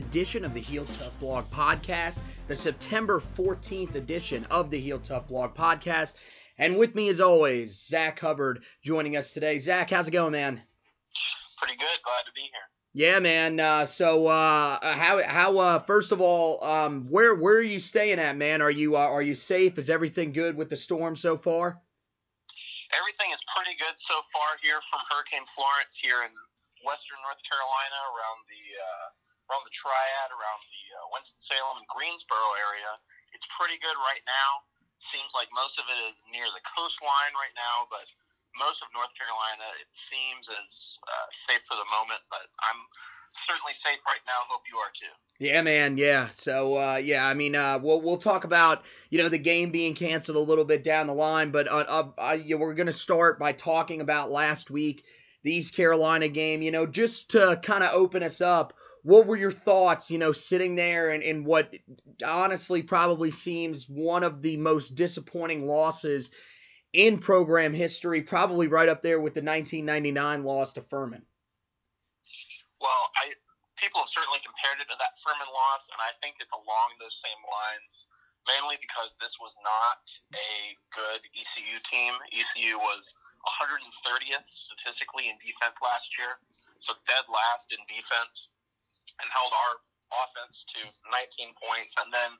Edition of the Heel Tough Blog Podcast, the September 14th edition of the Heel Tough Blog Podcast. And with me, as always, Zack Hubbard joining us today. Zack, how's it going, man? Pretty good. Glad to be here. Yeah, man. Uh, so, uh, how how uh, first of all, um, where where are you staying at, man? Are you uh, are you safe? Is everything good with the storm so far? Everything is pretty good so far here from Hurricane Florence here in western North Carolina, around the uh, around the Triad, around the uh, Winston Salem and Greensboro area. It's pretty good right now. Seems like most of it is near the coastline right now, but most of North Carolina it seems as uh, safe for the moment. But I'm certainly safe right now. Hope you are too. Yeah, man. Yeah. So, uh, yeah. I mean, uh, we'll we'll talk about you know the game being canceled a little bit down the line, but uh, uh, uh, we're gonna start by talking about last week, the East Carolina game. You know, just to kind of open us up. What were your thoughts, you know, sitting there and, and what honestly probably seems one of the most disappointing losses in program history, probably right up there with the 1999 loss to Furman? Well, I people have certainly compared it to that Furman loss, and I think it's along those same lines. Mainly because this was not a good ECU team. ECU was 130th statistically in defense last year, so dead last in defense, and held our offense to 19 points, and then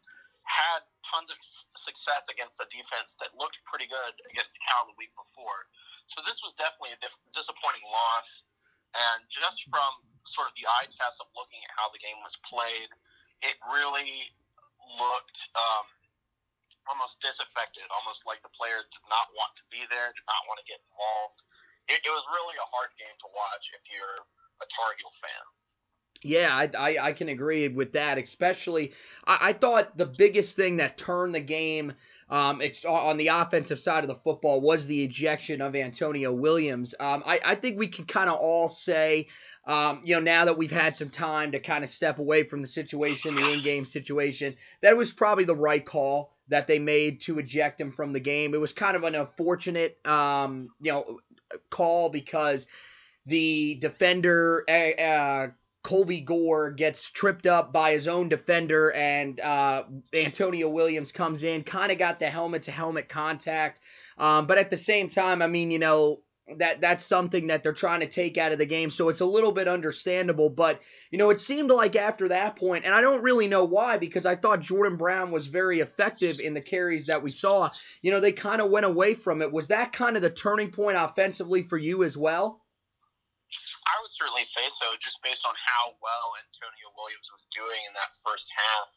had tons of success against a defense that looked pretty good against Cal the week before. So this was definitely a diff- disappointing loss. And just from sort of the eye test of looking at how the game was played, it really looked um, almost disaffected, almost like the players did not want to be there, did not want to get involved. It, it was really a hard game to watch if you're a Tar Heel fan. Yeah, I, I, I, can agree with that. Especially, I, I, thought the biggest thing that turned the game um, on the offensive side of the football was the ejection of Antonio Williams. Um, I, I think we can kind of all say, um, you know, now that we've had some time to kind of step away from the situation, the in-game situation, that was probably the right call that they made to eject him from the game. It was kind of an unfortunate, um, you know, call because the defender. Uh, Colby Gore gets tripped up by his own defender, and uh, Antonio Williams comes in, kind of got the helmet to helmet contact. Um, but at the same time, I mean, you know, that that's something that they're trying to take out of the game, so it's a little bit understandable. But you know, it seemed like after that point, and I don't really know why, because I thought Jordan Brown was very effective in the carries that we saw. You know, they kind of went away from it. Was that kind of the turning point offensively for you as well? I would certainly say so, just based on how well Antonio Williams was doing in that first half.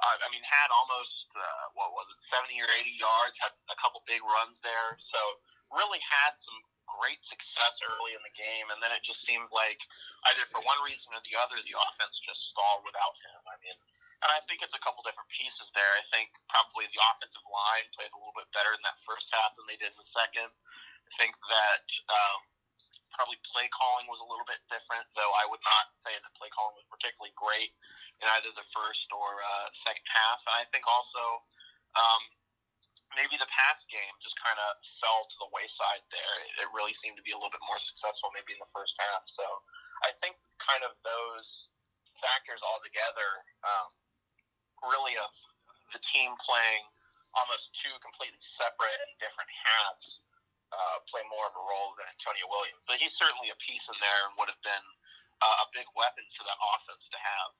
Uh, I mean, had almost uh, what was it, 70 or 80 yards, had a couple big runs there, so really had some great success early in the game, and then it just seemed like either for one reason or the other, the offense just stalled without him. I mean, and I think it's a couple different pieces there. I think probably the offensive line played a little bit better in that first half than they did in the second. I think that um, probably play calling was a little bit different, though I would not say that play calling was particularly great in either the first or uh, second half. And I think also um, maybe the pass game just kind of fell to the wayside there. It really seemed to be a little bit more successful maybe in the first half. So I think kind of those factors all together um, really of the team playing almost two completely separate and different halves uh, play more of a role than Antonio Williams. But he's certainly a piece in there and would have been uh, a big weapon for that offense to have.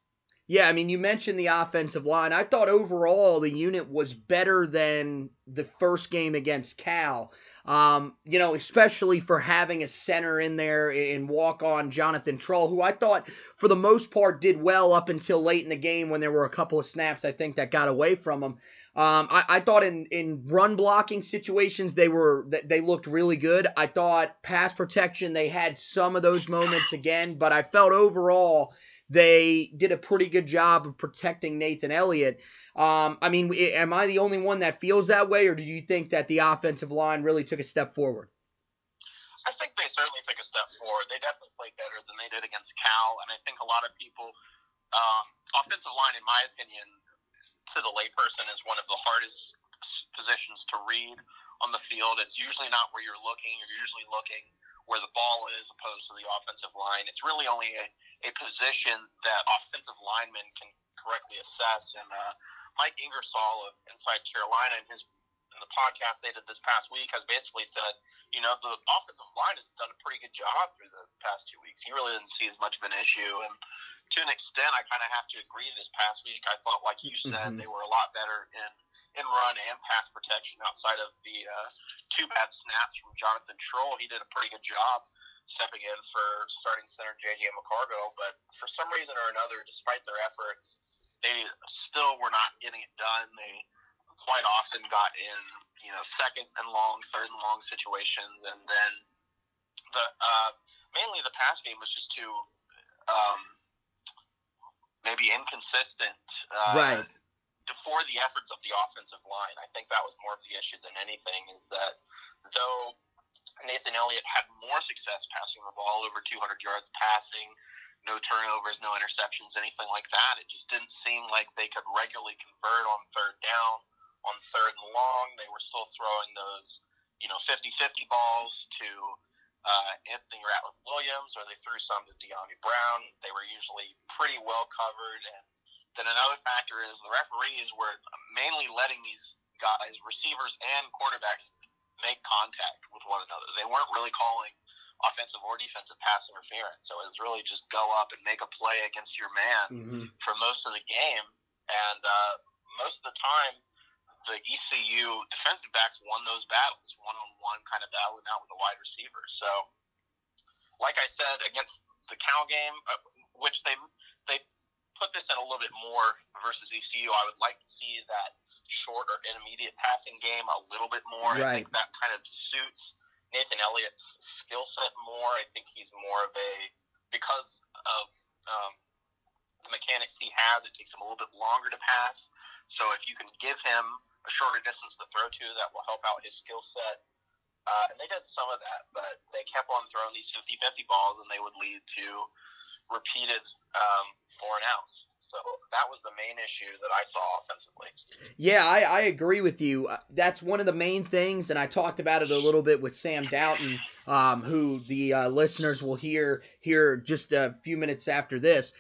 Yeah, I mean, you mentioned the offensive line. I thought overall the unit was better than the first game against Cal. Um, you know, especially for having a center in there and walk on Jonathan Trull, who I thought for the most part did well up until late in the game when there were a couple of snaps I think that got away from him. Um, I, I, thought in, in run blocking situations they were they looked really good. I thought pass protection they had some of those moments again, but I felt overall they did a pretty good job of protecting Nathan Elliott. Um, I mean, am I the only one that feels that way, or do you think that the offensive line really took a step forward? I think they certainly took a step forward. They definitely played better than they did against Cal, and I think a lot of people, um, offensive line, in my opinion, to the layperson, is one of the hardest positions to read on the field. It's usually not where you're looking. You're usually looking where the ball is opposed to the offensive line. It's really only a, a position that offensive linemen can correctly assess. And uh, Mike Ingersoll of Inside Carolina in his in the podcast they did this past week has basically said, you know, the offensive line has done a pretty good job through the past two weeks. He really didn't see as much of an issue, and to an extent, I kind of have to agree. This past week, I thought, like you said, mm-hmm. they were a lot better in in run and pass protection outside of the uh, two bad snaps from Jonathan Trull. He did a pretty good job stepping in for starting center JJ McCargo, but for some reason or another, despite their efforts, they still were not getting it done. They quite often got in, you know, second and long, third and long situations, and then the uh, mainly the pass game was just too um, maybe inconsistent. Uh, right. For the efforts of the offensive line, I think that was more of the issue than anything. Is that though Nathan Elliott had more success passing the ball over 200 yards passing, no turnovers, no interceptions, anything like that. It just didn't seem like they could regularly convert on third down on third and long. They were still throwing those, you know, 50-50 balls to uh, Anthony Ratliff Williams, or they threw some to Dyami Brown. They were usually pretty well covered. And then another factor is the referees were mainly letting these guys, receivers and quarterbacks, make contact with one another. They weren't really calling offensive or defensive pass interference. So it was really just go up and make a play against your man mm-hmm. for most of the game. And uh, most of the time, the ECU defensive backs won those battles, one on one kind of battling out with the wide receivers. So, like I said, against the Cal game, uh, which they they put this in a little bit more versus ECU, I would like to see that short or intermediate passing game a little bit more. Right. I think that kind of suits Nathan Elliott's skill set more. I think he's more of a because of um, the mechanics he has, it takes him a little bit longer to pass. So if you can give him a shorter distance to throw to that will help out his skill set. Uh, and they did some of that, but they kept on throwing these 50 50 balls, and they would lead to repeated um, four and outs. So that was the main issue that I saw offensively. Yeah, I, I agree with you. Uh, that's one of the main things, and I talked about it a little bit with Sam Doughton, um, who the uh, listeners will hear here just a few minutes after this.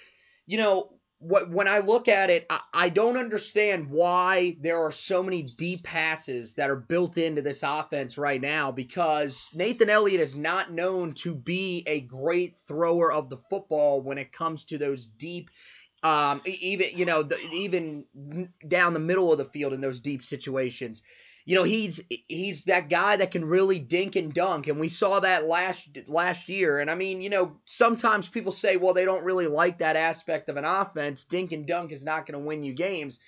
You know, what when I look at it, I, I, don't understand why there are so many deep passes that are built into this offense right now because Nathan Elliott is not known to be a great thrower of the football when it comes to those deep um, even you know the, even down the middle of the field in those deep situations you know he's he's that guy that can really dink and dunk and we saw that last last year and i mean you know sometimes people say well they don't really like that aspect of an offense dink and dunk is not going to win you games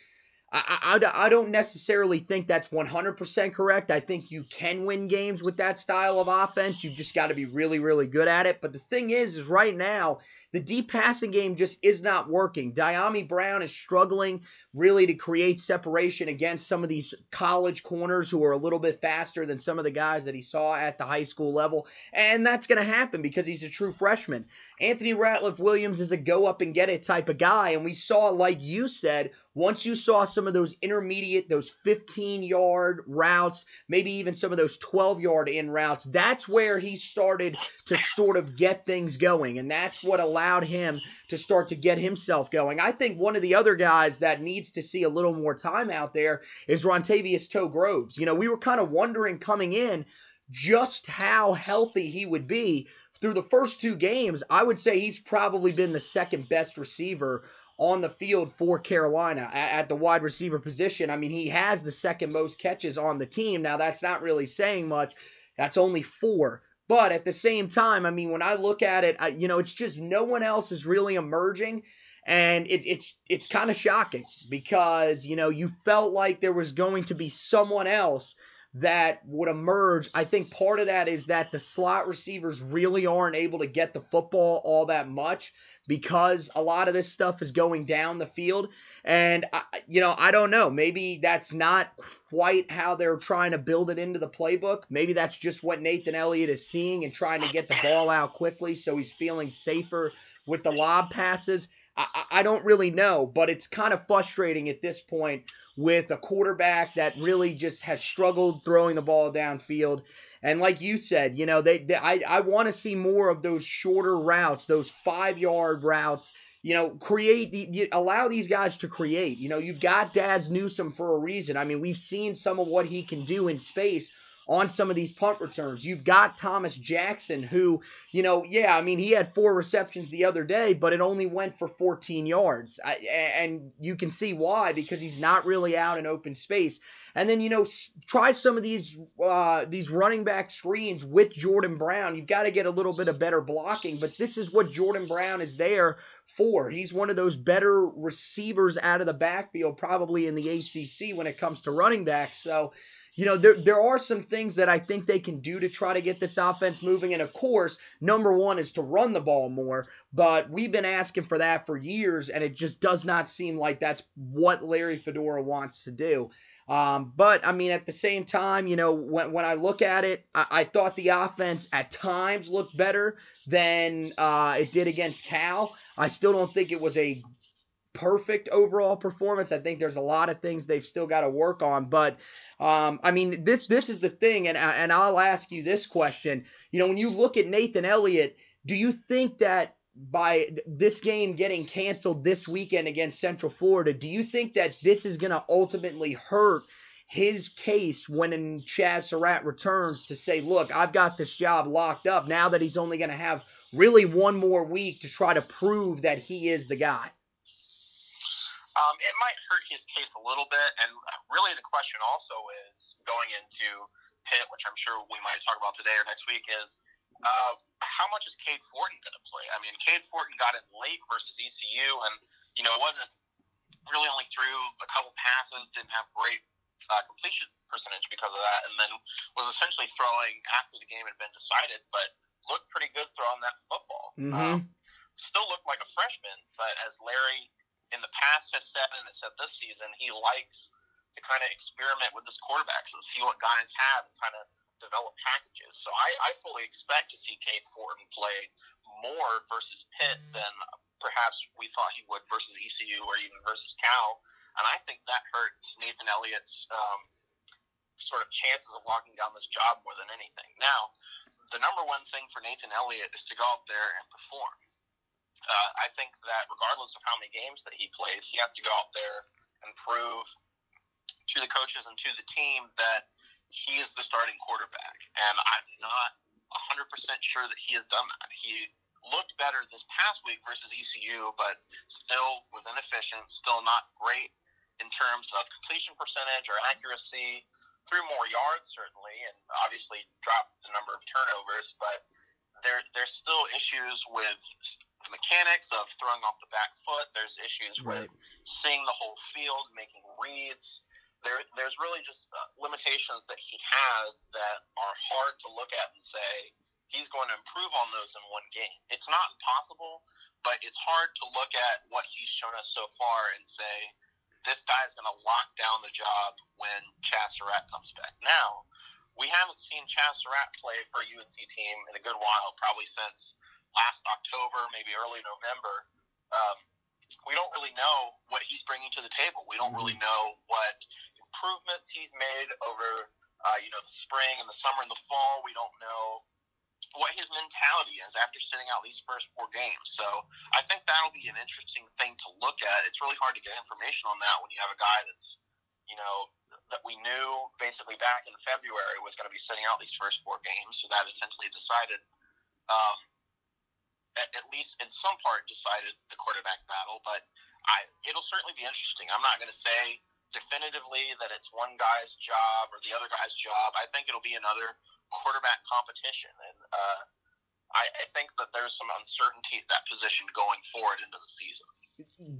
I, I, I don't necessarily think that's 100% correct. I think you can win games with that style of offense. You've just got to be really, really good at it. But the thing is, is right now, the deep passing game just is not working. Dyami Brown is struggling really to create separation against some of these college corners who are a little bit faster than some of the guys that he saw at the high school level. And that's going to happen because he's a true freshman. Anthony Ratliff Williams is a go up and get it type of guy. And we saw, like you said, once you saw some of those intermediate, those 15 yard routes, maybe even some of those 12 yard in routes, that's where he started to sort of get things going. And that's what allowed him to start to get himself going. I think one of the other guys that needs to see a little more time out there is Rontavius Toe Groves. You know, we were kind of wondering coming in just how healthy he would be. Through the first two games, I would say he's probably been the second best receiver on the field for Carolina at, the wide receiver position. I mean, he has the second most catches on the team. Now, that's not really saying much. That's only four. But at the same time, I mean, when I look at it, I, you know, it's just no one else is really emerging. And it, it's it's kind of shocking because you know you felt like there was going to be someone else that would emerge. I think part of that is that the slot receivers really aren't able to get the football all that much because a lot of this stuff is going down the field. And, I, you know, I don't know. Maybe that's not quite how they're trying to build it into the playbook. Maybe that's just what Nathan Elliott is seeing and trying to get the ball out quickly so he's feeling safer with the lob passes. I, I don't really know, but it's kind of frustrating at this point with a quarterback that really just has struggled throwing the ball downfield. And like you said, you know, they, they I, I want to see more of those shorter routes, those five yard routes. You know, create the allow these guys to create. You know, you've got Dazz Newsome for a reason. I mean, we've seen some of what he can do in space on some of these punt returns. You've got Thomas Jackson, who, you know, yeah, I mean, he had four receptions the other day, but it only went for 14 yards. I, and you can see why, because he's not really out in open space. And then, you know, try some of these uh, these running back screens with Jordan Brown. You've got to get a little bit of better blocking, but this is what Jordan Brown is there for. He's one of those better receivers out of the backfield, probably in the ACC when it comes to running backs. So, you know, there there are some things that I think they can do to try to get this offense moving. And of course, number one is to run the ball more. But we've been asking for that for years, and it just does not seem like that's what Larry Fedora wants to do. Um, but I mean, at the same time, you know, when, when I look at it, I, I thought the offense at times looked better than uh, it did against Cal. I still don't think it was a perfect overall performance. I think there's a lot of things they've still got to work on, but um, I mean this this is the thing, and and I'll ask you this question. You know, when you look at Nathan Elliott, do you think that by this game getting canceled this weekend against Central Florida, do you think that this is going to ultimately hurt? his case when Chazz Surratt returns to say, look, I've got this job locked up now that he's only going to have really one more week to try to prove that he is the guy. Um, it might hurt his case a little bit, and really the question also is going into Pitt, which I'm sure we might talk about today or next week, is uh, how much is Cade Fortin going to play? I mean, Cade Fortin got in late versus ECU, and you know it wasn't really only threw a couple passes, didn't have great uh, completion percentage because of that, and then was essentially throwing after the game had been decided, but looked pretty good throwing that football. Mm-hmm. Um, still looked like a freshman, but as Larry in the past has said and has said this season, he likes to kind of experiment with his quarterbacks and see what guys have and kind of develop packages. So I, I fully expect to see Cade Fortin play more versus Pitt than perhaps we thought he would versus ECU or even versus Cal. And I think that hurts Nathan Elliott's um, sort of chances of locking down this job more than anything. Now, the number one thing for Nathan Elliott is to go out there and perform uh, I think that regardless of how many games that he plays, he has to go out there and prove to the coaches and to the team that he is the starting quarterback. And I'm not 100% sure that he has done that. He looked better this past week versus ECU, but still was inefficient, still not great in terms of completion percentage or accuracy. Threw more yards, certainly, and obviously dropped the number of turnovers, but there there's still issues with the mechanics of throwing off the back foot. There's issues right. with seeing the whole field, making reads. There, there's really just uh, limitations that he has that are hard to look at and say he's going to improve on those in one game. It's not impossible, but it's hard to look at what he's shown us so far and say this guy's going to lock down the job when Chazz Surratt comes back. Now, we haven't seen Chazz Surratt play for a UNC team in a good while, probably since last October, maybe early November. Um, we don't really know what he's bringing to the table. We don't really know what improvements he's made over, uh, you know, the spring and the summer and the fall. We don't know what his mentality is after sitting out these first four games. So I think that'll be an interesting thing to look at. It's really hard to get information on that when you have a guy that's, you know, that we knew basically back in February was going to be sitting out these first four games. So that essentially decided, um, at, at, least in some part, decided the quarterback battle. But I, it'll certainly be interesting. I'm not going to say definitively that it's one guy's job or the other guy's job. I think it'll be another quarterback competition, and uh, I, I think that there's some uncertainty at that position going forward into the season.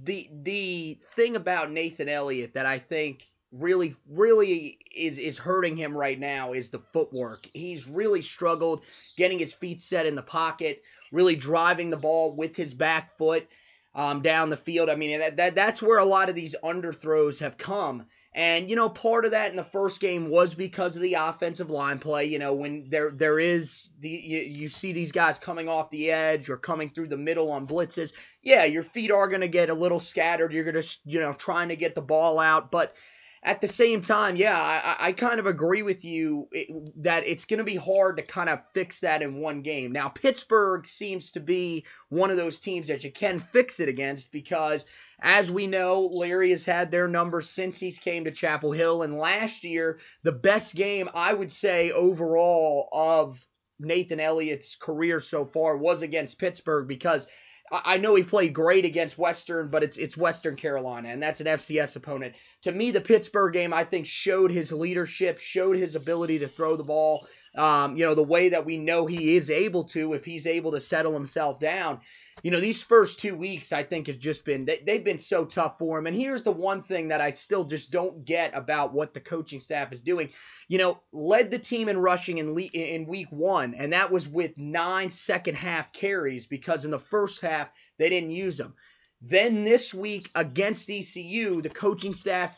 The the thing about Nathan Elliott that I think really really is is hurting him right now is the footwork. He's really struggled getting his feet set in the pocket, really driving the ball with his back foot um, down the field. I mean, that, that that's where a lot of these underthrows have come. And you know, part of that in the first game was because of the offensive line play. You know, when there there is the you, you see these guys coming off the edge or coming through the middle on blitzes. Yeah, your feet are going to get a little scattered. You're going to you know trying to get the ball out, but at the same time, yeah, I, I kind of agree with you that it's going to be hard to kind of fix that in one game. Now, Pittsburgh seems to be one of those teams that you can fix it against because, as we know, Larry has had their numbers since he's came to Chapel Hill. And last year, the best game, I would say, overall of Nathan Elliott's career so far was against Pittsburgh because – I know he played great against Western, but it's it's Western Carolina, and that's an FCS opponent. To me, the Pittsburgh game I think showed his leadership, showed his ability to throw the ball. Um, you know, the way that we know he is able to if he's able to settle himself down you know, these first two weeks, I think, have just been, they, they've been so tough for him. And here's the one thing that I still just don't get about what the coaching staff is doing. You know, led the team in rushing in, le- in week one, and that was with nine second half carries because in the first half, they didn't use them. Then this week against ECU, the coaching staff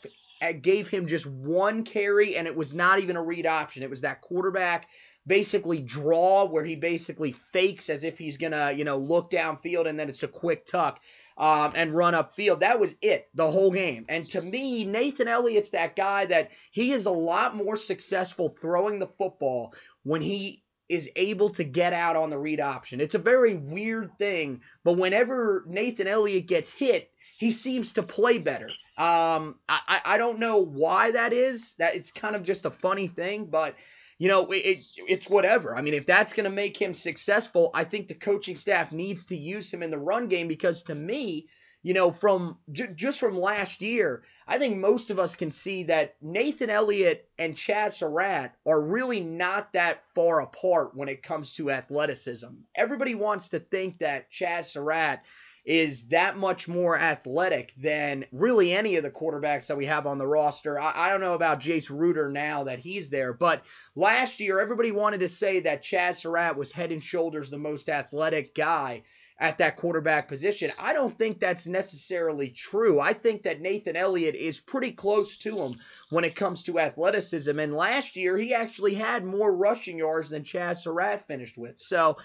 gave him just one carry, and it was not even a read option. It was that quarterback basically draw where he basically fakes as if he's gonna, you know, look downfield and then it's a quick tuck. Um, and run upfield. That was it the whole game. And to me, Nathan Elliott's that guy that he is a lot more successful throwing the football when he is able to get out on the read option. It's a very weird thing, but whenever Nathan Elliott gets hit, he seems to play better. Um, I, I don't know why that is. That it's kind of just a funny thing, but you know, it, it's whatever. I mean, if that's going to make him successful, I think the coaching staff needs to use him in the run game because to me, you know, from j- just from last year, I think most of us can see that Nathan Elliott and Chazz Surratt are really not that far apart when it comes to athleticism. Everybody wants to think that Chazz Surratt is that much more athletic than really any of the quarterbacks that we have on the roster. I, I, don't know about Jace Ruder now that he's there, but last year everybody wanted to say that Chazz Surratt was head and shoulders the most athletic guy at that quarterback position. I don't think that's necessarily true. I think that Nathan Elliott is pretty close to him when it comes to athleticism. And last year, he actually had more rushing yards than Chazz Surratt finished with. So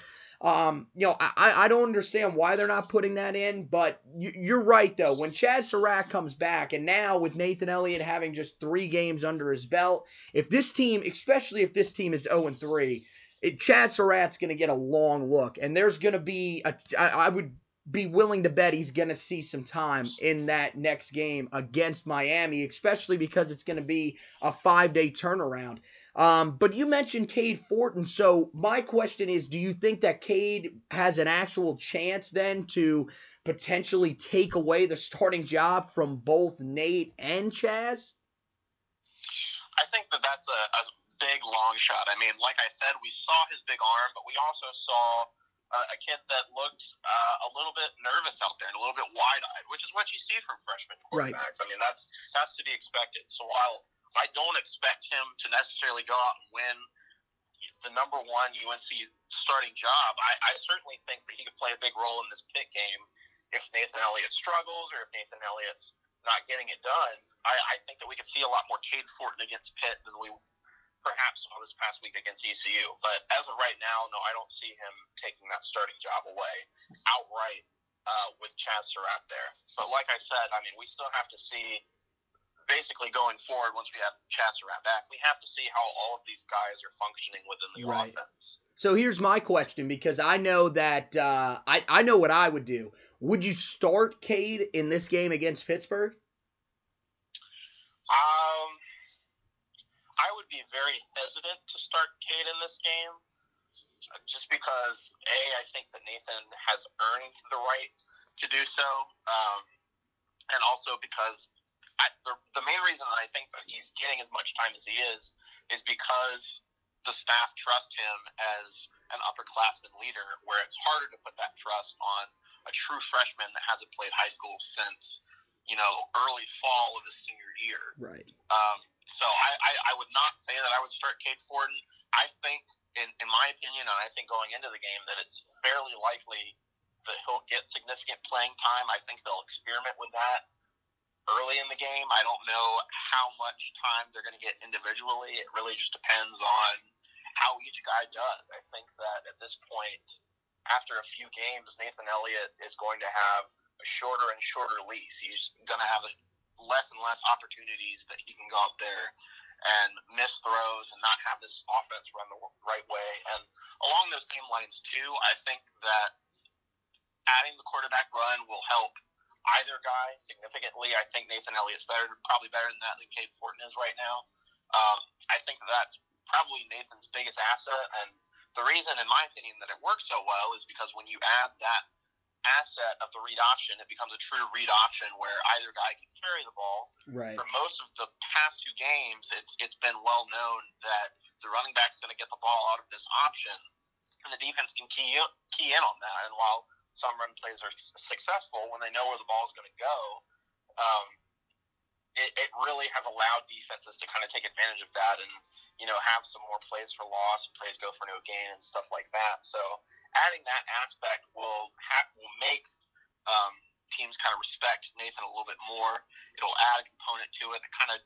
um, you know, I, I don't understand why they're not putting that in, but you, are right though. When Chazz Surratt comes back, and now with Nathan Elliott having just three games under his belt, if this team, especially if this team is 0 and 3, it, Chazz Surratt's going to get a long look, and there's going to be a. I, I would be willing to bet he's going to see some time in that next game against Miami, especially because it's going to be a five day turnaround. Um, but you mentioned Cade Fortin, so my question is, do you think that Cade has an actual chance then to potentially take away the starting job from both Nate and Chazz? I think that that's a, a big long shot. I mean, like I said, we saw his big arm, but we also saw uh, a kid that looked uh, a little bit nervous out there and a little bit wide-eyed, which is what you see from freshman quarterbacks. Right. I mean, that's that's to be expected. So while I don't expect him to necessarily go out and win the number one UNC starting job. I, I certainly think that he could play a big role in this Pitt game if Nathan Elliott struggles or if Nathan Elliott's not getting it done. I, I think that we could see a lot more Cade Fortin against Pitt than we perhaps saw this past week against ECU. But as of right now, no, I don't see him taking that starting job away outright uh, with Chazz Surratt there. But like I said, I mean, we still have to see basically going forward, once we have Chazz Surratt back, we have to see how all of these guys are functioning within the right. offense. So here's my question because I know that uh, I I know what I would do. Would you start Cade in this game against Pittsburgh? Um, I would be very hesitant to start Cade in this game, just because a I think that Nathan has earned the right to do so, um, and also because I, the, the main reason I think that he's getting as much time as he is is because the staff trust him as an upperclassman leader, where it's harder to put that trust on a true freshman that hasn't played high school since you know, early fall of his senior year. Right. Um, so I, I, I would not say that I would start Cade Fortin. I think, in, in my opinion, and I think going into the game, that it's fairly likely that he'll get significant playing time. I think they'll experiment with that early in the game. I don't know how much time they're going to get individually. It really just depends on how each guy does. I think that at this point, after a few games, Nathan Elliott is going to have a shorter and shorter lease. He's going to have less and less opportunities that he can go out there and miss throws and not have this offense run the right way. And along those same lines, too, I think that adding the quarterback run will help either guy significantly. I think Nathan Elliott's better, probably better than that than Cade Fortin is right now. Um, I think that that's probably Nathan's biggest asset, and the reason, in my opinion, that it works so well is because when you add that asset of the read option, it becomes a true read option where either guy can carry the ball. Right. For most of the past two games, it's it's been well known that the running back's going to get the ball out of this option, and the defense can key key in on that. And while some run plays are successful when they know where the ball is going to go, um, it, it really has allowed defenses to kind of take advantage of that and you know have some more plays for loss, plays go for no gain, and stuff like that. So adding that aspect will will make um, teams kind of respect Nathan a little bit more. It'll add a component to it that kind of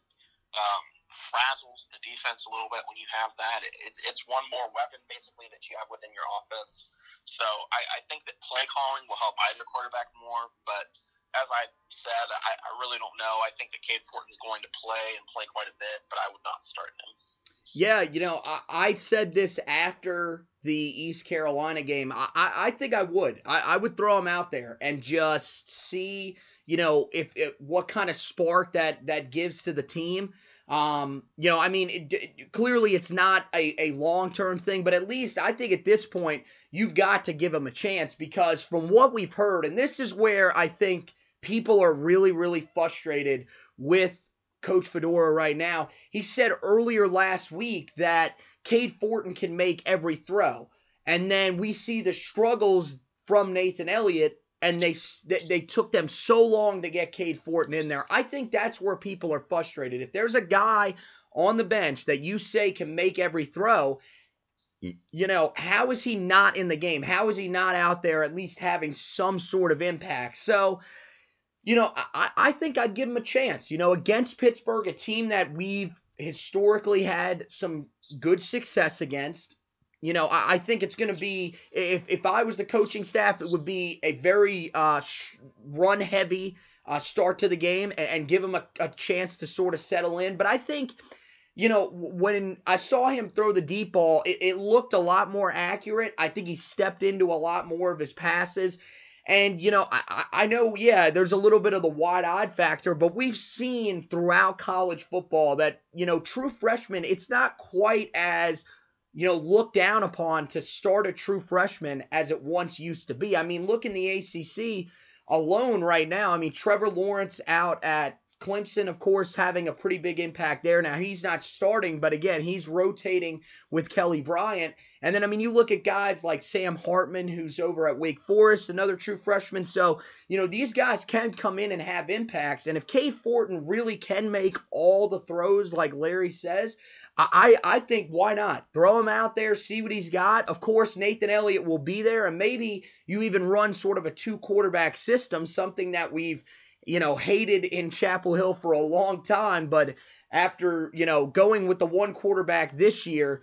um, frazzles the defense a little bit when you have that. It, it, it's one more weapon basically that you have within your offense. So I, I think that play calling will help either quarterback more, but as I said, I, I really don't know. I think that Cade Fortin's going to play and play quite a bit, but I would not start him. Yeah, you know, I, I said this after the East Carolina game. I, I, think I would. I, I would throw him out there and just see, you know, if, if what kind of spark that that gives to the team. Um, you know, I mean, it, it, clearly it's not a, a long term thing, but at least I think at this point you've got to give him a chance because from what we've heard, and this is where I think people are really, really frustrated with Coach Fedora right now. He said earlier last week that Cade Fortin can make every throw. And then we see the struggles from Nathan Elliott, and they they took them so long to get Cade Fortin in there. I think that's where people are frustrated. If there's a guy on the bench that you say can make every throw, you know, how is he not in the game? How is he not out there at least having some sort of impact? So, you know, I, I think I'd give him a chance. You know, against Pittsburgh, a team that we've historically had some good success against. You know, I, I think it's going to be if if I was the coaching staff, it would be a very uh, run heavy uh, start to the game and, and give him a, a chance to sort of settle in. But I think you know, when I saw him throw the deep ball, it, it, looked a lot more accurate. I think he stepped into a lot more of his passes. And, you know, I, I know, yeah, there's a little bit of the wide eyed factor, but we've seen throughout college football that, you know, true freshmen, it's not quite as, you know, looked down upon to start a true freshman as it once used to be. I mean, look in the ACC alone right now. I mean, Trevor Lawrence out at Clemson, of course, having a pretty big impact there. Now, he's not starting, but again, he's rotating with Kelly Bryant. And then, I mean, you look at guys like Sam Hartman, who's over at Wake Forest, another true freshman. So, you know, these guys can come in and have impacts. And if Cade Fortin really can make all the throws like Larry says, I, I think why not? Throw him out there, see what he's got. Of course, Nathan Elliott will be there, and maybe you even run sort of a two quarterback system, something that we've you know, hated in Chapel Hill for a long time, but after, you know, going with the one quarterback this year,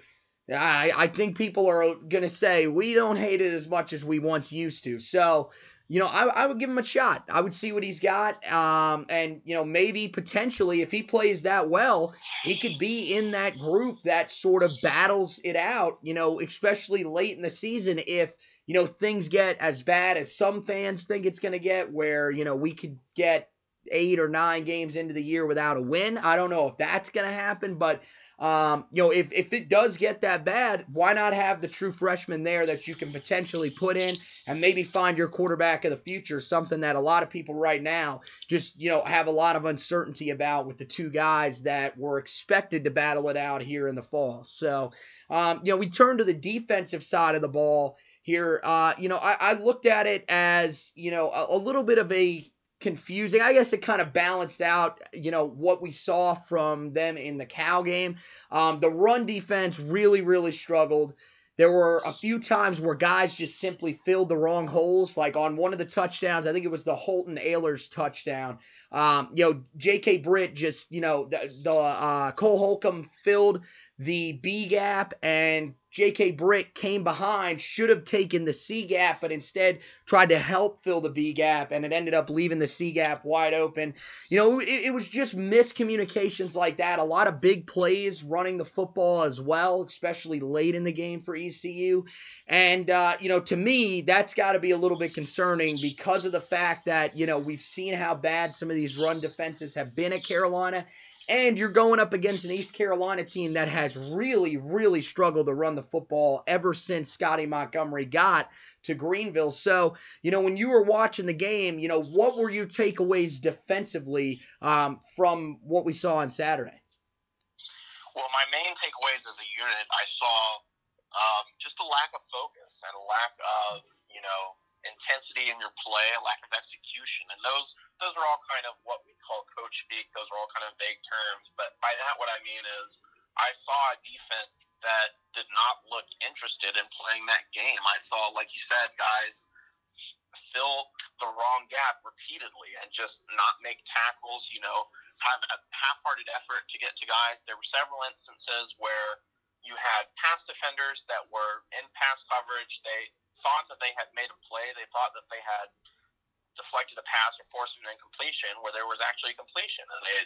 I, I think people are going to say we don't hate it as much as we once used to. So, you know, I, I would give him a shot. I would see what he's got. Um, and, you know, maybe potentially if he plays that well, he could be in that group that sort of battles it out, you know, especially late in the season if – you know, things get as bad as some fans think it's going to get, where, you know, we could get eight or nine games into the year without a win. I don't know if that's going to happen, but, um, you know, if, if it does get that bad, why not have the true freshman there that you can potentially put in and maybe find your quarterback of the future, something that a lot of people right now just, you know, have a lot of uncertainty about with the two guys that were expected to battle it out here in the fall. So, um, you know, we turn to the defensive side of the ball here. Uh, you know, I, I, looked at it as, you know, a, a, little bit of a confusing. I guess it kind of balanced out, you know, what we saw from them in the Cal game. Um, the run defense really, really struggled. There were a few times where guys just simply filled the wrong holes. Like on one of the touchdowns, I think it was the Holton Ahlers' touchdown. Um, you know, J.K. Britt just, you know, the, the uh, Cole Holcomb filled the B gap and J.K. Britt came behind, should have taken the C gap, but instead tried to help fill the B gap, and it ended up leaving the C gap wide open. You know, it, it, was just miscommunications like that. A lot of big plays running the football as well, especially late in the game for ECU. And, uh, you know, to me, that's got to be a little bit concerning because of the fact that, you know, we've seen how bad some of these run defenses have been at Carolina and you're going up against an East Carolina team that has really, really struggled to run the football ever since Scotty Montgomery got to Greenville. So, you know, when you were watching the game, you know, what were your takeaways defensively um, from what we saw on Saturday? Well, my main takeaways as a unit, I saw um, just a lack of focus and a lack of, you know, intensity in your play, lack of execution, and those those are all kind of what we call coach speak. Those are all kind of vague terms, but by that what I mean is I saw a defense that did not look interested in playing that game. I saw, like you said, guys fill the wrong gap repeatedly and just not make tackles. You know, have a half-hearted effort to get to guys. There were several instances where you had pass defenders that were in pass coverage. They thought that they had made a play. They thought that they had deflected a pass or forced an incompletion where there was actually completion, and they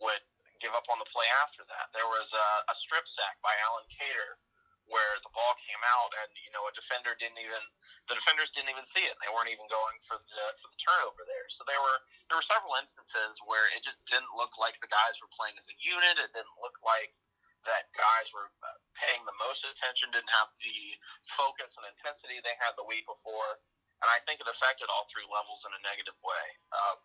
would give up on the play after that. There was a, a strip sack by Alan Cater where the ball came out and you know a defender didn't even the defenders didn't even see it. They weren't even going for the for the turnover there. So there were there were several instances where it just didn't look like the guys were playing as a unit. It didn't look like that guys were uh, paying the most attention, didn't have the focus and intensity they had the week before, and I think it affected all three levels in a negative way. Um,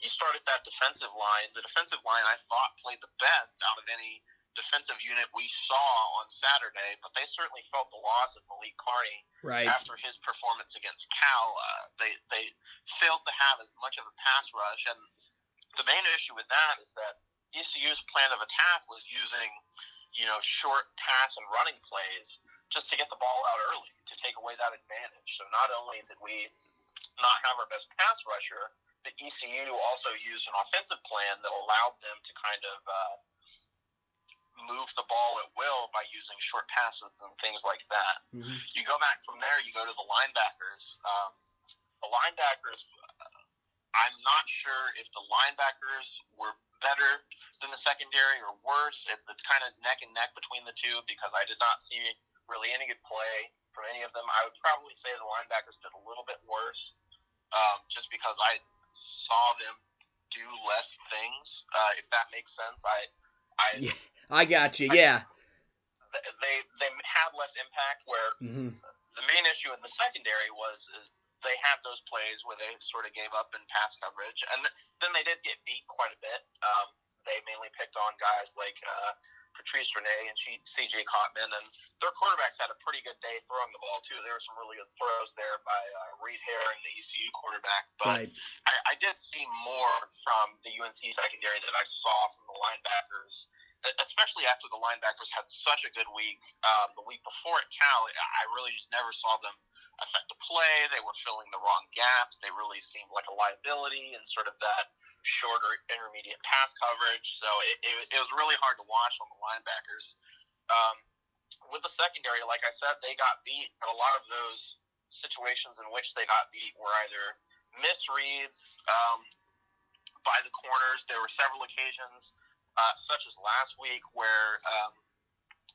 you started that defensive line. The defensive line I thought played the best out of any defensive unit we saw on Saturday, but they certainly felt the loss of Malik Carney right. after his performance against Cal. Uh, they they failed to have as much of a pass rush, and the main issue with that is that ECU's plan of attack was using, you know, short pass and running plays just to get the ball out early to take away that advantage. So not only did we not have our best pass rusher, the ECU also used an offensive plan that allowed them to kind of uh, move the ball at will by using short passes and things like that. Mm-hmm. You go back from there, you go to the linebackers. Um, the linebackers, uh, I'm not sure if the linebackers were better than the secondary or worse. It, it's kind of neck and neck between the two because I did not see really any good play from any of them. I would probably say the linebackers did a little bit worse um, just because I saw them do less things, uh, if that makes sense. I, I, yeah, I got you. I, yeah. They they had less impact. Where mm-hmm. the main issue in the secondary was is they had those plays where they sort of gave up in pass coverage, and then they did get beat quite a bit. Um, they mainly picked on guys like uh, Patrice Rene and C.J. Cottman, and their quarterbacks had a pretty good day throwing the ball too. There were some really good throws there by uh, Reid Herring, the ECU quarterback. But right. I, I did see more from the UNC secondary that I saw from the linebackers especially after the linebackers had such a good week um, the week before at Cal. I really just never saw them affect the play. They were filling the wrong gaps. They really seemed like a liability in sort of that shorter intermediate pass coverage. So it, it, it was really hard to watch on the linebackers. Um, with the secondary, like I said, they got beat, but a lot of those situations in which they got beat were either misreads um, by the corners. There were several occasions, uh, such as last week, where um,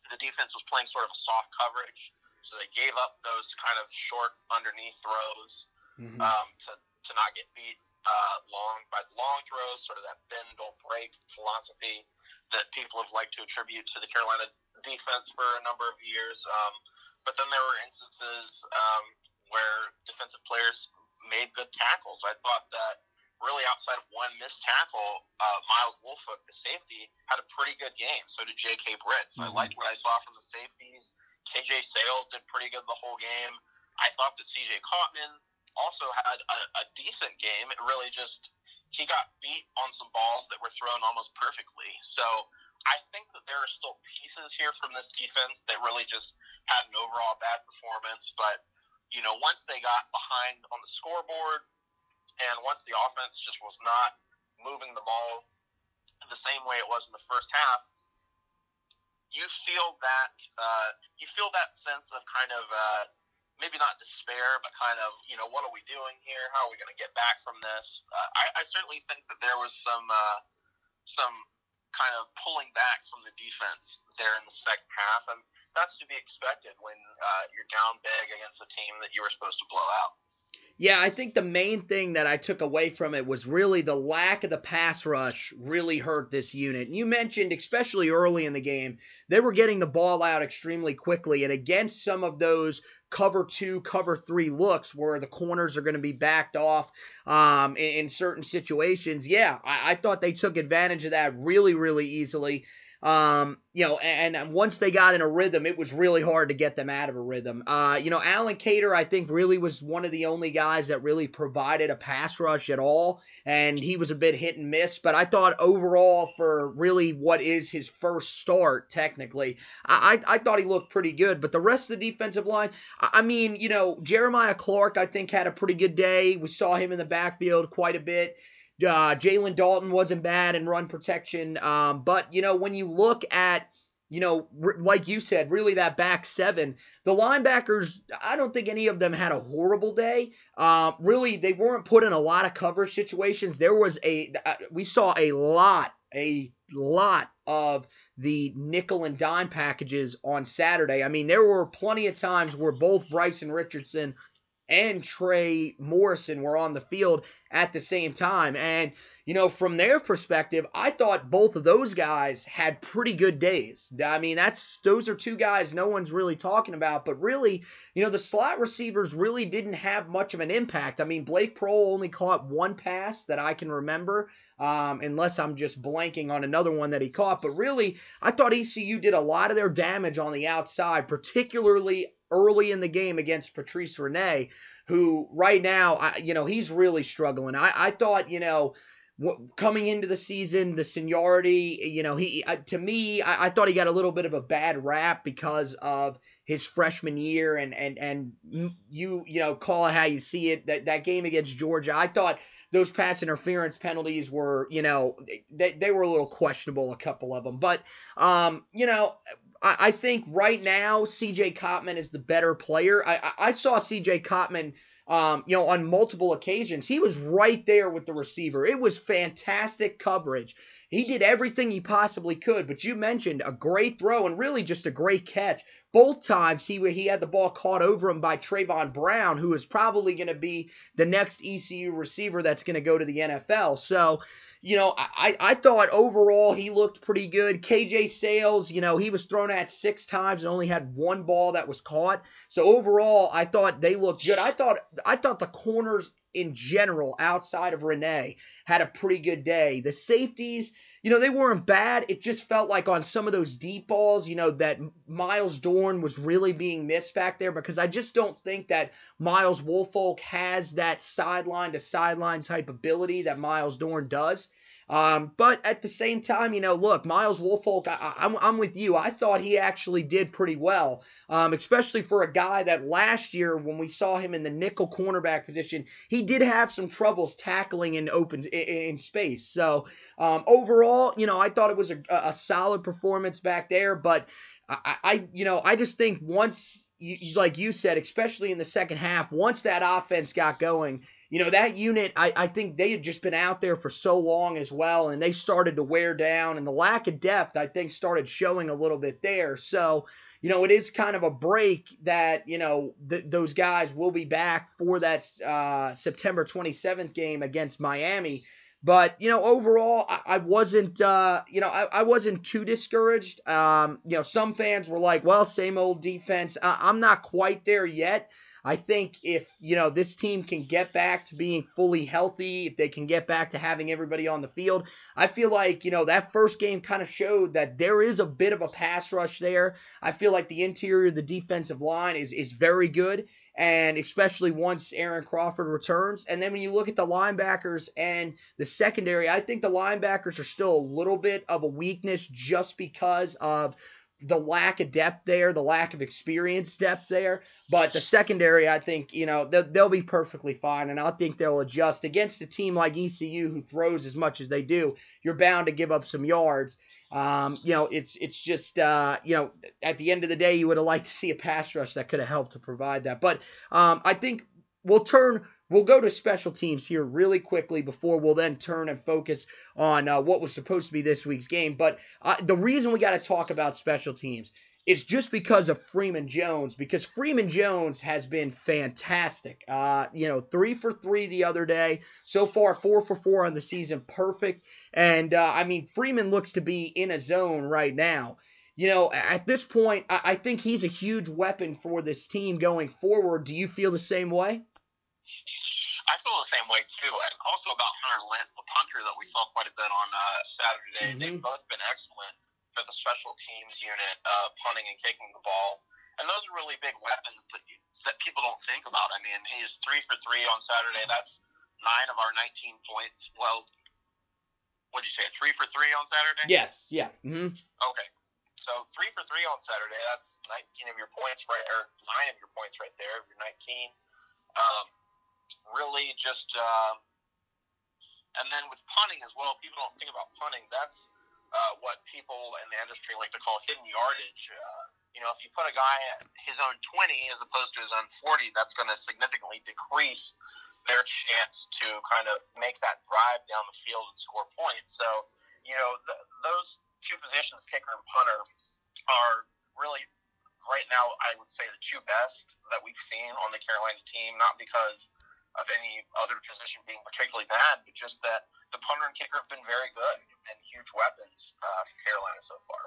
the defense was playing sort of a soft coverage so they gave up those kind of short underneath throws mm-hmm. um, to, to not get beat uh, long by the long throws, sort of that bend don't break philosophy that people have liked to attribute to the Carolina defense for a number of years. Um, but then there were instances um, where defensive players made good tackles. I thought that really outside of one missed tackle, uh, Myles Wolfolk, the safety, had a pretty good game. So did J.K. Britt. So mm-hmm. I liked what I saw from the safeties. KJ Sails did pretty good the whole game. I thought that CJ Cottman also had a, a decent game. It really just he got beat on some balls that were thrown almost perfectly. So I think that there are still pieces here from this defense that really just had an overall bad performance. But, you know, once they got behind on the scoreboard and once the offense just was not moving the ball the same way it was in the first half, you feel that uh, you feel that sense of kind of uh, maybe not despair, but kind of, you know, what are we doing here? How are we going to get back from this? Uh, I, I certainly think that there was some uh, some kind of pulling back from the defense there in the second half, and that's to be expected when uh, you're down big against a team that you were supposed to blow out. Yeah, I think the main thing that I took away from it was really the lack of the pass rush really hurt this unit. You mentioned, especially early in the game, they were getting the ball out extremely quickly, and against some of those cover two, cover three looks where the corners are going to be backed off um, in, in, certain situations, yeah, I, I thought they took advantage of that really, really easily. Um, you know, and, and, once they got in a rhythm, it was really hard to get them out of a rhythm. Uh, you know, Allen Cater, I think, really was one of the only guys that really provided a pass rush at all, and he was a bit hit and miss. But I thought overall, for really what is his first start, technically, I, I, I thought he looked pretty good. But the rest of the defensive line, I, I mean, you know, Jeremiah Clarke, I think, had a pretty good day. We saw him in the backfield quite a bit. Uh, Jalen Dalton wasn't bad in run protection. Um, but, you know, when you look at, you know, like you said, really that back seven, the linebackers, I don't think any of them had a horrible day. Uh, really, they weren't put in a lot of coverage situations. There was a, uh, we saw a lot, a lot of the nickel and dime packages on Saturday. I mean, there were plenty of times where both Bryce and Richardson and Trey Morrison were on the field at the same time. And, you know, from their perspective, I thought both of those guys had pretty good days. I mean, that's those are two guys no one's really talking about, but really, you know, the slot receivers really didn't have much of an impact. I mean, Blake Proehl only caught one pass that I can remember. Um, unless I'm just blanking on another one that he caught. But really, I thought ECU did a lot of their damage on the outside, particularly early in the game against Patrice Rene, who right now, I, you know, he's really struggling. I, I thought, you know, coming into the season, the seniority, you know, he to me, I, I, thought he got a little bit of a bad rap because of his freshman year, and and and you you know call it how you see it. That that game against Georgia, I thought those pass interference penalties were, you know, they, they were a little questionable, a couple of them. But, um, you know, I, I think right now CJ Cottman is the better player. I, I saw CJ Cottman. Um, you know, on multiple occasions, he was right there with the receiver. It was fantastic coverage. He did everything he possibly could, but you mentioned a great throw and really just a great catch. Both times he he had the ball caught over him by Trevon Brown, who is probably going to be the next ECU receiver that's going to go to the NFL. So, you know, I, I thought overall he looked pretty good. KJ Sails, you know, he was thrown at six times and only had one ball that was caught. So overall, I thought they looked good. I thought I thought the corners in general, outside of Rene, had a pretty good day. The safeties, you know, they weren't bad. It just felt like on some of those deep balls, you know, that Myles Dorn was really being missed back there because I just don't think that Myles Wolfolk has that sideline to sideline type ability that Myles Dorn does. Um, but at the same time, you know, look, Myles Wolfolk, I, am with you. I thought he actually did pretty well, um, especially for a guy that last year, when we saw him in the nickel cornerback position, he did have some troubles tackling in open in, in space. So um, overall, you know, I thought it was a, a solid performance back there. But I, I, you know, I just think once. Like you said, especially in the second half, once that offense got going, you know, that unit, I, I think they had just been out there for so long as well, and they started to wear down, and the lack of depth, I think, started showing a little bit there. So, you know, it is kind of a break that, you know, th- those guys will be back for that uh, September 27th game against Miami. But you know, overall, I, I wasn't, uh, you know, I, I, wasn't too discouraged. Um, you know, some fans were like, "Well, same old defense." I, I'm not quite there yet. I think if, you know, this team can get back to being fully healthy, if they can get back to having everybody on the field, I feel like, you know, that first game kind of showed that there is a bit of a pass rush there. I feel like the interior of the defensive line is is very good and especially once Aaron Crawford returns. And then when you look at the linebackers and the secondary, I think the linebackers are still a little bit of a weakness just because of the lack of depth there, the lack of experience depth there. But the secondary, I think, you know, they'll, they'll, be perfectly fine. And I think they'll adjust against a team like ECU who throws as much as they do. You're bound to give up some yards. Um, you know, it's it's just, uh, you know, at the end of the day, you would have liked to see a pass rush that could have helped to provide that. But um, I think we'll turn We'll go to special teams here really quickly before we'll then turn and focus on uh, what was supposed to be this week's game. But uh, the reason we got to talk about special teams is just because of Freeman Jones, because Freeman Jones has been fantastic. Uh, you know, three for three the other day. So far, four for four on the season. Perfect. And, uh, I mean, Freeman looks to be in a zone right now you know, at this point, I, think he's a huge weapon for this team going forward. Do you feel the same way? I feel the same way too, and also about Hunter Lent, the punter that we saw quite a bit on uh, Saturday. Mm-hmm. They've both been excellent for the special teams unit, uh, punting and kicking the ball, and those are really big weapons that that people don't think about. I mean, he's three for three on Saturday. That's nine of our 19 points. Well, what did you say? Three for three on Saturday? Yes. Yeah. Mm-hmm. Okay. So three for three on Saturday. That's 19 of your points right, or nine of your points right there. You're 19. Um, really just, uh, and then with punting as well, people don't think about punting. That's uh, what people in the industry like to call hidden yardage. Uh, you know, if you put a guy at his own 20 as opposed to his own 40, that's going to significantly decrease their chance to kind of make that drive down the field and score points. So, you know, the, those two positions, kicker and punter, are really right now, I would say the two best that we've seen on the Carolina team. Not because of any other position being particularly bad, but just that the punter and kicker have been very good and huge weapons uh, for Carolina so far.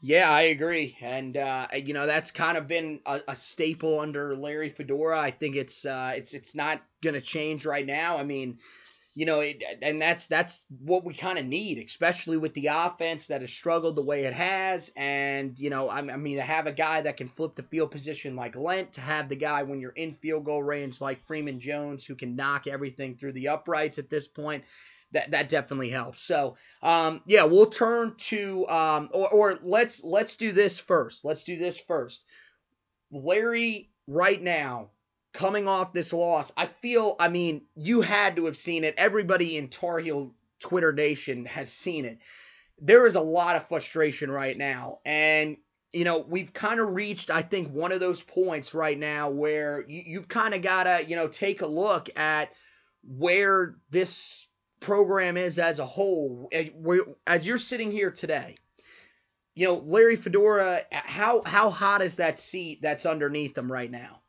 Yeah, I agree, and uh, you know that's kind of been a, a, staple under Larry Fedora. I think it's uh, it's it's not going to change right now. I mean, you know, it, and that's that's what we kind of need, especially with the offense that has struggled the way it has. And you know, I, I, mean, to have a guy that can flip the field position like Lent, to have the guy when you're in field goal range like Freeman Jones, who can knock everything through the uprights at this point. That, that definitely helps. So um, yeah, we'll turn to um, or, or let's let's do this first. Let's do this first. Larry, right now, coming off this loss, I feel, I mean, you had to have seen it. Everybody in Tar Heel Twitter Nation has seen it. There is a lot of frustration right now. And, you know, we've kind of reached, I think, one of those points right now where you, you've kind of got to, you know, take a look at where this program is as a whole. As you're sitting here today, you know, Larry Fedora, how how hot is that seat that's underneath them right now?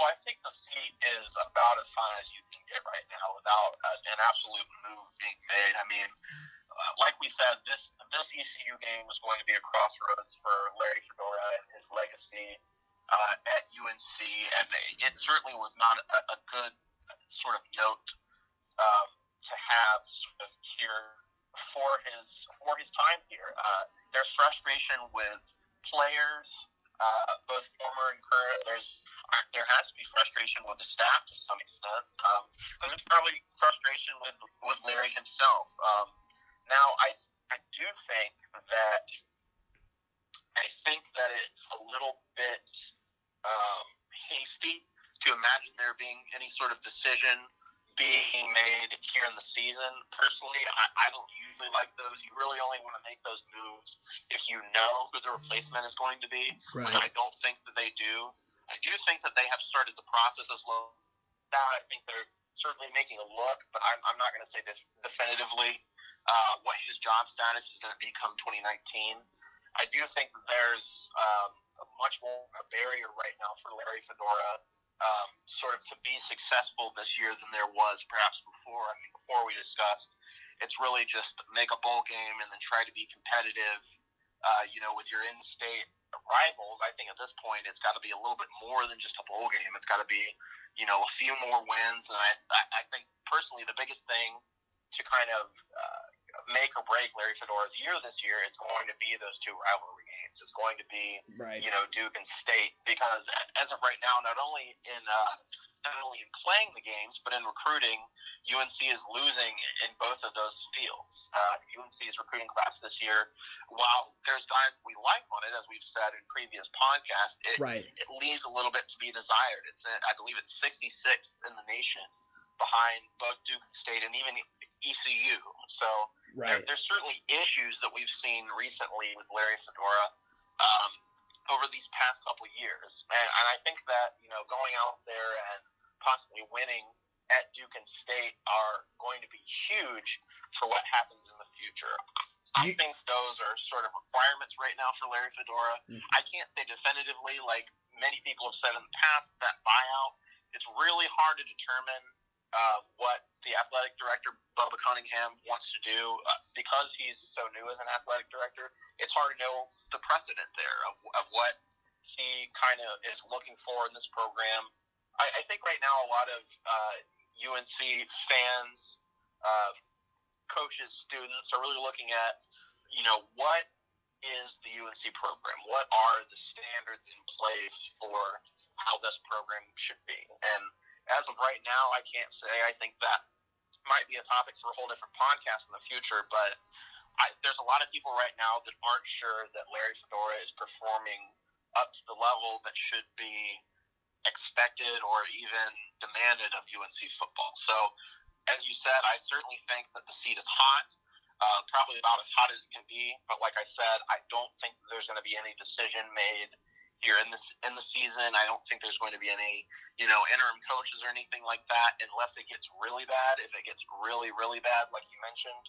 Well, I think the seat is about as high as you can get right now without uh, an absolute move being made. I mean, uh, like we said, this this ECU game was going to be a crossroads for Larry Fedora and his legacy uh, at UNC, and it certainly was not a, a good sort of note um, to have sort of here for his for his time here. Uh, there's frustration with players, uh, both former and current. There's there has to be frustration with the staff to some extent. Um, there's probably frustration with with Larry himself. Um, now, I I do think that I think that it's a little bit um, hasty to imagine there being any sort of decision being made here in the season. Personally, I, I don't usually like those. You really only want to make those moves if you know who the replacement is going to be, right. which I don't think that they do. I do think that they have started the process as low. Now I think they're certainly making a look, but I'm, I'm not going to say this definitively uh, what his job status is going to become 2019. I do think that there's um, much more a barrier right now for Larry Fedora, um, sort of to be successful this year than there was perhaps before. I mean, before we discussed, it's really just make a bowl game and then try to be competitive. Uh, you know, with your in-state rivals, I think at this point it's got to be a little bit more than just a bowl game. It's got to be, you know, a few more wins. And I, I think personally the biggest thing to kind of uh, make or break Larry Fedora's year this year is going to be those two rivalry games. It's going to be, right. you know, Duke and State because as of right now, not only in uh, not only in playing the games but in recruiting, UNC is losing in both of those fields. Uh, UNC's recruiting class this year, while there's guys we like on it, as we've said in previous podcasts, it, right. it leaves a little bit to be desired. It's I believe it's 66th in the nation behind both Duke State and even ECU. So right. there, there's certainly issues that we've seen recently with Larry Fedora um, over these past couple of years, and, and I think that you know going out there and possibly winning at Duke and State are going to be huge for what happens in the future. I think those are sort of requirements right now for Larry Fedora. Mm-hmm. I can't say definitively, like many people have said in the past, that buyout. It's really hard to determine uh, what the athletic director Bubba Cunningham wants to do uh, because he's so new as an athletic director. It's hard to know the precedent there of, of what he kind of is looking for in this program. I, I think right now a lot of uh, UNC fans, uh, coaches, students are really looking at, you know, what is the UNC program? What are the standards in place for how this program should be? And as of right now, I can't say. I think that might be a topic for a whole different podcast in the future. But I, there's a lot of people right now that aren't sure that Larry Fedora is performing up to the level that should be expected or even demanded of UNC football. So, as you said, I certainly think that the seat is hot. Uh, probably about as hot as it can be. But like I said, I don't think there's going to be any decision made here in this in the season. I don't think there's going to be any, you know, interim coaches or anything like that unless it gets really bad. If it gets really really bad, like you mentioned,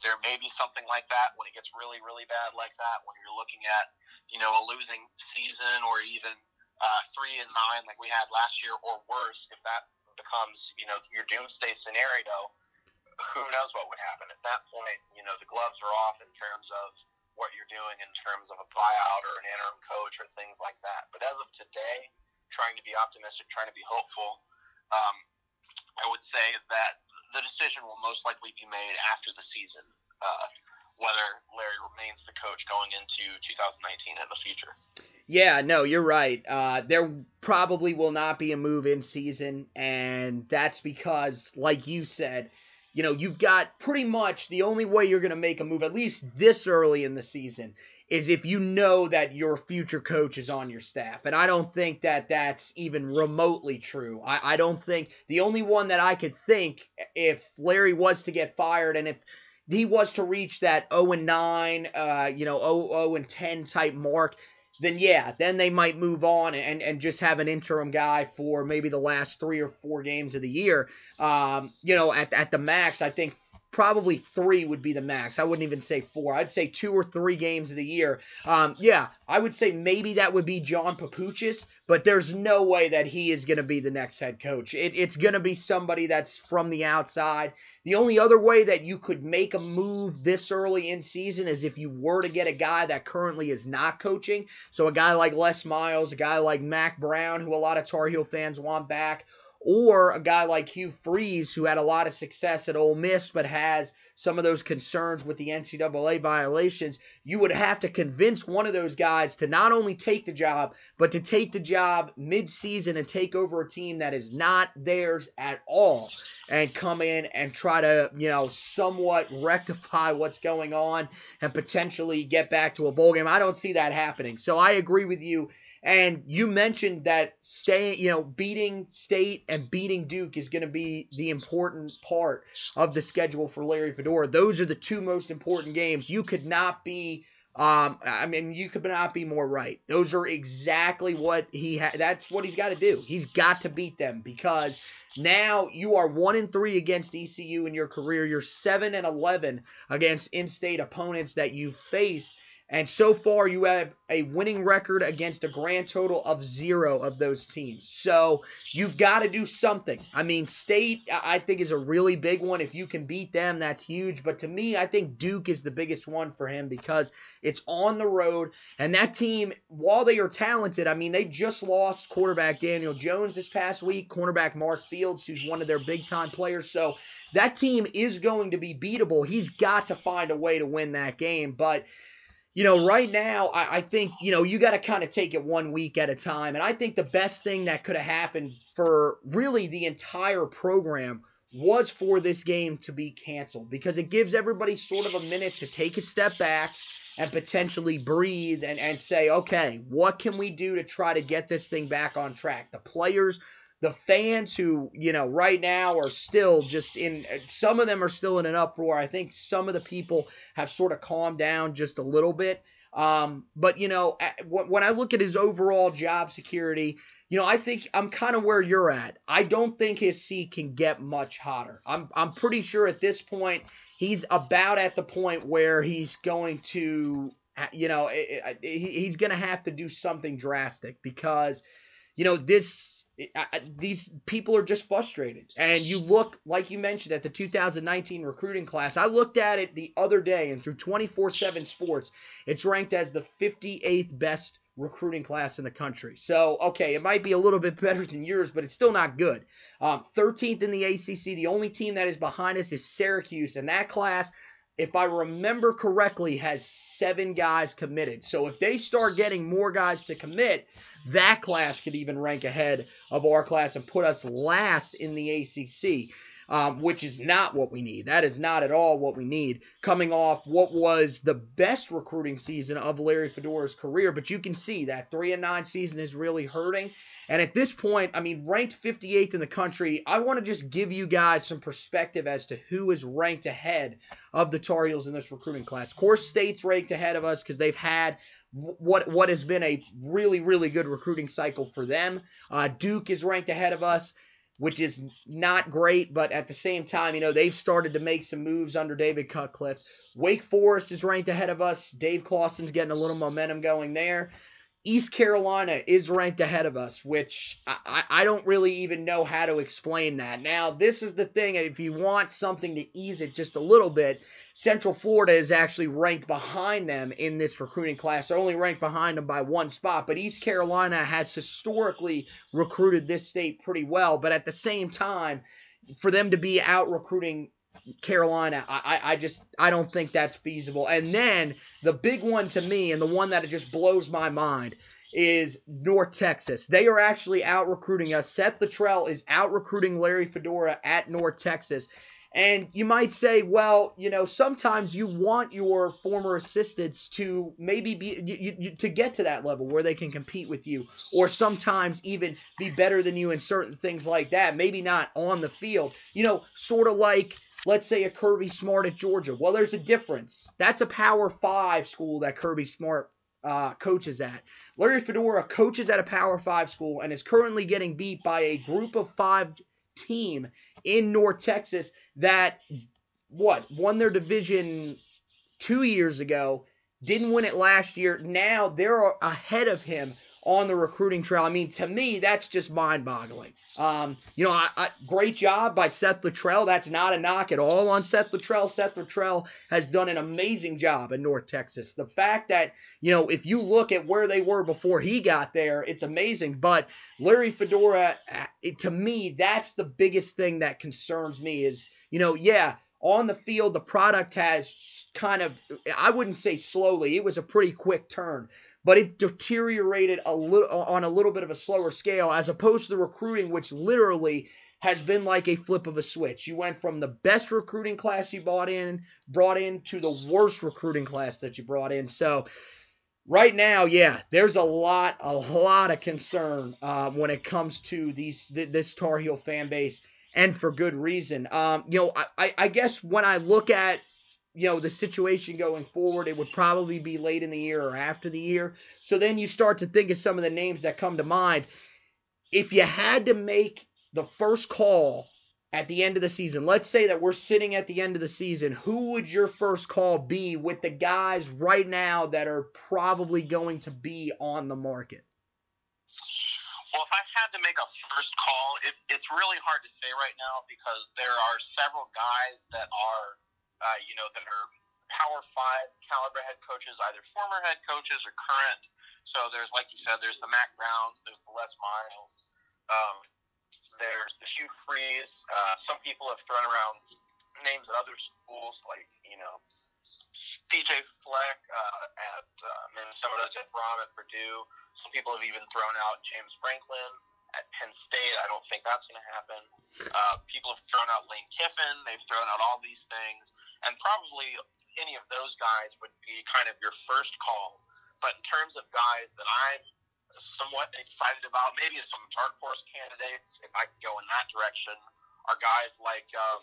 there may be something like that when it gets really really bad like that. When you're looking at, you know, a losing season or even uh, three and nine like we had last year or worse, if that becomes, you know, your doomsday scenario. Who knows what would happen at that point? You know, the gloves are off in terms of what you're doing in terms of a buyout or an interim coach or things like that. But as of today, trying to be optimistic, trying to be hopeful, um, I would say that the decision will most likely be made after the season, uh, whether Larry remains the coach going into 2019 and the future. Yeah, no, you're right. Uh, there probably will not be a move in season, and that's because, like you said, you know, you've got pretty much the only way you're going to make a move, at least this early in the season, is if you know that your future coach is on your staff. And I don't think that that's even remotely true. I, I don't think the only one that I could think if Larry was to get fired and if he was to reach that 0 and 9, uh, you know, 0, 0 and 10 type mark, then yeah, then they might move on and, and just have an interim guy for maybe the last three or four games of the year. Um, you know, at, at the max, I think probably three would be the max. I wouldn't even say four. I'd say two or three games of the year. Um, yeah, I would say maybe that would be John Papuchis, but there's no way that he is going to be the next head coach. It, it's going to be somebody that's from the outside. The only other way that you could make a move this early in season is if you were to get a guy that currently is not coaching. So a guy like Les Miles, a guy like Mack Brown, who a lot of Tar Heel fans want back, or a guy like Hugh Freeze, who had a lot of success at Ole Miss but has some of those concerns with the NCAA violations, you would have to convince one of those guys to not only take the job, but to take the job mid-season and take over a team that is not theirs at all and come in and try to, you know, somewhat rectify what's going on and potentially get back to a bowl game. I don't see that happening. So I agree with you and you mentioned that staying, you know, beating State and beating Duke is going to be the important part of the schedule for Larry Fedora. Those are the two most important games. You could not be um, I mean, you could not be more right. Those are exactly what he had. That's what he's got to do. He's got to beat them because now you are one and three against ECU in your career. You're seven and eleven against in-state opponents that you've faced And so far, you have a winning record against a grand total of zero of those teams. So you've got to do something. I mean, State, I think, is a really big one. If you can beat them, that's huge. But to me, I think Duke is the biggest one for him because it's on the road. And that team, while they are talented, I mean, they just lost quarterback Daniel Jones this past week, cornerback Mark Fields, who's one of their big time players. So that team is going to be beatable. He's got to find a way to win that game. But you know, right now, I, I think, you know, you got to kind of take it one week at a time. And I think the best thing that could have happened for really the entire program was for this game to be canceled because it gives everybody sort of a minute to take a step back and potentially breathe and, and say, okay, what can we do to try to get this thing back on track? The players the fans who you know right now are still just in some of them are still in an uproar. I think some of the people have sort of calmed down just a little bit. Um, but you know when i look at his overall job security you know i think i'm kind of where you're at. I don't think his seat can get much hotter. I'm i'm pretty sure at this point he's about at the point where he's going to you know he's going to have to do something drastic because you know this I, these people are just frustrated. And you look, like you mentioned, at the 2019 recruiting class. I looked at it the other day, and through 24 7 sports, it's ranked as the 58th best recruiting class in the country. So, okay, it might be a little bit better than yours, but it's still not good. Um, 13th in the ACC. The only team that is behind us is Syracuse, and that class if I remember correctly, has seven guys committed. So if they start getting more guys to commit, that class could even rank ahead of our class and put us last in the ACC um, which is not what we need. That is not at all what we need coming off what was the best recruiting season of Larry Fedora's career. But you can see that 3 and 9 season is really hurting. And at this point, I mean, ranked 58th in the country, I want to just give you guys some perspective as to who is ranked ahead of the Tar Heels in this recruiting class. Of course, State's ranked ahead of us because they've had what what has been a really really good recruiting cycle for them. Uh, Duke is ranked ahead of us which is not great, but at the same time, you know, they've started to make some moves under David Cutcliffe. Wake Forest is ranked ahead of us. Dave Clawson's getting a little momentum going there. East Carolina is ranked ahead of us, which I, I don't really even know how to explain that. Now, this is the thing. If you want something to ease it just a little bit, Central Florida is actually ranked behind them in this recruiting class. They're only ranked behind them by one spot, but East Carolina has historically recruited this state pretty well. But at the same time, for them to be out recruiting Carolina, I, I just I don't think that's feasible. And then the big one to me, and the one that just blows my mind, is North Texas. They are actually out recruiting us. Seth Littrell is out recruiting Larry Fedora at North Texas. And you might say, well, you know, sometimes you want your former assistants to maybe be you, you, to get to that level where they can compete with you, or sometimes even be better than you in certain things like that. Maybe not on the field, you know, sort of like let's say a Kirby Smart at Georgia. Well, there's a difference. That's a Power Five school that Kirby Smart uh, coaches at. Larry Fedora coaches at a Power Five school and is currently getting beat by a Group of Five team in North Texas that what won their division two years ago, didn't win it last year. Now they're ahead of him on the recruiting trail. I mean, to me, that's just mind-boggling. Um, you know, I, I, great job by Seth Littrell. That's not a knock at all on Seth Littrell. Seth Littrell has done an amazing job in North Texas. The fact that, you know, if you look at where they were before he got there, it's amazing. But Larry Fedora, it, to me, that's the biggest thing that concerns me is, you know, yeah, on the field, the product has kind of, I wouldn't say slowly, it was a pretty quick turn but it deteriorated a little on a little bit of a slower scale as opposed to the recruiting which literally has been like a flip of a switch. You went from the best recruiting class you brought in, brought in to the worst recruiting class that you brought in. So right now, yeah, there's a lot, a lot of concern uh, when it comes to these this Tar Heel fan base, and for good reason. Um, you know, I, I guess when I look at you know the situation going forward it would probably be late in the year or after the year so then you start to think of some of the names that come to mind if you had to make the first call at the end of the season, let's say that we're sitting at the end of the season, who would your first call be with the guys right now that are probably going to be on the market? Well, if I had to make a first call, it, it's really hard to say right now because there are several guys that are, uh, you know, that are Power Five caliber head coaches, either former head coaches or current. So there's, like you said, there's the Mack Browns, there's the Les Miles, um, there's the Hugh Freeze. Uh, some people have thrown around names at other schools, like you know, PJ Fleck uh, at uh, Minnesota, Jeff Brohm at Purdue. Some people have even thrown out James Franklin at Penn State. I don't think that's going to happen. Uh, people have thrown out Lane Kiffin. They've thrown out all these things, and probably any of those guys would be kind of your first call. But in terms of guys that I'm somewhat excited about, maybe some dark horse candidates, if I could go in that direction, are guys like um,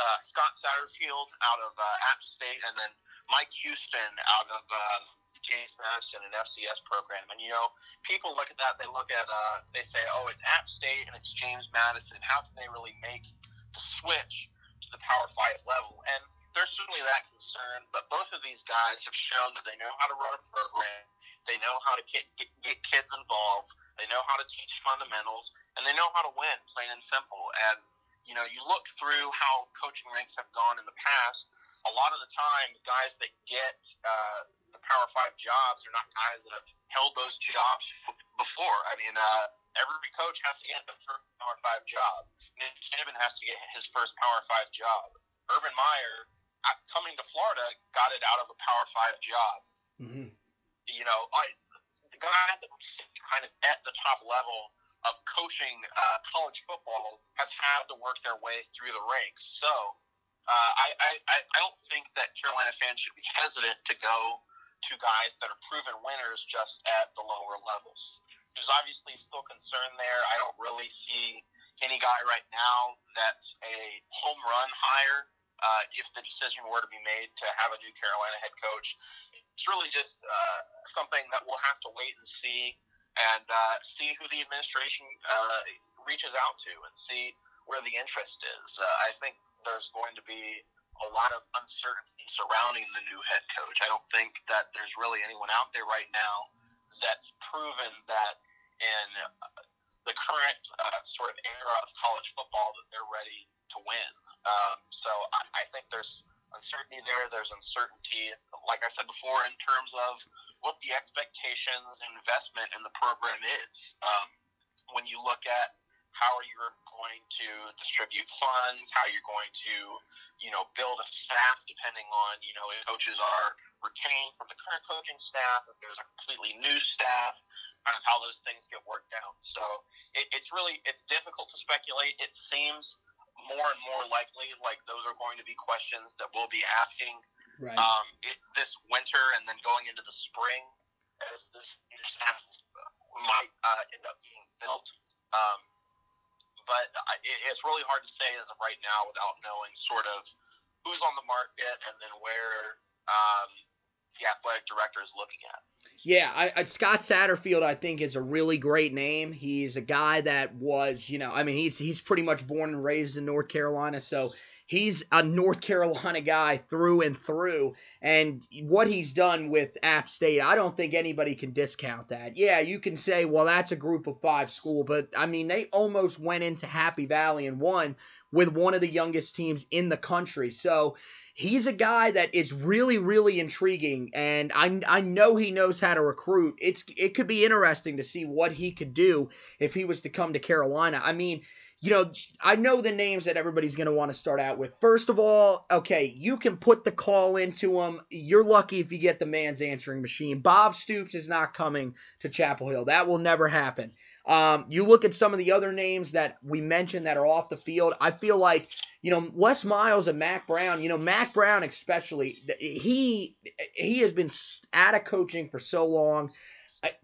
uh, Scott Satterfield out of uh, App State, and then Mike Houston out of uh, James Madison and FCS program. And you know, people look at that, they look at, uh, they say, oh, it's App State and it's James Madison. How can they really make the switch to the Power Five level? And there's certainly that concern, but both of these guys have shown that they know how to run a program they know how to get, get, get kids involved. They know how to teach fundamentals, and they know how to win, plain and simple. And you know, you look through how coaching ranks have gone in the past. A lot of the times, guys that get uh, the Power Five jobs are not guys that have held those jobs before. I mean, uh, every coach has to get the first Power Five job. Nick Saban has to get his first Power Five job. Urban Meyer, coming to Florida, got it out of a Power Five job. Mm-hmm you know, I, the guys that we see kind of at the top level of coaching uh, college football have had to work their way through the ranks. So uh, I, I, I don't think that Carolina fans should be hesitant to go to guys that are proven winners just at the lower levels. There's obviously still concern there. I don't really see any guy right now that's a home run hire uh, if the decision were to be made to have a new Carolina head coach it's really just uh, something that we'll have to wait and see and uh, see who the administration uh, reaches out to and see where the interest is. Uh, I think there's going to be a lot of uncertainty surrounding the new head coach. I don't think that there's really anyone out there right now that's proven that in the current uh, sort of era of college football that they're ready to win. Um, so I, I think there's uncertainty there. There's uncertainty, like I said before, in terms of what the expectations and investment in the program is. Um, when you look at how you're going to distribute funds, how you're going to, you know, build a staff depending on, you know, if coaches are retained from the current coaching staff, if there's a completely new staff, kind of how those things get worked out. So it, it's really it's difficult to speculate. It seems more and more likely like those are going to be questions that we'll be asking right. um, it, this winter and then going into the spring as this new staff might uh, end up being built. Um, but it, it's really hard to say as of right now without knowing sort of who's on the market and then where um, the athletic director is looking at. Yeah, I, I, Scott Satterfield, I think, is a really great name. He's a guy that was, you know, I mean, he's he's pretty much born and raised in North Carolina, so he's a North Carolina guy through and through. And what he's done with App State, I don't think anybody can discount that. Yeah, you can say, well, that's a group of five school, but I mean, they almost went into Happy Valley and won with one of the youngest teams in the country. So he's a guy that is really really intriguing and I, I know he knows how to recruit it's it could be interesting to see what he could do if he was to come to carolina i mean you know i know the names that everybody's going to want to start out with first of all okay you can put the call into them. you're lucky if you get the man's answering machine bob stoops is not coming to chapel hill that will never happen um, you look at some of the other names that we mentioned that are off the field. I feel like, you know, Les Miles and Mack Brown, you know, Mack Brown especially, he he has been out of coaching for so long.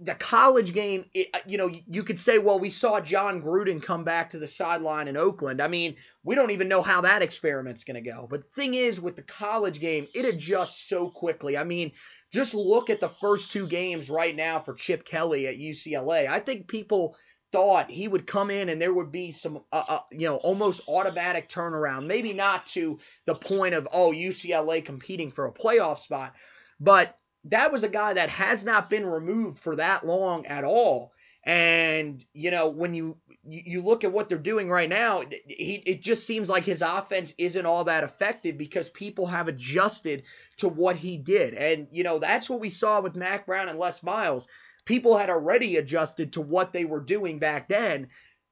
The college game, it, you know, you could say, well, we saw Jon Gruden come back to the sideline in Oakland. I mean, we don't even know how that experiment's going to go. But the thing is, with the college game, it adjusts so quickly. I mean, just look at the first two games right now for Chip Kelly at UCLA. I think people thought he would come in and there would be some, uh, uh, you know, almost automatic turnaround. Maybe not to the point of, oh, UCLA competing for a playoff spot, but that was a guy that has not been removed for that long at all. And you know when you you look at what they're doing right now, he it just seems like his offense isn't all that effective because people have adjusted to what he did. And you know that's what we saw with Mack Brown and Les Miles. People had already adjusted to what they were doing back then.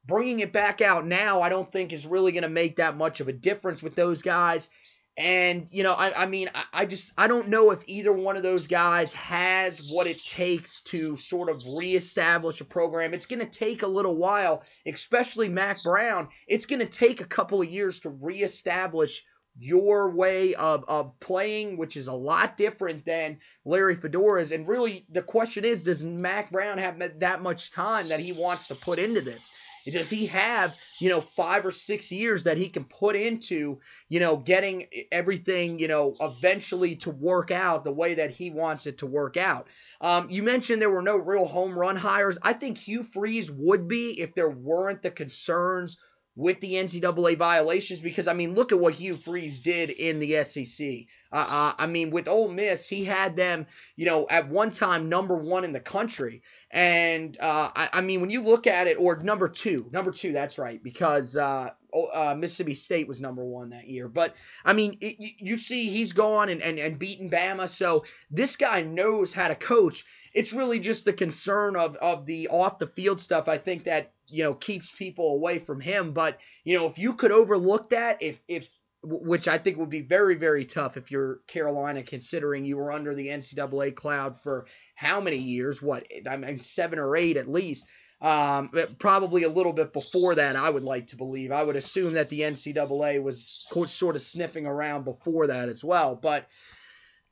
Bringing it back out now, I don't think is really going to make that much of a difference with those guys. And, you know, I, I mean, I, I, just, I don't know if either one of those guys has what it takes to sort of reestablish a program. It's going to take a little while, especially Mack Brown. It's going to take a couple of years to reestablish your way of, of playing, which is a lot different than Larry Fedora's. And really, the question is, does Mack Brown have that much time that he wants to put into this? Does he have, you know, five or six years that he can put into, you know, getting everything, you know, eventually to work out the way that he wants it to work out? Um, you mentioned there were no real home run hires. I think Hugh Freeze would be if there weren't the concerns with the NCAA violations because I mean, look at what Hugh Freeze did in the SEC. Uh, uh, I mean, with Ole Miss, he had them, you know, at one time number one in the country, and uh, I, I, mean, when you look at it, or number two, number two, that's right, because uh, uh, Mississippi State was number one that year. But I mean, it, you see, he's gone and, and and beaten Bama, so this guy knows how to coach. It's really just the concern of of the off the field stuff. I think that you know keeps people away from him. But you know, if you could overlook that, if if which I think would be very, very tough if you're Carolina, considering you were under the NCAA cloud for how many years? What I mean, seven or eight at least. Um, probably a little bit before that, I would like to believe. I would assume that the NCAA was sort of sniffing around before that as well. But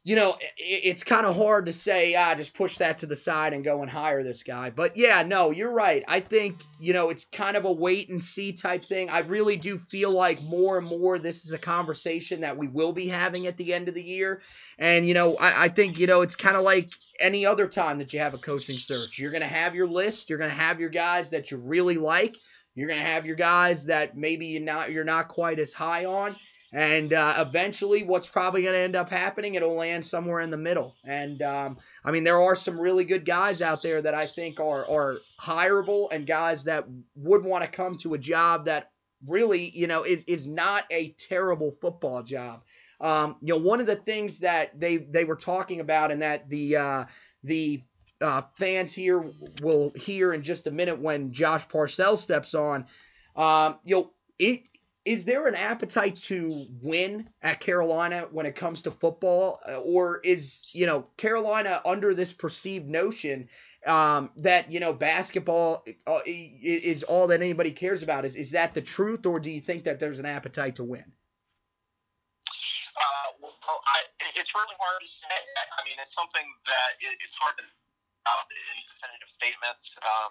you know, it's kind of hard to say, ah, just push that to the side and go and hire this guy. But yeah, no, you're right. I think, you know, it's kind of a wait and see type thing. I really do feel like more and more this is a conversation that we will be having at the end of the year. And, you know, I, I think, you know, it's kind of like any other time that you have a coaching search. You're going to have your list, you're going to have your guys that you really like. You're going to have your guys that maybe you're not you're not quite as high on and uh, eventually, what's probably going to end up happening, it'll land somewhere in the middle. And um, I mean, there are some really good guys out there that I think are are hireable and guys that would want to come to a job that really, you know, is is not a terrible football job. Um, you know, one of the things that they they were talking about, and that the uh, the uh, fans here will hear in just a minute when Josh Parcell steps on. Um, you know, it is there an appetite to win at Carolina when it comes to football, uh, or is you know Carolina under this perceived notion um, that you know basketball uh, is all that anybody cares about? Is is that the truth, or do you think that there's an appetite to win? Uh, well, it's really hard to say. I mean, it's something that it, it's hard to uh, any definitive statements. Um,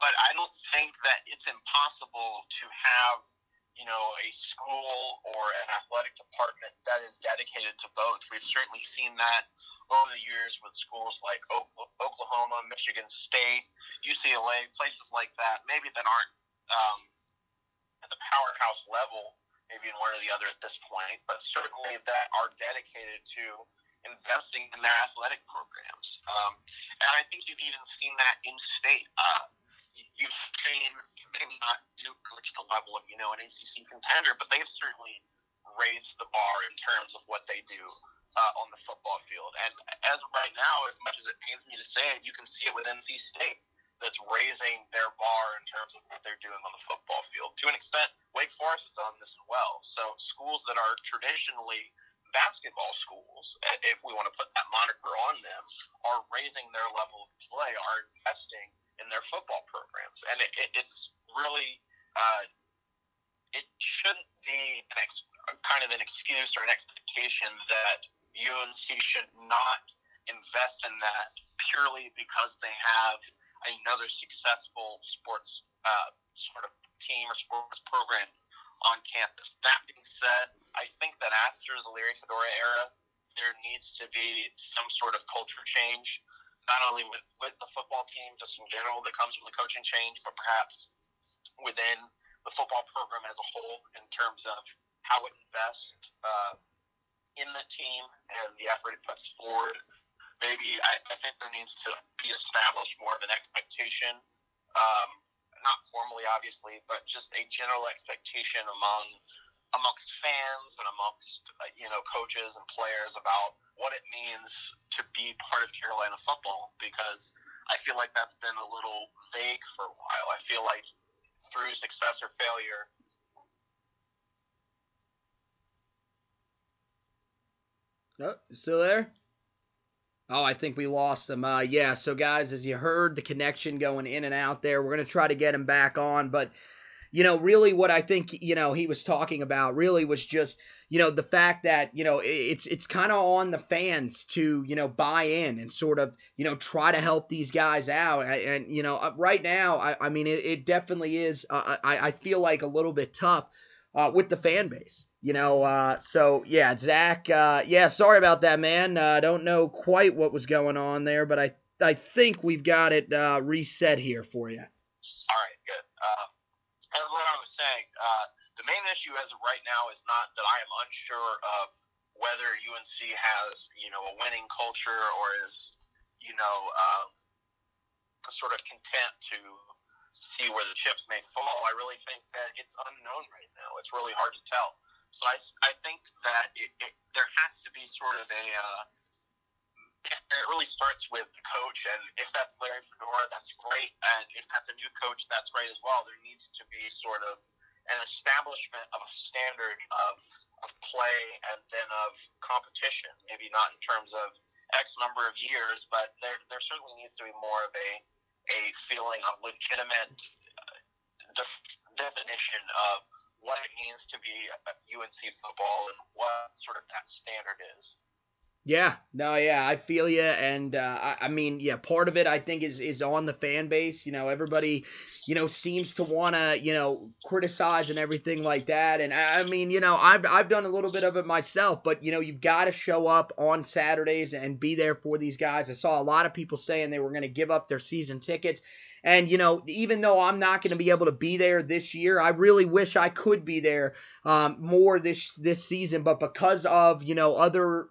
but I don't think that it's impossible to have you know, a school or an athletic department that is dedicated to both. We've certainly seen that over the years with schools like Oklahoma, Michigan State, UCLA, places like that, maybe that aren't um, at the powerhouse level, maybe in one or the other at this point, but certainly that are dedicated to investing in their athletic programs. Um, and I think you've even seen that in state. Uh, you've seen maybe not level of you know an ACC contender, but they've certainly raised the bar in terms of what they do uh, on the football field. And as right now, as much as it pains me to say it, you can see it with NC State that's raising their bar in terms of what they're doing on the football field. To an extent, Wake Forest has done this as well. So schools that are traditionally basketball schools, if we want to put that moniker on them, are raising their level of play, are investing in their football programs, and it, it, it's really uh, it shouldn't be an ex- kind of an excuse or an expectation that UNC should not invest in that purely because they have another successful sports uh, sort of team or sports program on campus. That being said, I think that after the Larry Fedora era, there needs to be some sort of culture change not only with, with the football team, just in general, that comes from the coaching change, but perhaps within the football program as a whole in terms of how it invests uh, in the team and the effort it puts forward. Maybe I, I think there needs to be established more of an expectation, um, not formally obviously, but just a general expectation among amongst fans and amongst uh, you know coaches and players about what it means to be part of Carolina football because I feel like that's been a little vague for a while. I feel like through success or failure. Oh, still there? Oh, I think we lost him. Uh, yeah, so guys, as you heard, the connection going in and out there. We're going to try to get him back on, but you know, really what I think, you know, he was talking about really was just, you know, the fact that, you know, it's it's kind of on the fans to, you know, buy in and sort of, you know, try to help these guys out. And, and you know, uh, right now, I, I mean, it, it definitely is, uh, I, I feel like a little bit tough uh, with the fan base. You know, uh, so yeah, Zack, uh, yeah, sorry about that, man. I uh, don't know quite what was going on there, but I I think we've got it uh, reset here for you. All right, good. Uh, as what I was saying, uh, issue as of right now is not that I am unsure of whether UNC has, you know, a winning culture or is, you know, uh, sort of content to see where the chips may fall. I really think that it's unknown right now. It's really hard to tell. So I, I think that it, it, there has to be sort of a uh, it really starts with the coach, and if that's Larry Fedora, that's great, and if that's a new coach, that's great as well. There needs to be sort of an establishment of a standard of of play and then of competition. Maybe not in terms of X number of years, but there there certainly needs to be more of a a feeling of legitimate uh, def- definition of what it means to be UNC football and what sort of that standard is. Yeah, no, yeah, I feel you, and uh, I, I, mean, yeah, part of it I think is is on the fan base. You know, everybody, you know, seems to want to, you know, criticize and everything like that. And I, I mean, you know, I've I've done a little bit of it myself, but you know, you've got to show up on Saturdays and be there for these guys. I saw a lot of people saying they were to give up their season tickets. And you know, even though I'm not going to be able to be there this year, I really wish I could be there um, more this this season. But because of you know other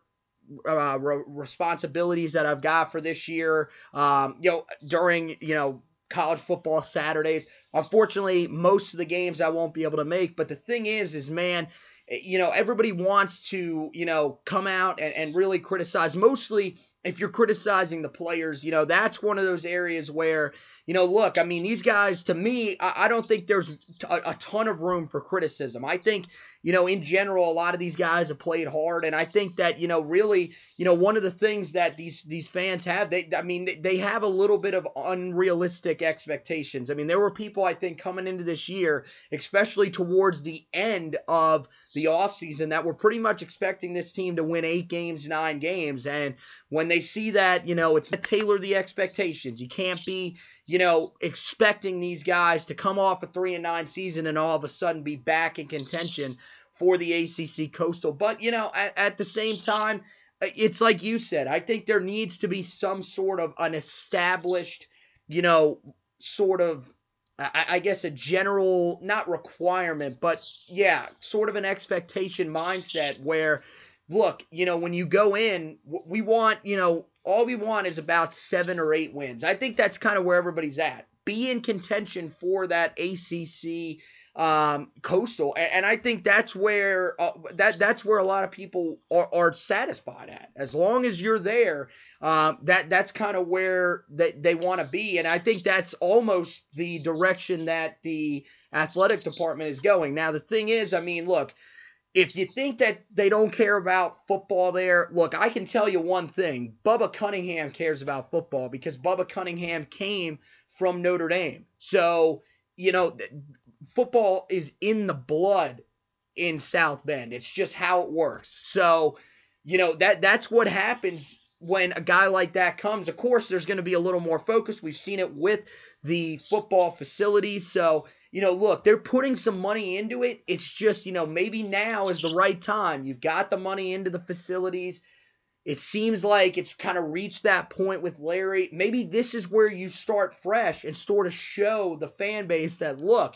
uh, re- responsibilities that I've got for this year. Um, you know, during you know college football Saturdays. Unfortunately, most of the games I won't be able to make. But the thing is, is man, you know, everybody wants to you know come out and, and really criticize. Mostly if you're criticizing the players, you know, that's one of those areas where, you know, look, I mean, these guys, to me, I, I don't think there's a, ton of room for criticism. I think, you know, in general, a lot of these guys have played hard, and I think that you know, really, you know, one of the things that these these fans have, they, I mean, they have a little bit of unrealistic expectations. I mean, there were people I think coming into this year, especially towards the end of the offseason, that were pretty much expecting this team to win eight games, nine games, and when they see that, you know, it's tailor the expectations. You can't be you know, expecting these guys to come off a three and nine season and all of a sudden be back in contention for the ACC Coastal. But you know, at, at the same time, uh, it's like you said. I think there needs to be some sort of an established, you know, sort of. I, I guess a general, not requirement, but yeah, sort of an expectation mindset where, look, you know, when you go in, we want, you know, all we want is about seven or eight wins. I think that's kind of where everybody's at. Be in contention for that ACC um, coastal, and, and, I think that's where uh, that that's where a lot of people are, are satisfied at. As long as you're there, uh, that that's kind of where they, they want to be, and I think that's almost the direction that the athletic department is going. Now, the thing is, I mean, look if you think that they don't care about football there, look, I can tell you one thing. Bubba Cunningham cares about football because Bubba Cunningham came from Notre Dame. So, you know, football is in the blood in South Bend. It's just how it works. So, you know, that that's what happens when a guy like that comes. Of course, there's going to be a little more focus. We've seen it with the football facilities. So, you know, look, they're putting some money into it. It's just, you know, maybe now is the right time. You've got the money into the facilities. It seems like it's kind of reached that point with Larry. Maybe this is where you start fresh and sort of show the fan base that look,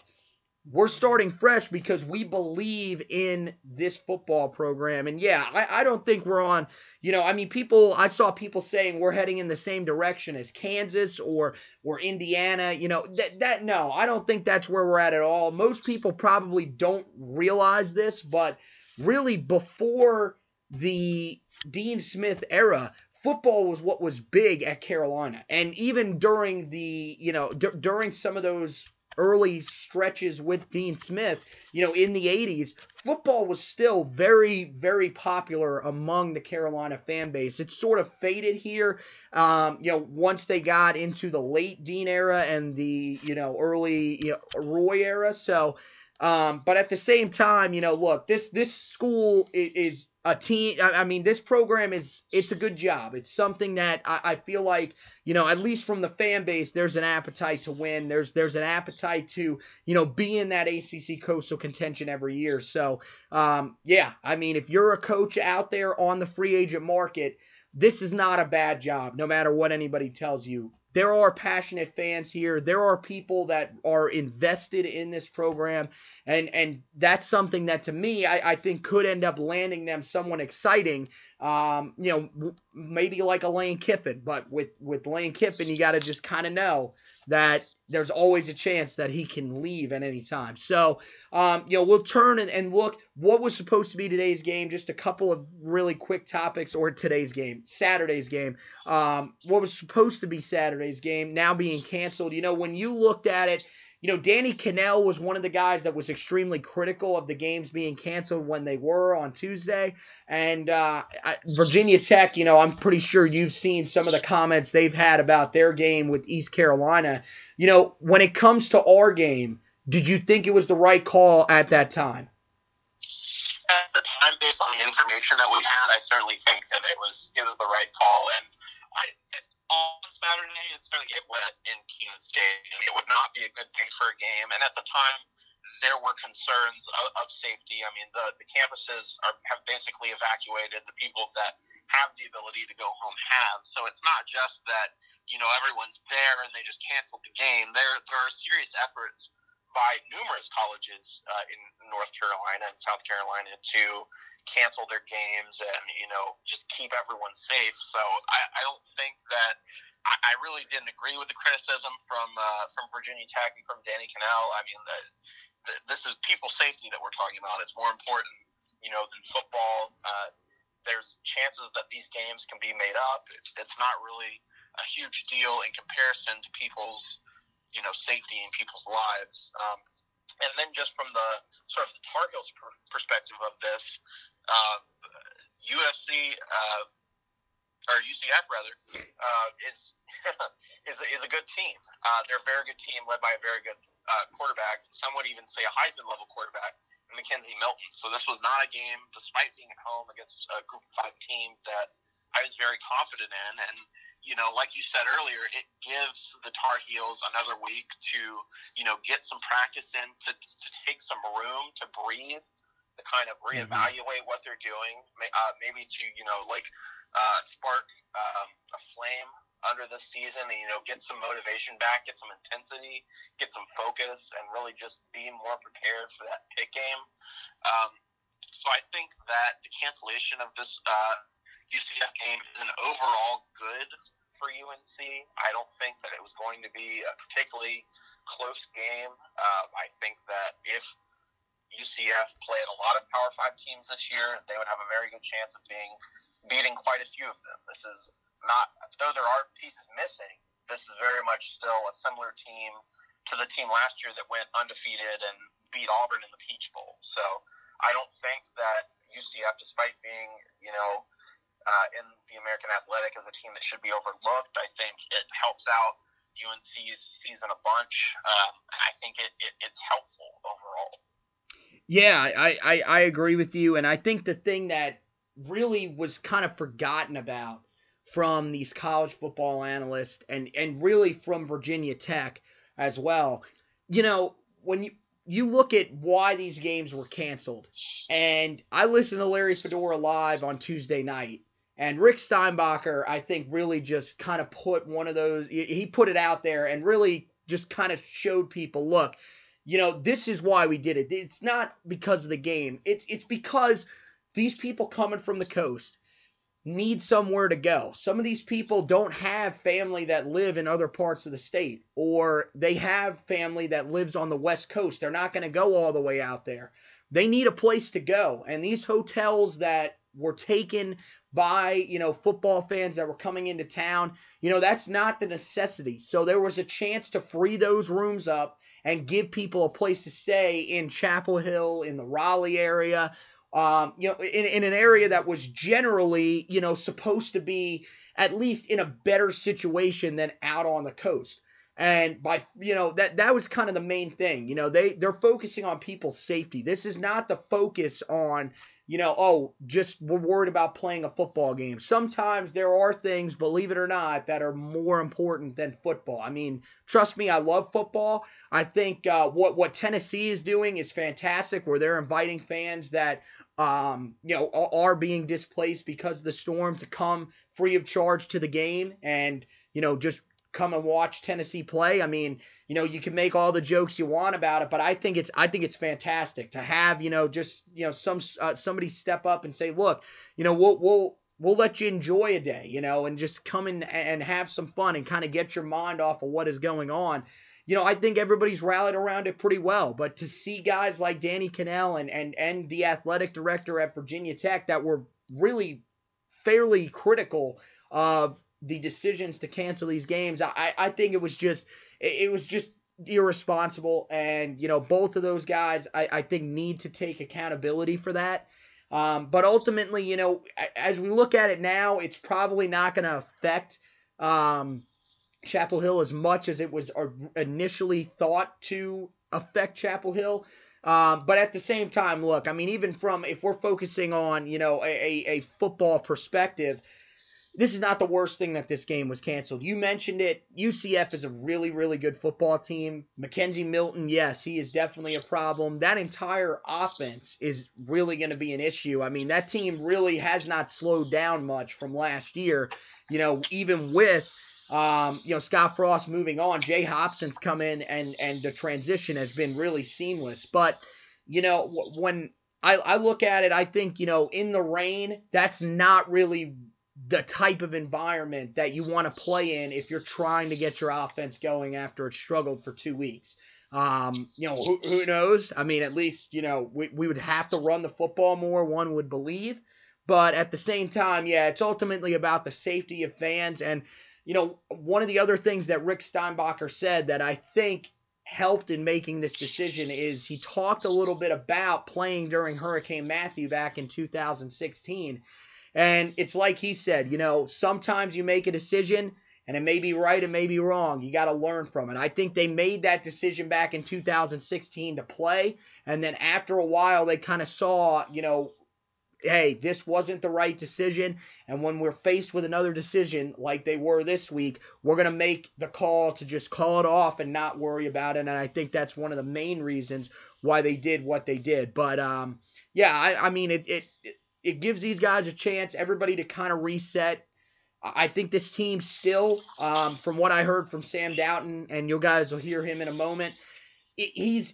we're starting fresh because we believe in this football program. And yeah, I, I, don't think we're on, you know, I mean, people, I saw people saying we're heading in the same direction as Kansas or or Indiana. You know, that, that no, I don't think that's where we're at at all. Most people probably don't realize this, but really before the Dean Smith era, football was what was big at Carolina. And even during the, you know, d- during some of those early stretches with Dean Smith, you know, in the 80s, football was still very, very popular among the Carolina fan base. It sort of faded here, um, you know, once they got into the late Dean era and the, you know, early you know, Roy era. So, um, but at the same time, you know, look, this this school is, is a team. I mean, this program is it's a good job. It's something that I, I, feel like you know, at least from the fan base, there's an appetite to win. There's there's an appetite to you know be in that ACC coastal contention every year. So um, yeah, I mean, if you're a coach out there on the free agent market, this is not a bad job, no matter what anybody tells you there are passionate fans here. There are people that are invested in this program, and and that's something that to me I, I think could end up landing them someone exciting. Um, you know, maybe like a Lane Kiffin, but with with Lane Kiffin, you got to just kind of know that there's always a chance that he can leave at any time. So, um, you know, we'll turn and, and, look what was supposed to be today's game. Just a couple of really quick topics, or today's game, Saturday's game. Um, what was supposed to be Saturday's game now being canceled. You know, when you looked at it you know, Danny Kanell was one of the guys that was extremely critical of the games being canceled when they were on Tuesday. And uh, Virginia Tech, you know, I'm pretty sure you've seen some of the comments they've had about their game with East Carolina. You know, when it comes to our game, did you think it was the right call at that time? At the time, based on the information that we had, I certainly think that it was it was the right call. And I, on Saturday, it's going to get wet in State, and it would not be a good day for a game. And at the time, there were concerns of, of safety. I mean, the, the campuses are, have basically evacuated. The people that have the ability to go home have. So it's not just that, you know, everyone's there and they just canceled the game. There, there are serious efforts by numerous colleges uh, in North Carolina and South Carolina to cancel their games and you know just keep everyone safe. So I, I don't think that I, I really didn't agree with the criticism from uh, from Virginia Tech and from Danny Kanell. I mean, the, the, this is people safety that we're talking about. It's more important, you know, than football. Uh, there's chances that these games can be made up. It, it's not really a huge deal in comparison to people's, you know, safety and people's lives. Um, and then just from the sort of the Tar Heels per- perspective of this, uh, USC uh, or UCF rather uh, is is a, is a good team. Uh, they're a very good team led by a very good uh, quarterback. Some would even say a Heisman level quarterback, McKenzie Milton. So this was not a game, despite being at home against a Group Five team, that I was very confident in. And you know, like you said earlier, it gives the Tar Heels another week to, you know, get some practice in, to, to take some room to breathe, to kind of mm-hmm. reevaluate mm-hmm. what they're doing, uh, maybe to, you know, like uh, spark um, a flame under the season and, you know, get some motivation back, get some intensity, get some focus, and really just be more prepared for that Pitt game. Um, so I think that the cancellation of this uh, UCF game is an overall good for UNC. I don't think that it was going to be a particularly close game. Uh, I think that if UCF played a lot of Power Five teams this year, they would have a very good chance of being beating quite a few of them. This is not, though there are pieces missing. This is very much still a similar team to the team last year that went undefeated and beat Auburn in the Peach Bowl. So I don't think that UCF, despite being, you know, uh, in the American Athletic as a team that should be overlooked. I think it helps out UNC's season a bunch. Um, I think it, it, it's helpful overall. Yeah, I, I, I agree with you. And I think the thing that really was kind of forgotten about from these college football analysts and, and really from Virginia Tech as well, you know, when you you look at why these games were canceled, and I listened to Larry Fedora live on Tuesday night, And Rick Steinbacher, I think, really just kind of put one of those, he put it out there and really just kind of showed people, look, you know, this is why we did it. It's not because of the game. It's it's because these people coming from the coast need somewhere to go. Some of these people don't have family that live in other parts of the state, or they have family that lives on the West Coast. They're not going to go all the way out there. They need a place to go. And these hotels that were taken by, you know, football fans that were coming into town, you know, that's not the necessity. So there was a chance to free those rooms up and give people a place to stay in Chapel Hill, in the Raleigh area, um, you know, in, in an area that was generally, you know, supposed to be at least in a better situation than out on the coast. And by you know that that was kind of the main thing. You know, they they're focusing on people's safety. This is not the focus on you know, oh, just we're worried about playing a football game. Sometimes there are things, believe it or not, that are more important than football. I mean, trust me, I love football. I think uh, what what Tennessee is doing is fantastic, where they're inviting fans that um, you know are being displaced because of the storm to come free of charge to the game and you know just come and watch Tennessee play. I mean, you know, you can make all the jokes you want about it, but I think it's I think it's fantastic to have you know just you know some uh, somebody step up and say, look, you know, we'll we'll we'll let you enjoy a day, you know, and just come in and have some fun and kind of get your mind off of what is going on. You know, I think everybody's rallied around it pretty well, but to see guys like Danny Kanell and and and the athletic director at Virginia Tech that were really fairly critical of the decisions to cancel these games, I I think it was just it, was just irresponsible. And, you know, both of those guys, I, I think, need to take accountability for that. Um, but ultimately, you know, as we look at it now, it's probably not going to affect um, Chapel Hill as much as it was initially thought to affect Chapel Hill. Um, but at the same time, look, I mean, even from if we're focusing on, you know, a, a football perspective, this is not the worst thing that this game was canceled. You mentioned it. UCF is a really, really good football team. McKenzie Milton, yes, he is definitely a problem. That entire offense is really going to be an issue. I mean, that team really has not slowed down much from last year. You know, even with um, you know Scott Frost moving on, Josh Heupel's come in, and and the transition has been really seamless. But you know, when I, I look at it, I think you know, in the rain, that's not really the type of environment that you want to play in if you're trying to get your offense going after it struggled for two weeks. Um, you know, who, who knows? I mean, at least, you know, we, we would have to run the football more, one would believe. But at the same time, yeah, it's ultimately about the safety of fans. And, you know, one of the other things that Rick Steinbacher said that I think helped in making this decision is he talked a little bit about playing during Hurricane Matthew back in 2016 and it's like he said, you know, sometimes you make a decision and it may be right, it may be wrong. You got to learn from it. I think they made that decision back in 2016 to play. And then after a while, they kind of saw, you know, hey, this wasn't the right decision. And when we're faced with another decision like they were this week, we're going to make the call to just call it off and not worry about it. And I think that's one of the main reasons why they did what they did. But, um, yeah, I, I mean, it, it, it it gives these guys a chance, everybody to kind of reset. I think this team still, um, from what I heard from Sam Doughton, and you guys will hear him in a moment, he's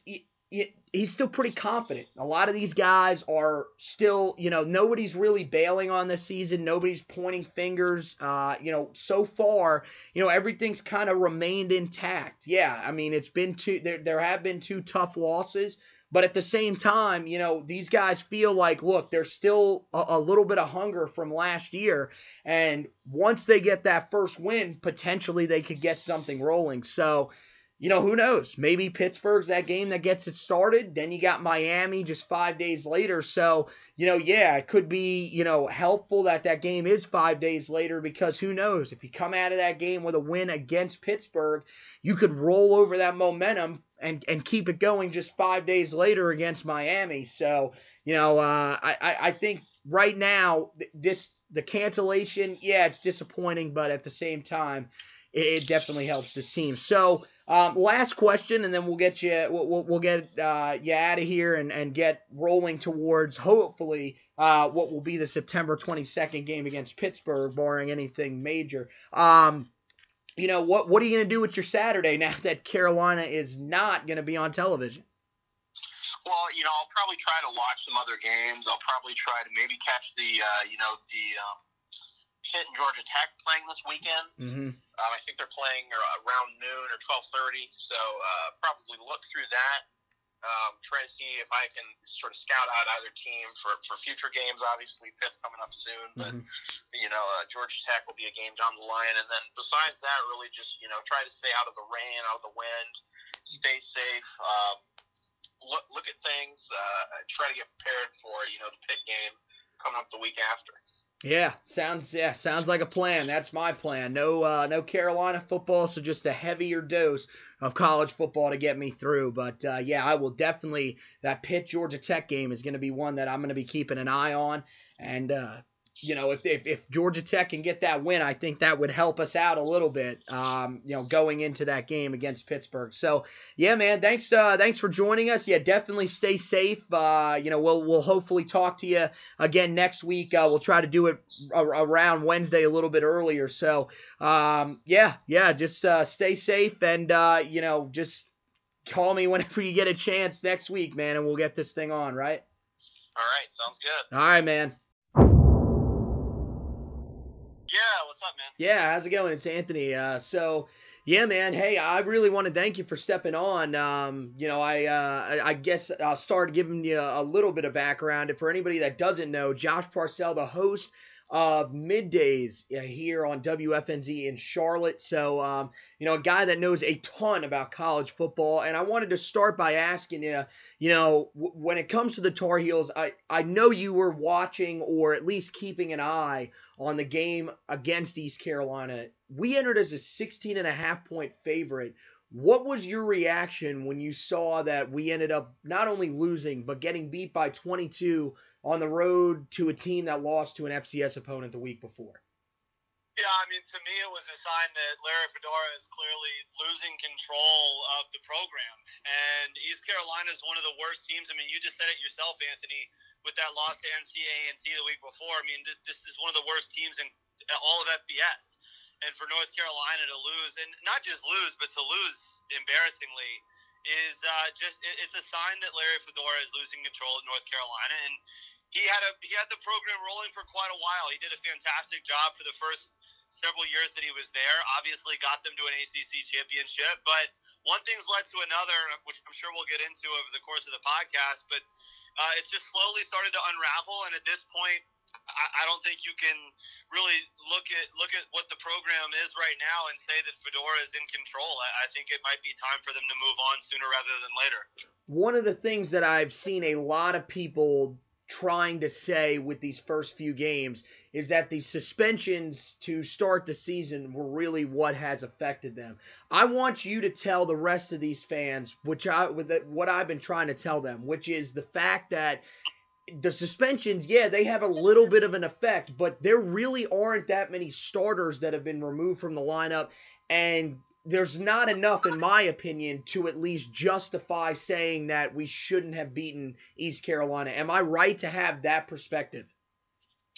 he's still pretty confident. A lot of these guys are still, you know, nobody's really bailing on this season. Nobody's pointing fingers. Uh, you know, so far, you know, everything's kind of remained intact. Yeah, I mean, it's been two. There there have been two tough losses. But at the same time, you know, these guys feel like, look, there's still a, a, little bit of hunger from last year. And once they get that first win, potentially they could get something rolling. So, you know, who knows? Maybe Pittsburgh's that game that gets it started. Then you got Miami just five days later. So, you know, yeah, it could be, you know, helpful that that game is five days later because who knows? If you come out of that game with a win against Pittsburgh, you could roll over that momentum and and keep it going just five days later against Miami. So you know, uh, I I think right now this the cancellation, yeah, it's disappointing, but at the same time, it, it definitely helps this team. So. Um, last question, and then we'll get you we'll, we'll get uh, you out of here and, and get rolling towards hopefully uh, what will be the September 22nd game against Pittsburgh, barring anything major. Um, you know what? What are you going to do with your Saturday now that Carolina is not going to be on television? Well, you know, I'll probably try to watch some other games. I'll probably try to maybe catch the, uh, you know, the um, Pitt and Georgia Tech playing this weekend. Mm-hmm. Um, I think they're playing around noon or twelve thirty. So uh, probably look through that. Um, try to see if I can sort of scout out either team for, for future games. Obviously, Pitt's coming up soon, but Mhm. you know, uh, Georgia Tech will be a game down the line. And then besides that, really just you know try to stay out of the rain, out of the wind, stay safe. Um, look look at things. Uh, try to get prepared for you know the Pitt game coming up the week after. Yeah, sounds yeah, sounds like a plan. That's my plan. No uh, no Carolina football, so just a heavier dose of college football to get me through. But uh, yeah, I will definitely that Pitt Georgia Tech game is going to be one that I'm going to be keeping an eye on. And uh, you know, if, if if Georgia Tech can get that win, I think that would help us out a little bit. Um, you know, going into that game against Pittsburgh. So yeah, man, thanks uh, thanks for joining us. Yeah, definitely stay safe. Uh, you know, we'll we'll hopefully talk to you again next week. Uh, we'll try to do it a- around Wednesday a little bit earlier. So um, yeah, yeah, just uh, stay safe and uh, you know just call me whenever you get a chance next week, man, and we'll get this thing on. Right? All right, sounds good. All right, man. Yeah, what's up, man? Yeah, how's it going? It's Anthony. Uh, so, yeah, man. Hey, I really want to thank you for stepping on. Um, you know, I uh, I guess I'll start giving you a little bit of background. And for anybody that doesn't know, Josh Parcell, the host of middays uh, here on WFNZ in Charlotte. So, um, you know, a guy that knows a ton about college football. And I wanted to start by asking you, you know, w- when it comes to the Tar Heels, I, I know you were watching or at least keeping an eye on the game against East Carolina. We entered as a 16 and a half point favorite. What was your reaction when you saw that we ended up not only losing, but getting beat by 22 on the road to a team that lost to an FCS opponent the week before? Yeah, I mean, to me, it was a sign that Larry Fedora is clearly losing control of the program. And East Carolina is one of the worst teams. I mean, you just said it yourself, Anthony, with that loss to NCAA the week before. I mean, this, this is one of the worst teams in all of FBS. And for North Carolina to lose, and not just lose, but to lose embarrassingly, is uh, just it, it's a sign that Larry Fedora is losing control of North Carolina. And he had a he had the program rolling for quite a while. He did a fantastic job for the first several years that he was there. Obviously, got them to an ACC championship, but one thing's led to another, which I'm sure we'll get into over the course of the podcast. But uh, it's just slowly started to unravel, and at this point, I, don't think you can really look at look at what the program is right now and say that Fedora is in control. I think it might be time for them to move on sooner rather than later. One of the things that I've seen a lot of people trying to say with these first few games is that the suspensions to start the season were really what has affected them. I want you to tell the rest of these fans, which I with it, what I've been trying to tell them, which is the fact that the suspensions, yeah, they have a little bit of an effect, but there really aren't that many starters that have been removed from the lineup, and there's not enough, in my opinion, to at least justify saying that we shouldn't have beaten East Carolina. Am I right to have that perspective?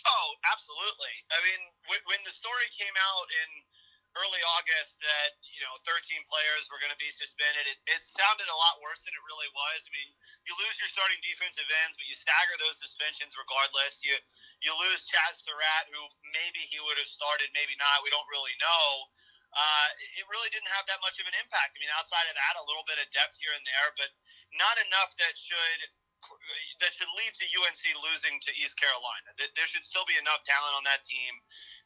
Oh, absolutely. I mean, when, the story came out in early August that you know 13 players were going to be suspended, it, it sounded a lot worse than it really was. I mean, you lose your starting defensive ends, but you stagger those suspensions regardless. You you lose Chazz Surratt, who maybe he would have started, maybe not. We don't really know. Uh, it really didn't have that much of an impact. I mean, outside of that, a little bit of depth here and there, but not enough that should that should lead to UNC losing to East Carolina. There should still be enough talent on that team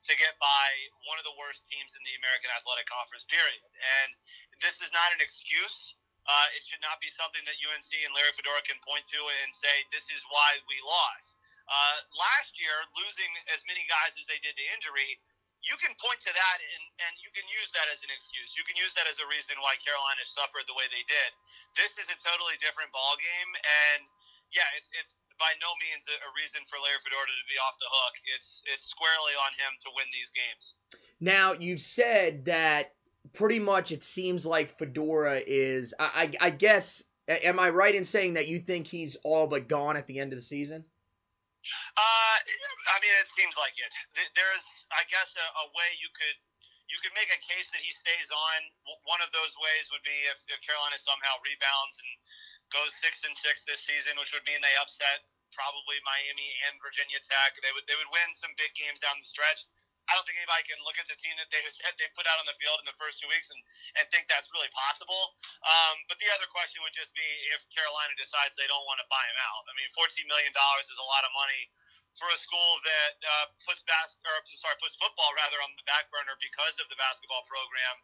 to get by one of the worst teams in the American Athletic Conference, period. And this is not an excuse. Uh, it should not be something that UNC and Larry Fedora can point to and say, this is why we lost. Uh, last year, losing as many guys as they did to injury, you can point to that and, and you can use that as an excuse. You can use that as a reason why Carolina suffered the way they did. This is a totally different ball game, and yeah, it's it's by no means a, reason for Larry Fedora to be off the hook. It's it's squarely on him to win these games. Now you've said that pretty much it seems like Fedora is. I, I, I guess am I right in saying that you think he's all but gone at the end of the season? Uh, I mean, it seems like it. There's, I guess, a, a way you could you could make a case that he stays on. One of those ways would be if, if Carolina somehow rebounds and goes six and six this season, which would mean they upset probably Miami and Virginia Tech. They would they would win some big games down the stretch. I don't think anybody can look at the team that they they put out on the field in the first two weeks and, and think that's really possible. Um, but the other question would just be if Carolina decides they don't want to buy him out. I mean, fourteen million dollars is a lot of money for a school that uh, puts bas- or sorry puts football rather on the back burner because of the basketball program.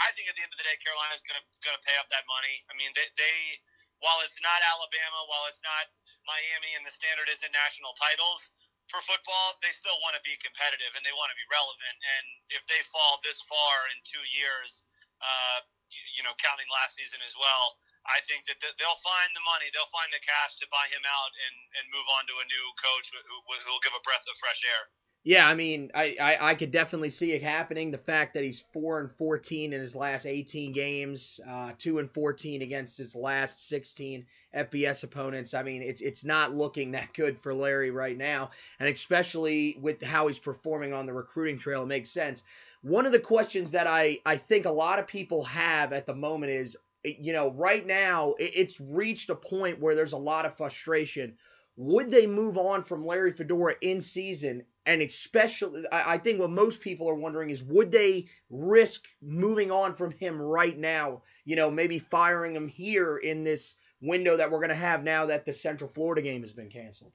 I think at the end of the day, Carolina's gonna gonna pay up that money. I mean, they, they while it's not Alabama, while it's not Miami, and the standard isn't national titles for football, they still want to be competitive and they want to be relevant. And if they fall this far in two years, uh, you, you know, counting last season as well, I think that they'll find the money, they'll find the cash to buy him out and, and move on to a new coach who, will give a breath of fresh air. Yeah, I mean, I, I, I, could definitely see it happening. The fact that he's four and fourteen in his last eighteen games, uh, two and fourteen against his last sixteen FBS opponents. I mean, it's it's not looking that good for Larry right now, and especially with how he's performing on the recruiting trail, it makes sense. One of the questions that I I think a lot of people have at the moment is, you know, right now it's reached a point where there's a lot of frustration. Would they move on from Larry Fedora in season and especially I, think what most people are wondering is would they risk moving on from him right now you know maybe firing him here in this window that we're going to have now that the central florida game has been canceled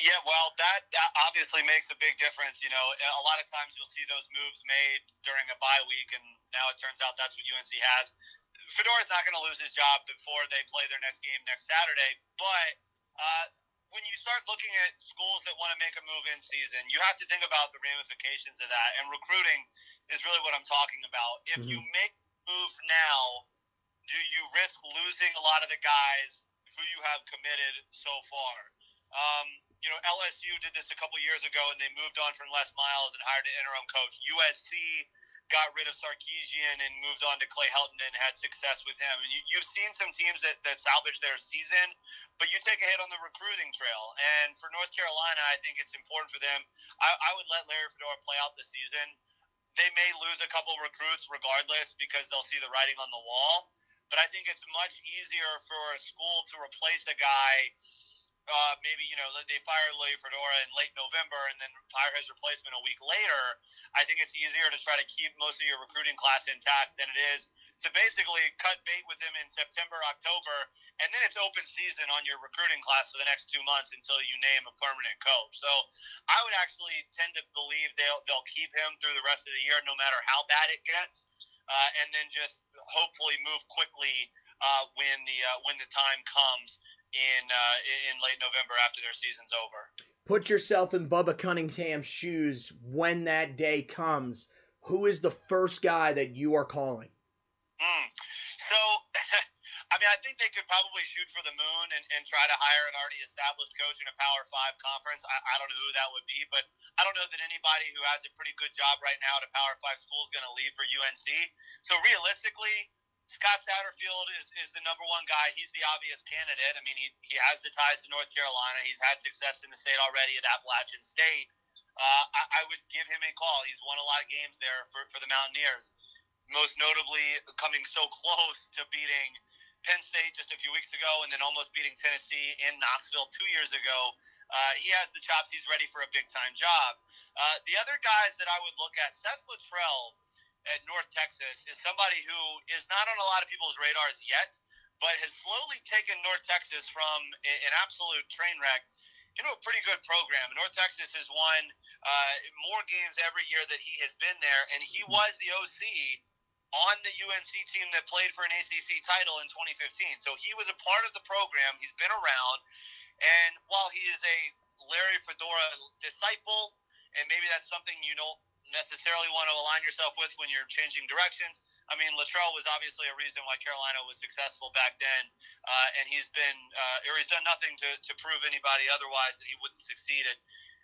yeah, well, that, that obviously makes a big difference. You know, a lot of times you'll see those moves made during a bye week, and now it turns out that's what UNC has. Fedora's not going to lose his job before they play their next game next Saturday, but uh, when you start looking at schools that want to make a move in season, you have to think about the ramifications of that. And recruiting is really what I'm talking about. If mm-hmm. you make move now, do you risk losing a lot of the guys who you have committed so far? Um, you know, LSU did this a couple years ago, and they moved on from Les Miles and hired an interim coach. USC got rid of Sarkisian and moved on to Clay Helton and had success with him. And you, you've seen some teams that, that salvage their season, but you take a hit on the recruiting trail. And for North Carolina, I think it's important for them. I, I would let Larry Fedora play out the season. They may lose a couple recruits regardless because they'll see the writing on the wall. But I think it's much easier for a school to replace a guy uh, maybe you know they fire Larry Fedora in late November and then hire his replacement a week later. I think it's easier to try to keep most of your recruiting class intact than it is to basically cut bait with him in September, October, and then it's open season on your recruiting class for the next two months until you name a permanent coach. So I would actually tend to believe they'll they'll keep him through the rest of the year, no matter how bad it gets, uh, and then just hopefully move quickly uh, when the uh, when the time comes in uh, in late November after their season's over. Put yourself in Bubba Cunningham's shoes when that day comes. Who is the first guy that you are calling? Mm. So, I mean, I think they could probably shoot for the moon and, and try to hire an already established coach in a Power Five conference. I, I don't know who that would be, but I don't know that anybody who has a pretty good job right now at a Power Five school is going to leave for UNC. So, realistically, Scott Satterfield is, is the number one guy. He's the obvious candidate. I mean, he, he has the ties to North Carolina. He's had success in the state already at Appalachian State. Uh, I, I would give him a call. He's won a lot of games there for, for the Mountaineers, most notably coming so close to beating Penn State just a few weeks ago and then almost beating Tennessee in Knoxville two years ago. Uh, he has the chops. He's ready for a big time job. Uh, the other guys that I would look at, Seth Littrell at North Texas is somebody who is not on a lot of people's radars yet, but has slowly taken North Texas from an absolute train wreck into a pretty good program. North Texas has won uh, more games every year that he has been there, and he was the OC on the UNC team that played for an ACC title in 2015. So he was a part of the program. He's been around, and while he is a Larry Fedora disciple, and maybe that's something you don't necessarily want to align yourself with when you're changing directions. I mean, Littrell was obviously a reason why Carolina was successful back then, uh, and he's been uh, or he's done nothing to, to prove anybody otherwise that he wouldn't succeed at,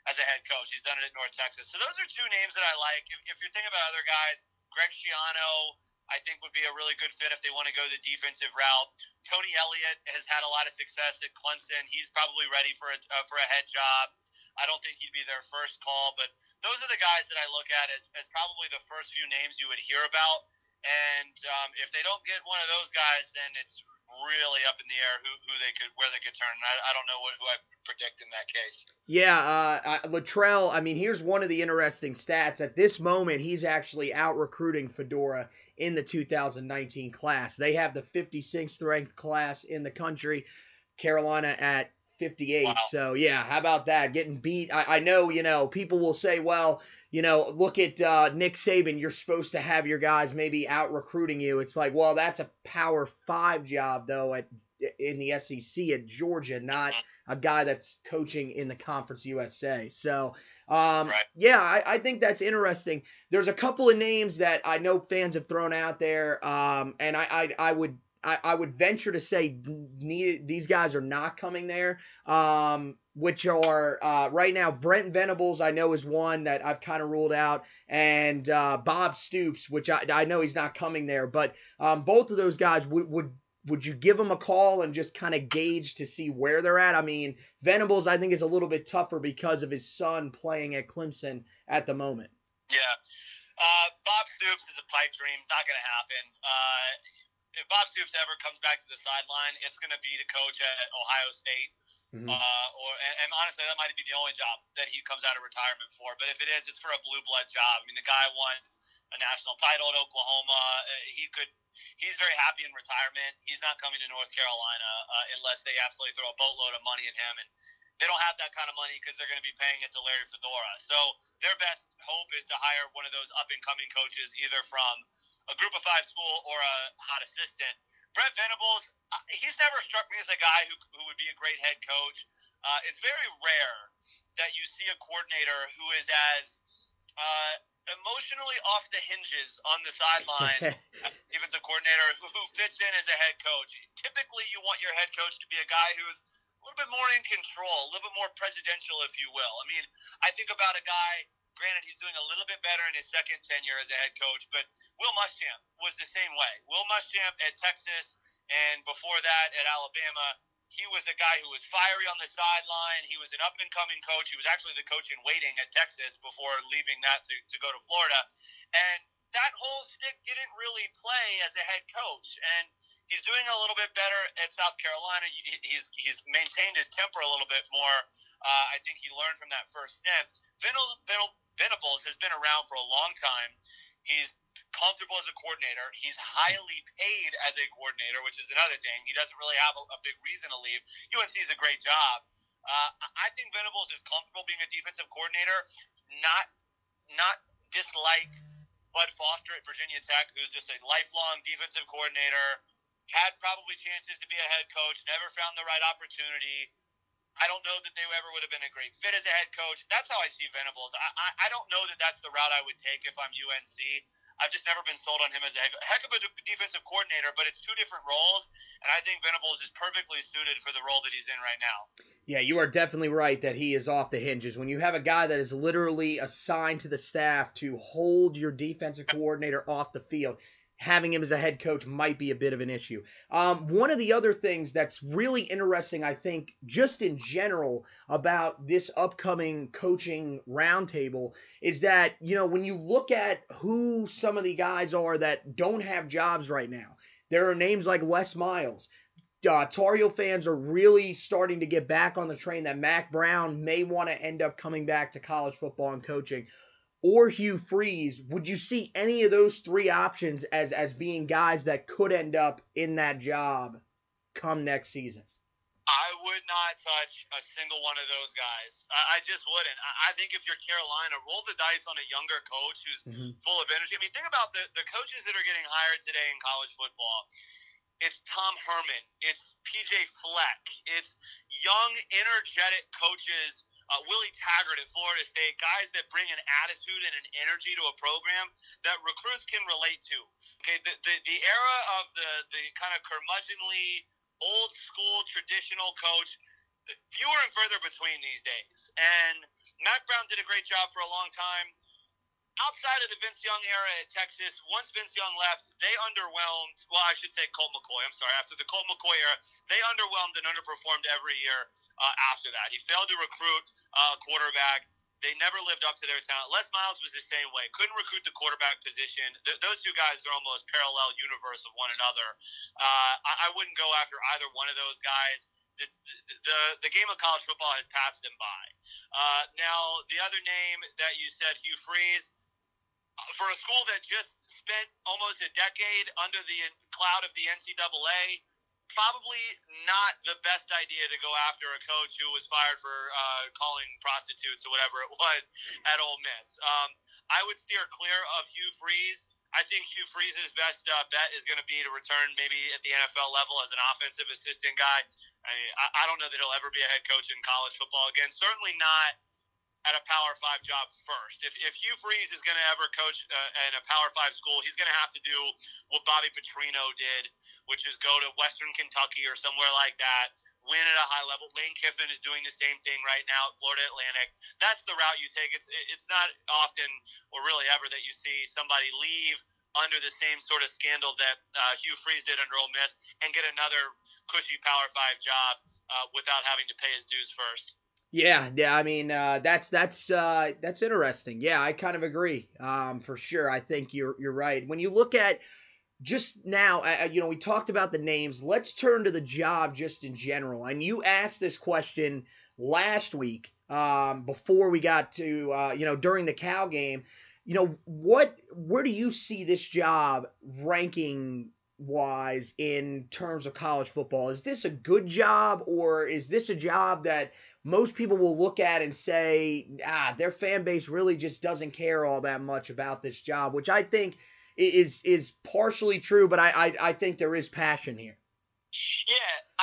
as a head coach. He's done it at North Texas. So those are two names that I like. If, if you're thinking about other guys, Greg Schiano, I think would be a really good fit if they want to go the defensive route. Tony Elliott has had a lot of success at Clemson. He's probably ready for a uh, for a head job. I don't think he'd be their first call, but those are the guys that I look at as, as probably the first few names you would hear about. And um, if they don't get one of those guys, then it's really up in the air who, who they could where they could turn. I, I don't know what who I predict in that case. Yeah, uh, Littrell. I mean, here's one of the interesting stats. At this moment, he's actually out recruiting Fedora in the 2019 class. They have the 56th ranked class in the country. Carolina at 58. Wow. So yeah, how about that? Getting beat. I, I know, you know, people will say, well, you know, look at uh, Nick Saban. You're supposed to have your guys maybe out recruiting you. It's like, well, that's a Power Five job though at in the SEC at Georgia, not mm-hmm. a guy that's coaching in the Conference USA. So, um, right. yeah, I, I, think that's interesting. There's a couple of names that I know fans have thrown out there, um, and I, I, I would I, I would venture to say these guys are not coming there. Um, which are uh, right now Brent Venables, I know is one that I've kind of ruled out, and uh, Bob Stoops, which I, I know he's not coming there. But um, both of those guys would would would you give them a call and just kind of gauge to see where they're at? I mean, Venables I think is a little bit tougher because of his son playing at Clemson at the moment. Yeah. Uh, Bob Stoops is a pipe dream. Not going to happen. Uh, if Bob Stoops ever comes back to the sideline, it's going to be to coach at Ohio State. Mm-hmm. Uh, or and, and, honestly, that might be the only job that he comes out of retirement for. But if it is, it's for a blue blood job. I mean, the guy won a national title at Oklahoma. Uh, he could. He's very happy in retirement. He's not coming to North Carolina uh, unless they absolutely throw a boatload of money at him. And they don't have that kind of money because they're going to be paying it to Larry Fedora. So their best hope is to hire one of those up and coming coaches, either from a group of five school or a hot assistant. Brent Venables, uh, he's never struck me as a guy who, who would be a great head coach. Uh, it's very rare that you see a coordinator who is as uh, emotionally off the hinges on the sideline, if it's a coordinator who, who fits in as a head coach. Typically, you want your head coach to be a guy who's a little bit more in control, a little bit more presidential, if you will. I mean, I think about a guy Granted, he's doing a little bit better in his second tenure as a head coach, but Will Muschamp was the same way. Will Muschamp at Texas and before that at Alabama, he was a guy who was fiery on the sideline. He was an up and coming coach. He was actually the coach in waiting at Texas before leaving that to, to go to Florida. And that whole stick didn't really play as a head coach. And he's doing a little bit better at South Carolina. He's he's maintained his temper a little bit more. Uh, I think he learned from that first stint. Venables has been around for a long time. He's comfortable as a coordinator. He's highly paid as a coordinator, which is another thing. He doesn't really have a, a big reason to leave. UNC is a great job. Uh, I think Venables is comfortable being a defensive coordinator, not not dislike Bud Foster at Virginia Tech, who's just a lifelong defensive coordinator, had probably chances to be a head coach, never found the right opportunity. I don't know that they ever would have been a great fit as a head coach. That's how I see Venables. I, I, I don't know that that's the route I would take if I'm UNC. I've just never been sold on him as a heck of a defensive coordinator, but it's two different roles, and I think Venables is perfectly suited for the role that he's in right now. Yeah, you are definitely right that he is off the hinges. When you have a guy that is literally assigned to the staff to hold your defensive coordinator off the field, having him as a head coach might be a bit of an issue. Um, one of the other things that's really interesting, I think, just in general about this upcoming coaching roundtable is that, you know, when you look at who some of the guys are that don't have jobs right now, there are names like Les Miles. Uh, fans are really starting to get back on the train that Mack Brown may want to end up coming back to college football and coaching or Hugh Freeze, would you see any of those three options as as being guys that could end up in that job come next season? I would not touch a single one of those guys. I, I just wouldn't. I, I, think if you're Carolina, roll the dice on a younger coach who's mm-hmm. full of energy. I mean, think about the, the coaches that are getting hired today in college football. It's Tom Herman. It's PJ Fleck. It's young, energetic coaches uh, Willie Taggart at Florida State, guys that bring an attitude and an energy to a program that recruits can relate to. Okay, the the, the era of the the kind of curmudgeonly, old school, traditional coach, fewer and further between these days. And Mack Brown did a great job for a long time. outside of the Vince Young era at Texas, once Vince Young left, they underwhelmed. Well, I should say Colt McCoy. I'm sorry. After the Colt McCoy era, they underwhelmed and underperformed every year uh, after that. He failed to recruit a uh, quarterback. They never lived up to their talent. Les Miles was the same way. Couldn't recruit the quarterback position. Th- those two guys are almost parallel universe of one another. Uh, I-, I wouldn't go after either one of those guys. The, the, the game of college football has passed them by. Uh, now, the other name that you said, Hugh Freeze, for a school that just spent almost a decade under the cloud of the NCAA, probably not the best idea to go after a coach who was fired for uh, calling prostitutes or whatever it was at Ole Miss. Um, I would steer clear of Hugh Freeze. I think Hugh Freeze's best uh, bet is going to be to return maybe at the NFL level as an offensive assistant guy. I, mean, I, I don't know that he'll ever be a head coach in college football again. Certainly not at a Power Five job first. If, if Hugh Freeze is going to ever coach uh, in a Power Five school, he's going to have to do what Bobby Petrino did, which is go to Western Kentucky or somewhere like that, win at a high level. Lane Kiffin is doing the same thing right now at Florida Atlantic. That's the route you take. It's it's not often or really ever that you see somebody leave under the same sort of scandal that uh, Hugh Freeze did under Ole Miss and get another cushy Power Five job uh, without having to pay his dues first. Yeah, yeah. I mean, uh, that's that's uh, that's interesting. Yeah, I kind of agree. Um, for sure. I think you're you're right. When you look at just now, uh, you know, we talked about the names. Let's turn to the job just in general. And you asked this question last week um, before we got to, uh, you know, during the Cal game. You know, what, where do you see this job ranking wise in terms of college football? Is this a good job or is this a job that most people will look at and say, ah, their fan base really just doesn't care all that much about this job, which I think is is partially true, but I I, I think there is passion here. Yeah,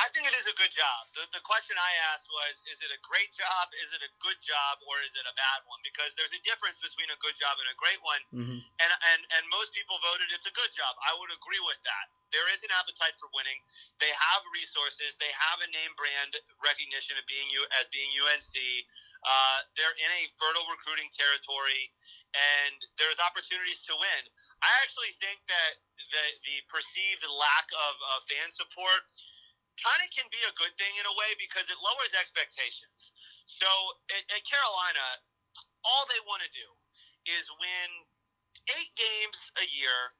I think it is a good job. The, the question I asked was, is it a great job, is it a good job, or is it a bad one? Because there's a difference between a good job and a great one. Mm-hmm. And, and, and most people voted it's a good job. I would agree with that. There is an appetite for winning. They have resources. They have a name brand recognition of being you as being UNC. Uh, they're in a fertile recruiting territory and there's opportunities to win. I actually think that the the perceived lack of uh, fan support kind of can be a good thing in a way because it lowers expectations. So at, at Carolina, all they want to do is win eight games a year,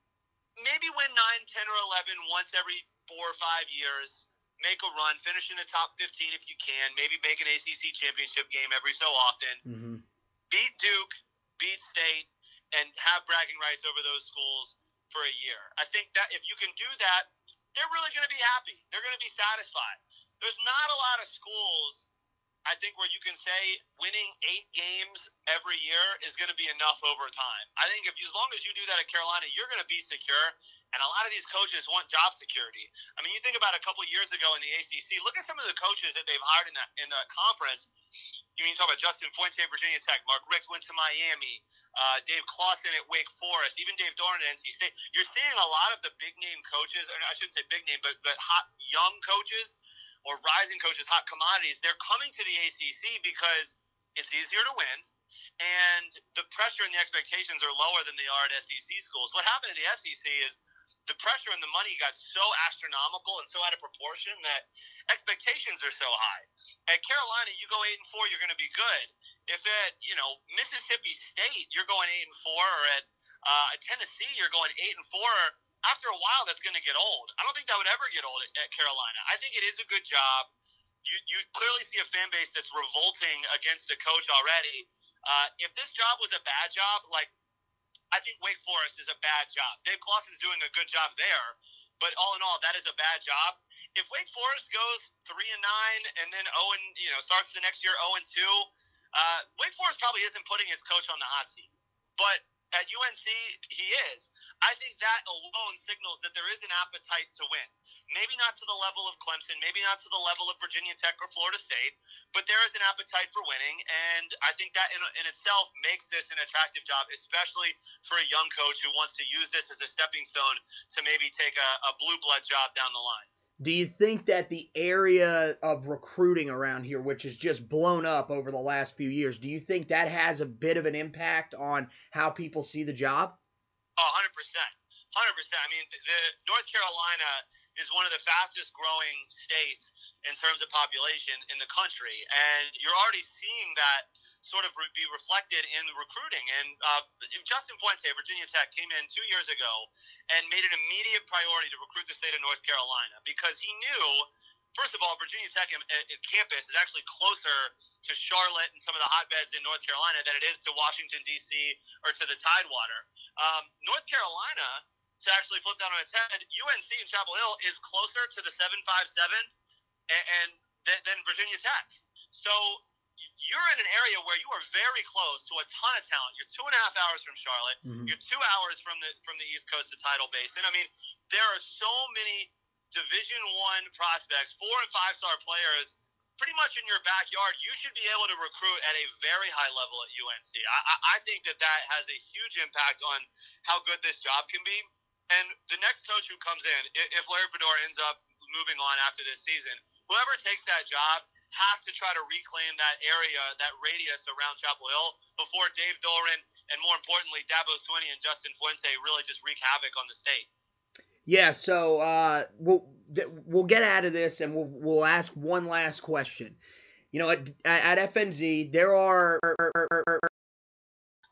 maybe win nine, ten, or eleven once every four or five years. Make a run, finish in the top 15 if you can. Maybe make an ACC championship game every so often. Mm-hmm. Beat Duke, beat State, and have bragging rights over those schools for a year. I think that if you can do that, they're really going to be happy. They're going to be satisfied. There's not a lot of schools, I think, where you can say winning eight games every year is going to be enough over time. I think if as long as you do that at Carolina, you're going to be secure. And a lot of these coaches want job security. I mean, you think about a couple years ago in the ACC. Look at some of the coaches that they've hired in that in the conference. You mean you talk about Justin Fuente at Virginia Tech, Mark Richt went to Miami, uh, Dave Clawson at Wake Forest, even Dave Doeren at NC State. You're seeing a lot of the big name coaches, or I shouldn't say big name, but but hot young coaches or rising coaches, hot commodities. They're coming to the ACC because it's easier to win and the pressure and the expectations are lower than they are at SEC schools. What happened at the SEC is the pressure and the money got so astronomical and so out of proportion that expectations are so high. At Carolina, you go eight and four, you're going to be good. If at you know Mississippi State, you're going eight and four, or at uh, Tennessee, you're going eight and four. After a while, that's going to get old. I don't think that would ever get old at, at Carolina. I think it is a good job. You you clearly see a fan base that's revolting against the coach already. Uh, if this job was a bad job, like I think Wake Forest is a bad job. Dave Clawson is doing a good job there, but all in all, that is a bad job. If Wake Forest goes three and nine and then zero oh you know starts the next year zero oh and two, uh, Wake Forest probably isn't putting his coach on the hot seat. But at UNC, he is. I think that alone signals that there is an appetite to win. Maybe not to the level of Clemson, maybe not to the level of Virginia Tech or Florida State, but there is an appetite for winning, and I think that in, in itself makes this an attractive job, especially for a young coach who wants to use this as a stepping stone to maybe take a, a blue blood job down the line. Do you think that the area of recruiting around here, which has just blown up over the last few years, do you think that has a bit of an impact on how people see the job? Oh, 100%. 100%. I mean, the, North Carolina is one of the fastest growing states in terms of population in the country. And you're already seeing that sort of be reflected in the recruiting. And uh, Justin Fuente, Virginia Tech, came in two years ago and made an immediate priority to recruit the state of North Carolina because he knew. First of all, Virginia Tech campus is actually closer to Charlotte and some of the hotbeds in North Carolina than it is to Washington D.C. or to the Tidewater. Um, North Carolina to actually flip that on its head, UNC in Chapel Hill is closer to the 757 and, and than Virginia Tech. So you're in an area where you are very close to a ton of talent. You're two and a half hours from Charlotte. Mm-hmm. You're two hours from the from the East Coast to Tidal Basin. I mean, there are so many Division One prospects, four and five star players, pretty much in your backyard. You should be able to recruit at a very high level at UNC. I, I think that that has a huge impact on how good this job can be. And the next coach who comes in, if Larry Fedora ends up moving on after this season, whoever takes that job has to try to reclaim that area, that radius around Chapel Hill before Dave Doeren and more importantly Dabo Swinney and Justin Fuente really just wreak havoc on the state. Yeah, so uh, we'll we'll get out of this and we'll we'll ask one last question. You know, at, at FNZ there are.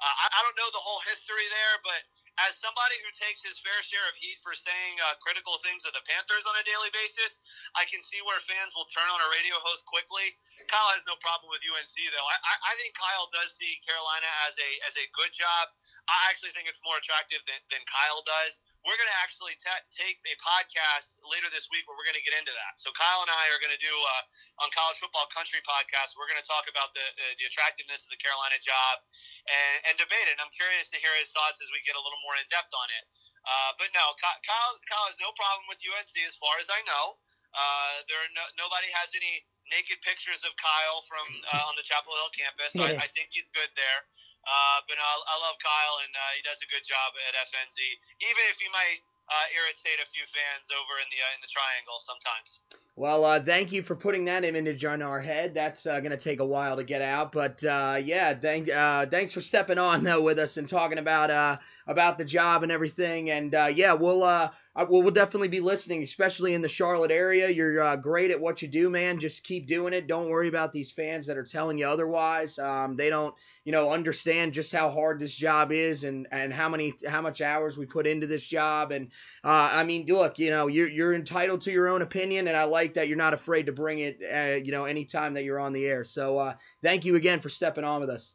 Uh, I, don't know the whole history there, but as somebody who takes his fair share of heat for saying uh, critical things of the Panthers on a daily basis, I can see where fans will turn on a radio host quickly. Kyle has no problem with UNC though. I, I think Kyle does see Carolina as a as a good job. I actually think it's more attractive than, than Kyle does we're going to actually t- take a podcast later this week where we're going to get into that. So Kyle and I are going to do uh, on College Football Country podcast. We're going to talk about the uh, the attractiveness of the Carolina job and, and debate it. And I'm curious to hear his thoughts as we get a little more in depth on it. Uh, but no, Kyle Kyle has no problem with UNC as far as I know. Uh, there are no, nobody has any naked pictures of Kyle from uh, on the Chapel Hill campus. So I, I think he's good there. Uh, but no, I, love Kyle, and uh, he does a good job at FNZ, even if he might uh, irritate a few fans over in the uh, in the triangle sometimes. Well, uh, thank you for putting that image on our head. That's uh, going to take a while to get out, but yeah, thank thanks for stepping on though with us and talking about about the job and everything. And yeah, we'll uh, well, we'll definitely be listening, especially in the Charlotte area. You're uh, great at what you do, man. Just keep doing it. Don't worry about these fans that are telling you otherwise. Um, they don't, you know, understand just how hard this job is and, and how many how much hours we put into this job. And uh, I mean, look, you know, you're you're entitled to your own opinion, and I like that you're not afraid to bring it, uh, you know, anytime that you're on the air. So uh, thank you again for stepping on with us.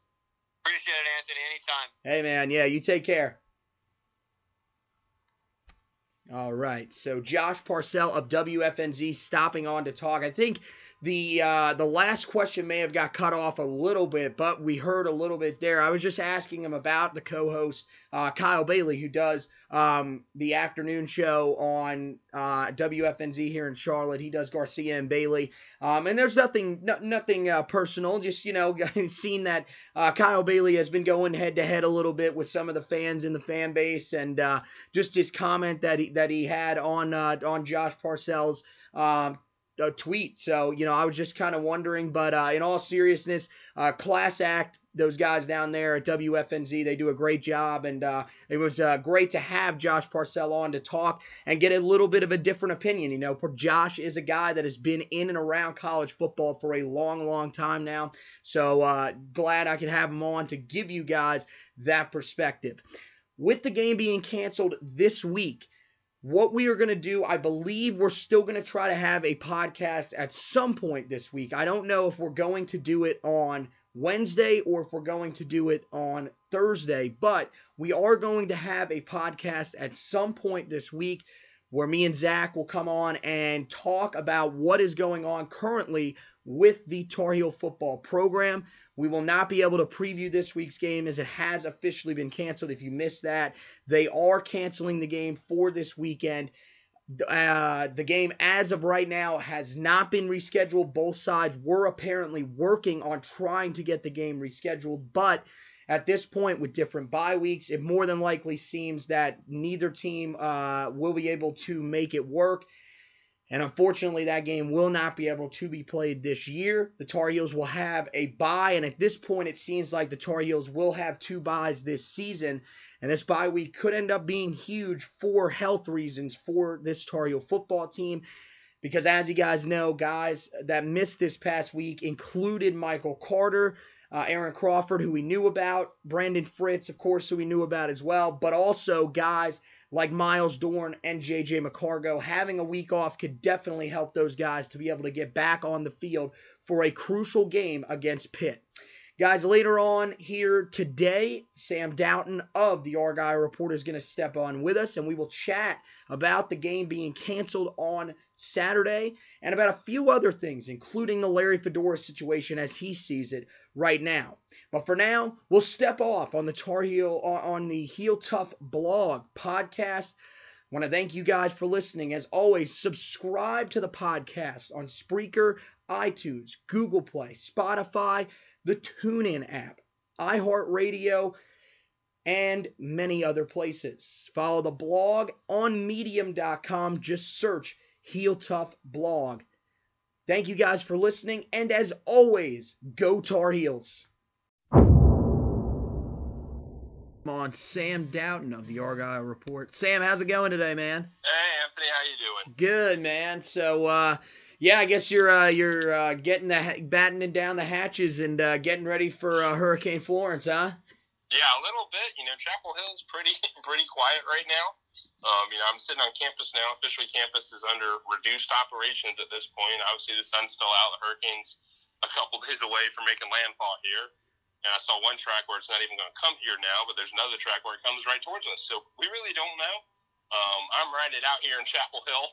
Appreciate it, Anthony. Anytime. Hey, man. Yeah, you take care. All right. So Josh Parcell of WFNZ stopping on to talk. I think the uh, the last question may have got cut off a little bit, but we heard a little bit there. I was just asking him about the co-host uh, Kyle Bailey, who does um, the afternoon show on uh, WFNZ here in Charlotte. He does Garcia and Bailey, um, and there's nothing no, nothing uh, personal. Just you know, seen that uh, Kyle Bailey has been going head to head a little bit with some of the fans in the fan base, and uh, just his comment that he that he had on on Josh Parcell's um, a tweet. So, you know, I was just kind of wondering. But uh, in all seriousness, uh, class act, those guys down there at WFNZ, they do a great job. And uh, it was uh, great to have Josh Parcell on to talk and get a little bit of a different opinion. You know, Josh is a guy that has been in and around college football for a long, long time now. So uh, glad I could have him on to give you guys that perspective. With the game being canceled this week, what we are going to do, I believe we're still going to try to have a podcast at some point this week. I don't know if we're going to do it on Wednesday or if we're going to do it on Thursday, but we are going to have a podcast at some point this week where me and Zack will come on and talk about what is going on currently with the Tar Heel football program. We will not be able to preview this week's game as it has officially been canceled. If you missed that, they are canceling the game for this weekend. Uh, the game, as of right now, has not been rescheduled. Both sides were apparently working on trying to get the game rescheduled, but at this point, with different bye weeks, it more than likely seems that neither team uh, will be able to make it work. And unfortunately, that game will not be able to be played this year. The Tar Heels will have a bye, and at this point, it seems like the Tar Heels will have two byes this season. And this bye week could end up being huge for health reasons for this Tar Heel football team. Because as you guys know, guys that missed this past week included Michael Carter, uh, Aaron Crawford, who we knew about, Brandon Fritz, of course, who we knew about as well, but also guys like Myles Dorn and JJ McCargo. Having a week off could definitely help those guys to be able to get back on the field for a crucial game against Pitt. Guys, later on here today, Sam Doughton of the Argyle Report is going to step on with us, and we will chat about the game being canceled on Saturday and about a few other things, including the Larry Fedora situation as he sees it right now. But for now, we'll step off on the Tar Heel on the Heel Tough blog podcast. I want to thank you guys for listening. As always, subscribe to the podcast on Spreaker, iTunes, Google Play, Spotify, the TuneIn app, iHeartRadio, and many other places. Follow the blog on medium.com. Just search Heel Tough Blog. Thank you guys for listening, and as always, go Tar Heels. Come on Sam Doughton of the Argyle Report. Sam, how's it going today, man? Hey, Anthony, how you doing? Good, man. So, uh, yeah, I guess you're uh, you're uh, getting the battening down the hatches and uh, getting ready for uh, Hurricane Florence, huh? Yeah, a little bit. You know, Chapel Hill's pretty pretty quiet right now. Um, you know, I'm sitting on campus now. Officially, campus is under reduced operations at this point. Obviously, the sun's still out. The hurricane's a couple days away from making landfall here. And I saw one track where it's not even going to come here now, but there's another track where it comes right towards us. So we really don't know. Um, I'm riding it out here in Chapel Hill,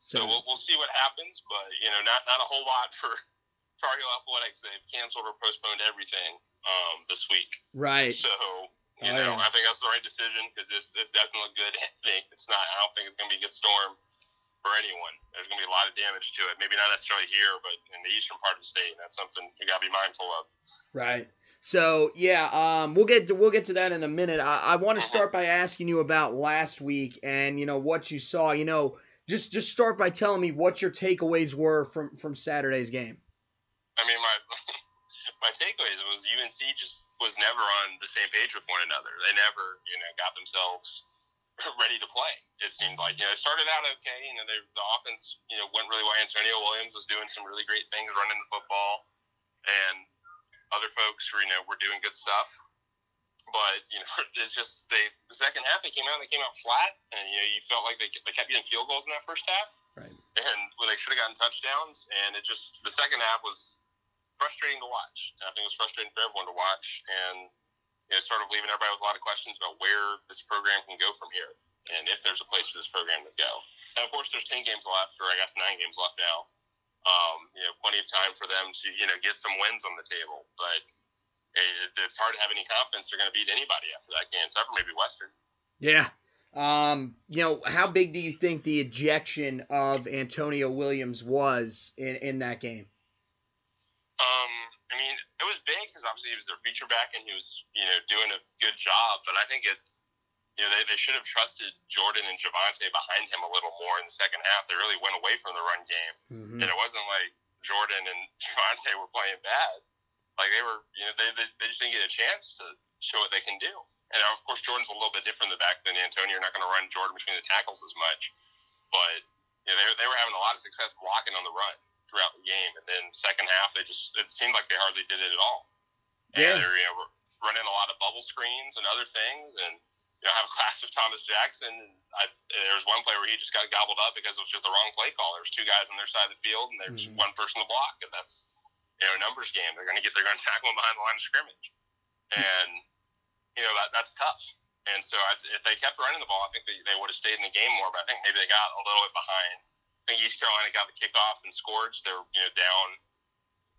so, so we'll, we'll see what happens. But you know, not not a whole lot for Tar Heel Athletics. They've canceled or postponed everything um, this week. Right. So you oh, know, yeah. I think that's the right decision because this this doesn't look good. I think It's not. I don't think it's going to be a good storm for anyone. There's going to be a lot of damage to it. Maybe not necessarily here, but in the eastern part of the state. And that's something you got to be mindful of. Right. So yeah, um, we'll get to, we'll get to that in a minute. I, I want to uh-huh. start by asking you about last week and you know what you saw. You know, just just start by telling me what your takeaways were from from Saturday's game. I mean, my my takeaways was UNC just was never on the same page with one another. They never you know got themselves ready to play. It seemed like you know it started out okay. You know, they, the offense you know went really well. Antonio Williams was doing some really great things running the football, and other folks were, you know, were doing good stuff. But you know, it's just they the second half they came out they came out flat, and you know you felt like they they kept getting field goals in that first half, right? And when they should have gotten touchdowns, and it just the second half was frustrating to watch. And I think it was frustrating for everyone to watch, and you know, sort of leaving everybody with a lot of questions about where this program can go from here, and if there's a place for this program to go. And of course, there's ten games left, or I guess nine games left now um, you know, plenty of time for them to, you know, get some wins on the table. But it's hard to have any confidence they're going to beat anybody after that game, except for maybe Western. Yeah. Um, you know, how big do you think the ejection of Antonio Williams was in, in that game? Um, I mean, it was big because obviously he was their feature back and he was, you know, doing a good job. But I think it you know, they, they should have trusted Jordan and Javonte behind him a little more in the second half. They really went away from the run game. Mm-hmm. And it wasn't like Jordan and Javonte were playing bad. Like they were, you know, they, they, they just didn't get a chance to show what they can do. And of course, Jordan's a little bit different in the back than Antonio. You're not going to run Jordan between the tackles as much. But, you know, they, they were having a lot of success blocking on the run throughout the game. And then second half, they just, it seemed like they hardly did it at all. Yeah. And they're, you know, running a lot of bubble screens and other things. And, you know, have a class of Thomas Jackson. I, there was one play where he just got gobbled up because it was just the wrong play call. There was two guys on their side of the field, and there's mm-hmm. one person to block, and that's you know numbers game. They're going to get they're going to tackle him behind the line of scrimmage, and you know that that's tough. And so I, if they kept running the ball, I think they, they would have stayed in the game more. But I think maybe they got a little bit behind. I think East Carolina got the kickoff and scored. So they're you know down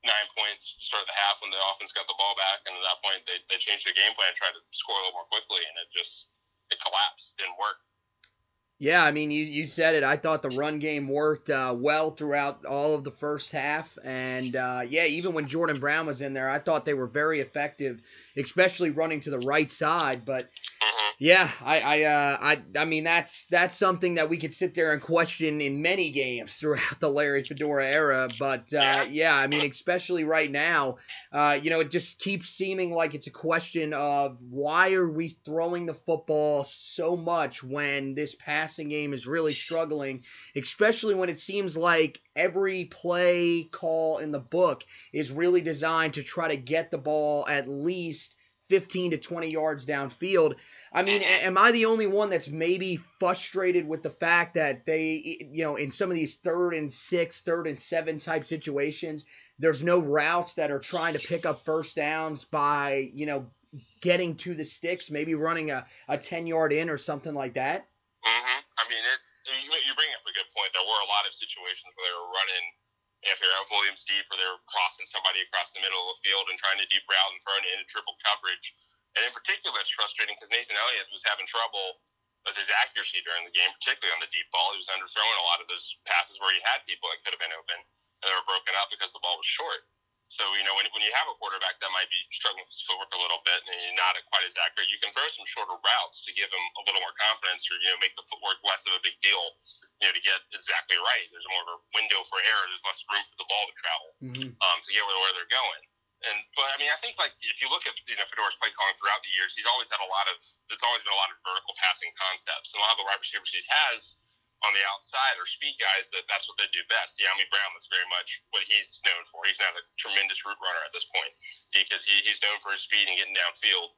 nine points start the half when the offense got the ball back, and at that point they, they changed their game plan, tried to score a little more quickly, and it just it collapsed, didn't work. Yeah, I mean, you, you said it. I thought the run game worked uh, well throughout all of the first half. And uh, yeah, even when Jordan Brown was in there, I thought they were very effective, especially running to the right side. But. Yeah, I, I, uh, I, I mean that's that's something that we could sit there and question in many games throughout the Larry Fedora era. But uh, yeah, I mean especially right now, uh, you know, it just keeps seeming like it's a question of why are we throwing the football so much when this passing game is really struggling, especially when it seems like every play call in the book is really designed to try to get the ball at least 15 to 20 yards downfield. I mean, am I the only one that's maybe frustrated with the fact that they, you know, in some of these third and six, third and seven type situations, there's no routes that are trying to pick up first downs by, you know, getting to the sticks, maybe running a, a 10 yard in or something like that? Mm-hmm. I mean, it, you bring up a good point. There were a lot of situations where they were running if they're out Williams deep or they're crossing somebody across the middle of the field and trying to deep route and throwing it into triple coverage and in particular, it's frustrating because Nathan Elliott was having trouble with his accuracy during the game, particularly on the deep ball. He was underthrowing a lot of those passes where he had people that could have been open, and they were broken up because the ball was short. So, you know, when, when you have a quarterback that might be struggling with his footwork a little bit and he's not quite as accurate, you can throw some shorter routes to give him a little more confidence or, you know, make the footwork less of a big deal, you know, to get exactly right. There's more of a window for error. There's less room for the ball to travel mm-hmm. um, to get where, where they're going. And but I mean, I think like if you look at you know Fedora's play calling throughout the years, he's always had a lot of it's always been a lot of vertical passing concepts, and a lot of the wide receivers he has on the outside are speed guys that that's what they do best. Dyami Brown, that's very much what he's known for. He's not a tremendous route runner at this point. He could, he, he's known for his speed and getting downfield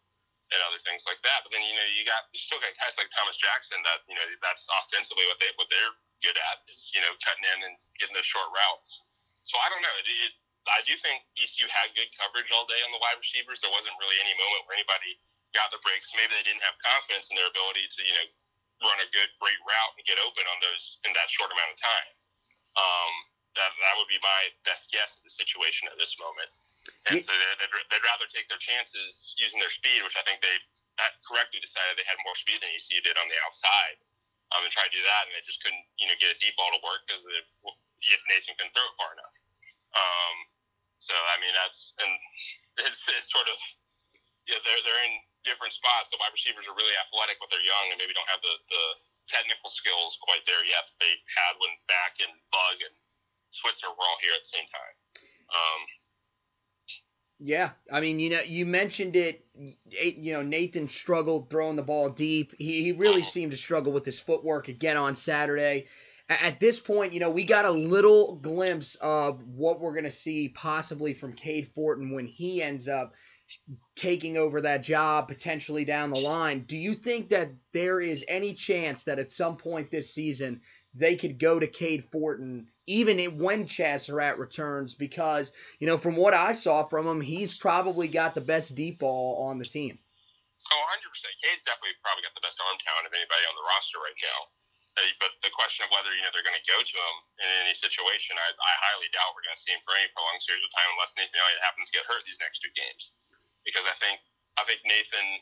and other things like that. But then you know you got you still got guys like Thomas Jackson that you know that's ostensibly what they what they're good at is you know cutting in and getting those short routes. So I don't know. It, it, I do think ECU had good coverage all day on the wide receivers. There wasn't really any moment where anybody got the breaks. Maybe they didn't have confidence in their ability to, you know, run a good, great route and get open on those in that short amount of time. Um, that, that would be my best guess at the situation at this moment. And so they'd, they'd rather take their chances using their speed, which I think they correctly decided they had more speed than ECU did on the outside, um, and try to do that, and they just couldn't, you know, get a deep ball to work because if Nathan couldn't throw it far enough. Um, so I mean that's and it's it's sort of yeah they're they're in different spots. The wide receivers are really athletic, but they're young and maybe don't have the the technical skills quite there yet that they had when back and Bug and Switzer were all here at the same time. Um, yeah, I mean, you know, you mentioned it. You know, Nathan struggled throwing the ball deep. He, he really seemed to struggle with his footwork again on Saturday at this point, you know, we got a little glimpse of what we're going to see possibly from Cade Fortin when he ends up taking over that job potentially down the line. Do you think that there is any chance that at some point this season they could go to Cade Fortin even when Surratt returns? Because, you know, from what I saw from him, he's probably got the best deep ball on the team. Oh, 100%. Cade's definitely probably got the best arm talent of anybody on the roster right now. But the question of whether you know they're going to go to him in any situation, I, I highly doubt we're going to see him for any prolonged series of time unless Nathan Elliott happens to get hurt these next two games. Because I think I think Nathan,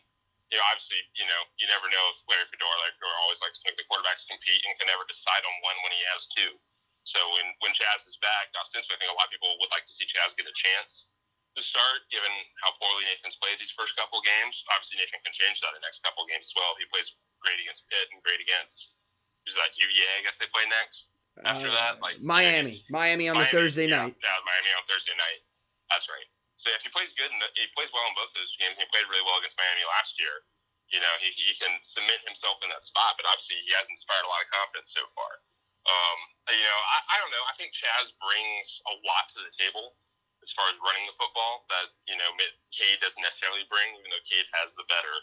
you know, obviously, you know, you never know if Larry Fedora, Larry Fedora always likes to make the quarterbacks compete and can never decide on one when he has two. So when when Chazz is back, ostensibly, I think a lot of people would like to see Chazz get a chance to start, given how poorly Nathan's played these first couple games. Obviously, Nathan can change that in the next couple games as well. He plays great against Pitt and great against who's that? UVA, I guess they play next. After uh, that, like Miami, Miami on Miami, the Thursday yeah, night. Yeah, Miami on Thursday night. That's right. So if he plays good, and he plays well in both those games. He played really well against Miami last year. You know, he, he can cement himself in that spot, but obviously he has inspired a lot of confidence so far. Um, you know, I, I don't know. I think Chazz brings a lot to the table as far as running the football that you know Cade doesn't necessarily bring, even though Cade has the better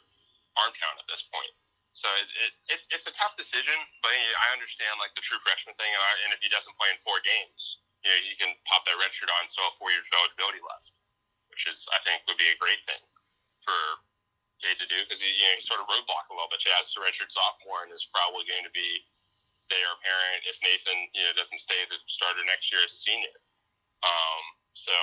arm count at this point. So it, it, it's it's a tough decision, but I understand like the true freshman thing, and, if he doesn't play in four games, you know, you can pop that red shirt on, still have four years of eligibility left, which is I think would be a great thing for Cade to do because he you know he sort of roadblock a little bit. Chazz a redshirt sophomore and is probably going to be their parent if Nathan you know doesn't stay the starter next year as a senior. Um, so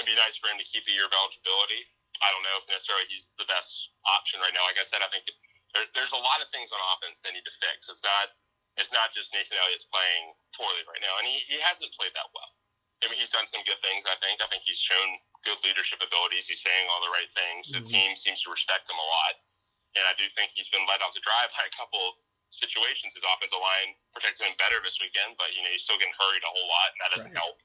it'd be nice for him to keep a year of eligibility. I don't know if necessarily he's the best option right now. Like I said, I think there, there's a lot of things on offense they need to fix. It's not it's not just Nathan Elliott's playing poorly right now, and he, he hasn't played that well. I mean, he's done some good things. I think. I think he's shown good leadership abilities. He's saying all the right things. Mm-hmm. The team seems to respect him a lot. and I do think he's been led out to dry by a couple of situations. His offensive line protected him better this weekend, but you know he's still getting hurried a whole lot, and that doesn't right. help.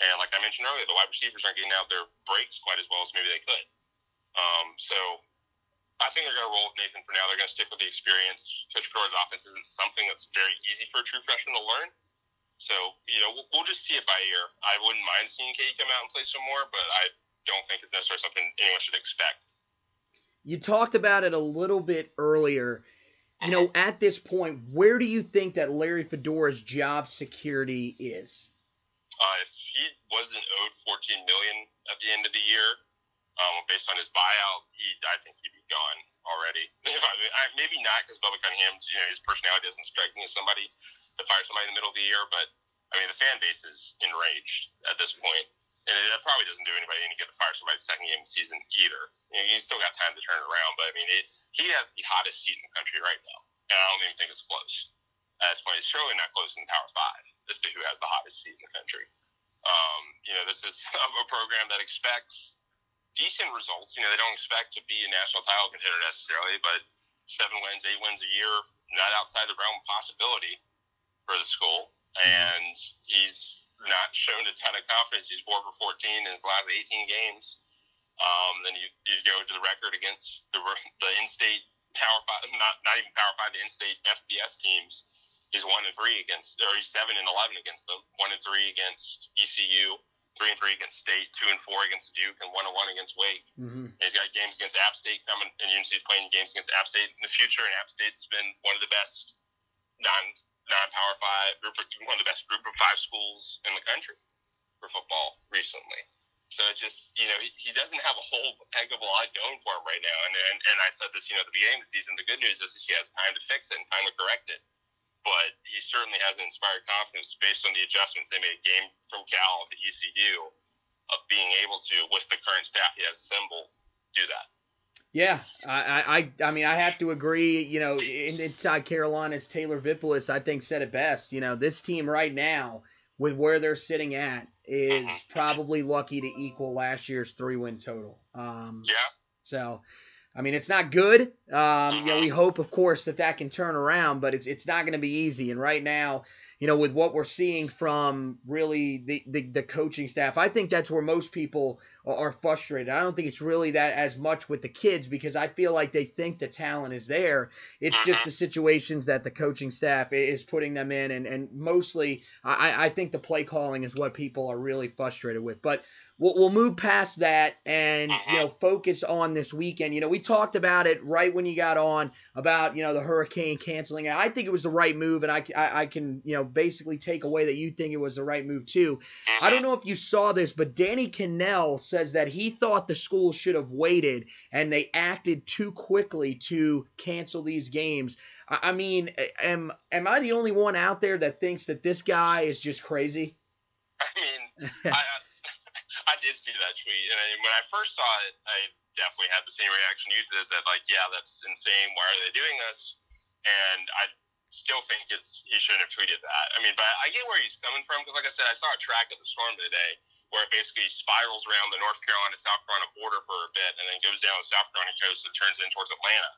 And like I mentioned earlier, the wide receivers aren't getting out their breaks quite as well as maybe they could. Um, so I think they're going to roll with Nathan for now. They're going to stick with the experience. Coach Fedora's offense isn't something that's very easy for a true freshman to learn. So, you know, we'll, we'll just see it by ear. I wouldn't mind seeing Katie come out and play some more, but I don't think it's necessarily something anyone should expect. You talked about it a little bit earlier. You know, at this point, where do you think that Larry Fedora's job security is? Uh, if he wasn't owed 14 million at the end of the year, um, based on his buyout, he I think he'd be gone already. If I, I, maybe not because Bubba Cunningham, you know, his personality doesn't strike me as somebody to fire somebody in the middle of the year. But I mean, the fan base is enraged at this point, and it, probably doesn't do anybody any good to fire somebody second game of the season either. You know, still got time to turn it around, but I mean, it, he has the hottest seat in the country right now, and I don't even think it's close. At this point, it's surely not close in the Power Five as to who has the hottest seat in the country. Um, you know, this is a program that expects decent results. You know, they don't expect to be a national title contender necessarily, but seven wins, eight wins a year, not outside the realm of possibility for the school. Mm-hmm. And he's not shown a ton of confidence. He's four for 14 in his last 18 games. Um, then you, you go to the record against the the in-state Power Five, not not even Power Five, the in-state FBS teams. He's one and three against, or he's seven and eleven against them. One and three against ECU three and three against State, two and four against Duke, and one and one against Wake. Mm-hmm. And he's got games against App State coming, and UNC's playing games against App State in the future. And App State's been one of the best non non Power Five, one of the best group of five schools in the country for football recently. So it just, you know, he, he doesn't have a whole heck of a lot going for him right now. And, and and I said this, you know, at the beginning of the season. The good news is that he has time to fix it and time to correct it but he certainly hasn't inspired confidence based on the adjustments they made game from Cal to ECU of being able to, with the current staff he has assembled, do that. Yeah, I, I, I mean, I have to agree. You know, inside Carolina's Taylor Vippolis, I think, said it best. You know, this team right now, with where they're sitting at, is mm-hmm. probably lucky to equal last year's three-win total. Um, yeah. So, I mean, it's not good. Um, you know, we hope, of course, that that can turn around, but it's it's not going to be easy. And right now, you know, with what we're seeing from really the, the, the coaching staff, I think that's where most people are, frustrated. I don't think it's really that as much with the kids because I feel like they think the talent is there. It's just the situations that the coaching staff is putting them in, and and mostly, I I think the play calling is what people are really frustrated with. But we'll, we'll move past that and you know uh-huh. focus on this weekend. You know, we talked about it right when you got on about you know the hurricane canceling. I think it was the right move, and I, I, I can you know basically take away that you think it was the right move too. I don't uh-huh. know if you saw this, but Danny Kanell says that he thought the school should have waited and they acted too quickly to cancel these games. I, I mean, am am I the only one out there that thinks that this guy is just crazy? I mean, I, I did see that tweet, and I, when I first saw it, I definitely had the same reaction you did. That like, yeah, that's insane. Why are they doing this? And I still think it's he shouldn't have tweeted that. I mean, but I get where he's coming from because, like I said, I saw a track of the storm today where it basically spirals around the North Carolina South Carolina border for a bit and then goes down the South Carolina coast and turns in towards Atlanta.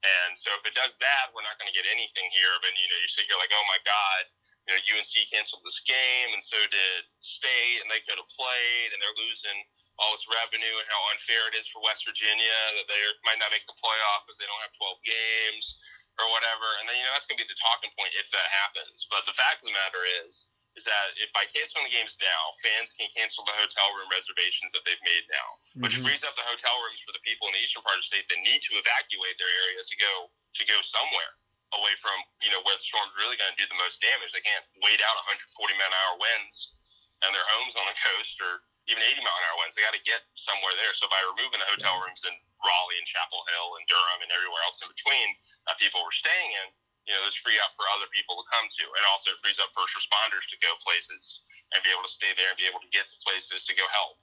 And so if it does that, we're not going to get anything here. But you know, you sit here like, oh my God, you know, UNC canceled this game, and so did State, and they could have played, and they're losing all this revenue, and how unfair it is for West Virginia that they might not make the playoff because they don't have 12 games or whatever. And then you know that's going to be the talking point if that happens. But the fact of the matter is is that if by canceling the games now, fans can cancel the hotel room reservations that they've made now, mm-hmm. which frees up the hotel rooms for the people in the eastern part of the state that need to evacuate their areas to go to go somewhere away from you know where the storm's really going to do the most damage. They can't wait out 140 mile an hour winds and their homes on the coast or even 80 mile an hour winds. They got to get somewhere there. So by removing the hotel rooms in Raleigh and Chapel Hill and Durham and everywhere else in between that people were staying in you know, there's free up for other people to come to, and also it frees up first responders to go places and be able to stay there and be able to get to places to go help.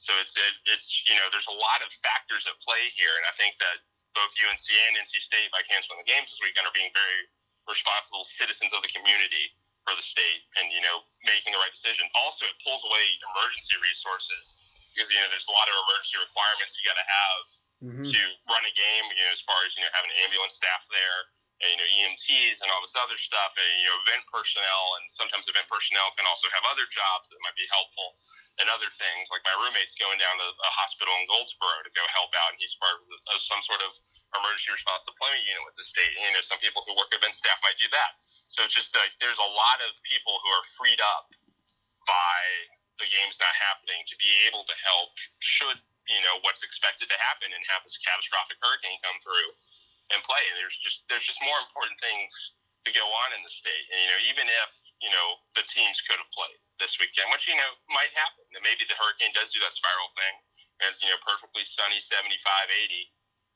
So it's it, it's you know, there's a lot of factors at play here, and I think that both UNC and NC State, by canceling the games this weekend, are being very responsible citizens of the community for the state, and you know, making the right decision. Also, it pulls away emergency resources because you know there's a lot of emergency requirements you got to have Mhm. to run a game. You know, as far as you know, having ambulance staff there, you know EMTs and all this other stuff, and you know event personnel, and sometimes event personnel can also have other jobs that might be helpful and other things. Like my roommate's going down to a hospital in Goldsboro to go help out, and he's part of, of some sort of emergency response deployment unit with the state. You know, some people who work event staff might do that. So it's just like there's a lot of people who are freed up by the games not happening to be able to help should you know what's expected to happen and have this catastrophic hurricane come through and play. And there's just there's just more important things to go on in the state. And you know, even if you know the teams could have played this weekend, which you know might happen, and maybe the hurricane does do that spiral thing, and it's you know perfectly sunny 75, 80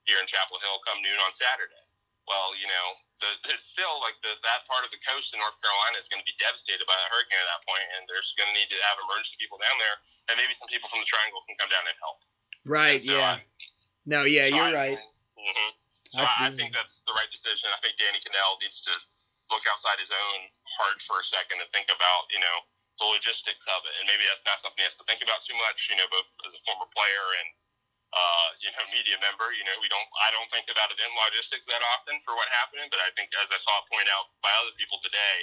here in Chapel Hill come noon on Saturday. Well, you know, the, it's still like the, that part of the coast in North Carolina is going to be devastated by that hurricane at that point, and there's going to need to have emergency people down there, and maybe some people from the Triangle can come down and help. Right. So yeah. I- No. Yeah. so You're I- right. mhm. So I I, think that's the right decision. I think Danny Kanell needs to look outside his own heart for a second and think about, you know, the logistics of it. And maybe that's not something he has to think about too much, you know, both as a former player and, uh, you know, media member. You know, we don't, I don't think about it in logistics that often for what happened, but I think as I saw it point out by other people today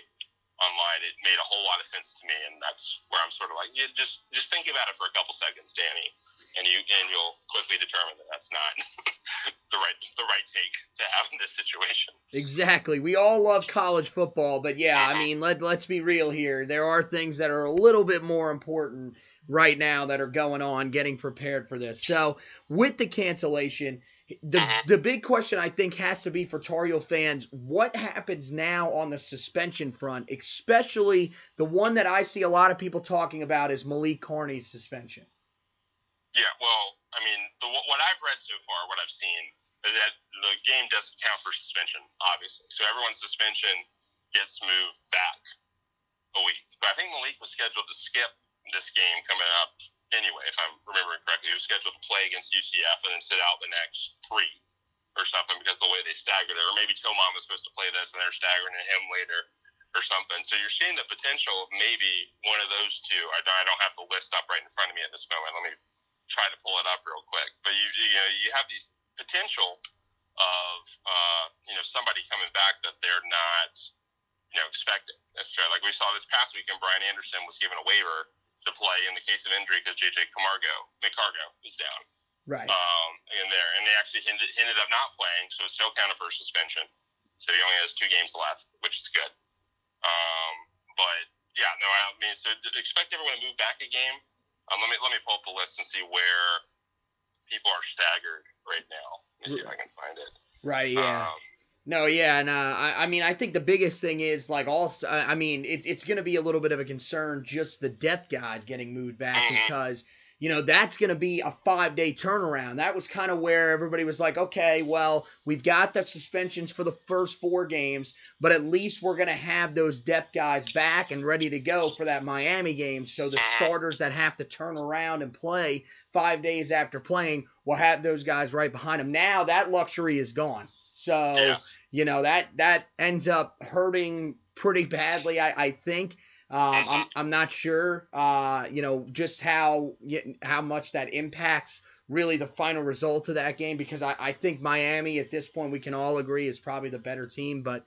online, it made a whole lot of sense to me. And that's where I'm sort of like, yeah, just, just think about it for a couple seconds, Danny. And you and you'll quickly determine that that's not the right the right take to have in this situation. Exactly. We all love college football, but yeah, I mm-hmm. mean, let let's be real here. There are things that are a little bit more important right now that are going on getting prepared for this. So, with the cancellation, the mm-hmm. the big question I think has to be for Tar Heel fans, what happens now on the suspension front, especially the one that I see a lot of people talking about is Malik Carney's suspension. Yeah, well, I mean, the, what I've read so far, what I've seen, is that the game doesn't count for suspension, obviously. So everyone's suspension gets moved back a week. But I think Malik was scheduled to skip this game coming up anyway, if I'm remembering correctly. He was scheduled to play against UCF and then sit out the next three or something because the way they staggered it. Or maybe Tomon was supposed to play this and they're staggering him later or something. So you're seeing the potential of maybe one of those two. I, I don't have the list up right in front of me at this moment. Let me try to pull it up real quick. But you you know you have these potential of uh, you know somebody coming back that they're not you know expecting necessarily. Like we saw this past weekend, Brian Anderson was given a waiver to play in the case of injury because JJ Camargo McCargo is down Right. um, in there, and they actually ended, ended up not playing, so it's still counted for a suspension. So he only has two games left, which is good. Um, but yeah, no, I mean, so expect everyone to move back a game. Um, let me let me pull up the list and see where people are staggered right now. Let me see if I can find it. Right. Yeah. Um, No, yeah, and uh, I, I mean, I think the biggest thing is like all. I mean, it's it's going to be a little bit of a concern just the depth guys getting moved back Mhm. because you know that's going to be a five day turnaround. That was kind of where everybody was like, okay, well, we've got the suspensions for the first four games, but at least we're going to have those depth guys back and ready to go for that Miami game. So the ah. starters that have to turn around and play five days after playing will have those guys right behind them. Now that luxury is gone. So yeah. you know that that ends up hurting pretty badly i, I think um, I'm, I'm not sure uh, you know just how how much that impacts really the final result of that game because I, I think miami at this point we can all agree is probably the better team but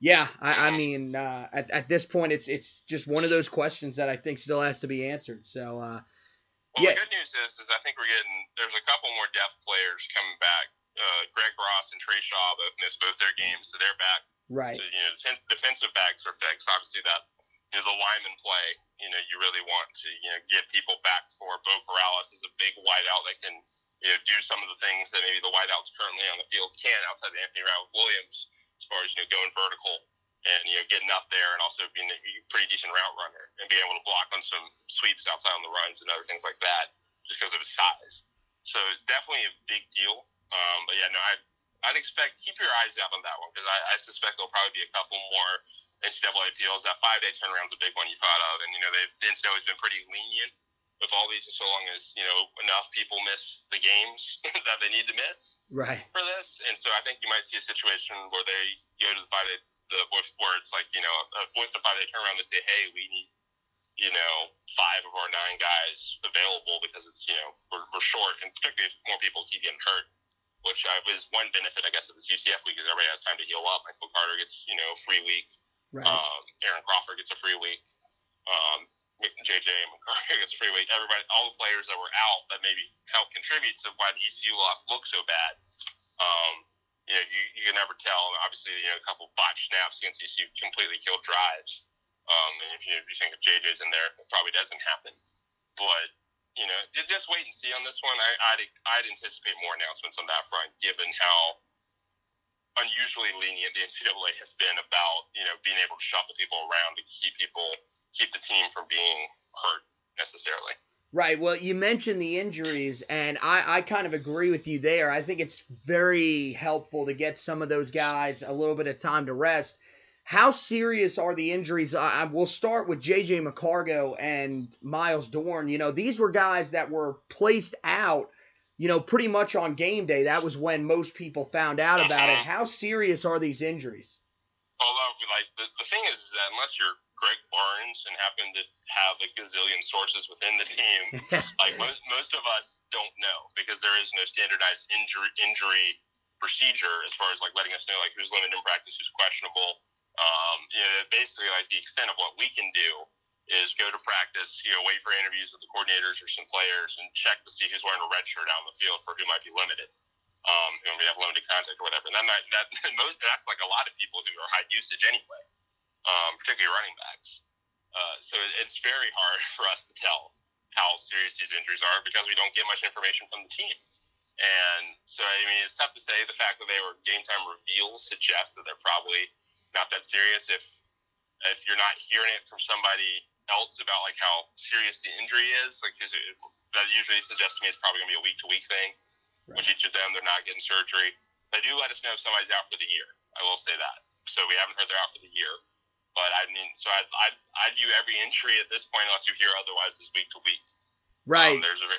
yeah i, I mean uh, at, at this point it's it's just one of those questions that i think still has to be answered so uh, Well, Yeah. the good news is, is I think we're getting there's a couple more depth players coming back. Uh, Greg Ross and Trey Shaw both missed both their games, so they're back. right So, you know, defensive backs are fixed. Obviously, that you know the lineman play. You know, you really want to you know get people back for. Beau Corrales is a big wideout that can you know do some of the things that maybe the wideouts currently on the field can outside of Anthony Ratliff-Williams as far as you know going vertical and you know getting up there and also being a pretty decent route runner and being able to block on some sweeps outside on the runs and other things like that just because of his size. So definitely a big deal. Um, but yeah, no, I I'd expect keep your eyes out on that one because I, I suspect there'll probably be a couple more NCAA appeals. That five day turnaround's a big one you thought of, and you know they've the NCAA's been pretty lenient with all these, so long as you know enough people miss the games that they need to miss right for this. And so I think you might see a situation where they go to the five day the with where it's like you know uh, with the five day turnaround they say hey we need you know, five of our nine guys available because it's, you know, we're, we're short, and particularly if more people keep getting hurt, which uh, is one benefit, I guess, of this UCF week is everybody has time to heal up. Michael Carter gets, you know, free week. Right. Um, Aaron Crawford gets a free week. Um, JJ McCarthy gets a free week. Everybody, all the players that were out that maybe helped contribute to why the ECU loss looked so bad. Um, you know, you, you can never tell. Obviously, you know, a couple botched snaps against ECU completely killed drives. Um, and if you, if you think if JJ's in there, it probably doesn't happen. But you know, just wait and see on this one. I, I'd I'd anticipate more announcements on that front, given how unusually lenient the NCAA has been about you know being able to shuffle people around to keep people keep the team from being hurt necessarily. Right. Well, you mentioned the injuries, and I, I kind of agree with you there. I think it's very helpful to get some of those guys a little bit of time to rest. How serious are the injuries? I, I will start with J.J. McCargo and Myles Dorn. You know, these were guys that were placed out, you know, pretty much on game day. That was when most people found out about it. How serious are these injuries? Although, like, the, the thing is that unless you're Greg Barnes and happen to have a gazillion sources within the team, like most, most of us don't know because there is no standardized injury injury procedure as far as like letting us know like who's limited in practice, who's questionable. Um, you know, basically like the extent of what we can do is go to practice, you know, wait for interviews with the coordinators or some players and check to see who's wearing a red shirt out on the field for who might be limited. Um, and we have limited contact or whatever. And that, that, that's like a lot of people who are high usage anyway um, particularly running backs. Uh, so it's very hard for us to tell how serious these injuries are because we don't get much information from the team. And so, I mean, it's tough to say. The fact that they were game time reveals suggests that they're probably not that serious. If if you're not hearing it from somebody else about like how serious the injury is, like cause it, that usually suggests to me it's probably gonna be a week to week thing. Right. Which each of them they're not getting surgery. They do let us know if somebody's out for the year. I will say that. So we haven't heard they're out for the year. But I mean, so I I I view every injury at this point, unless you hear otherwise, is week to week. Right. Um, there's a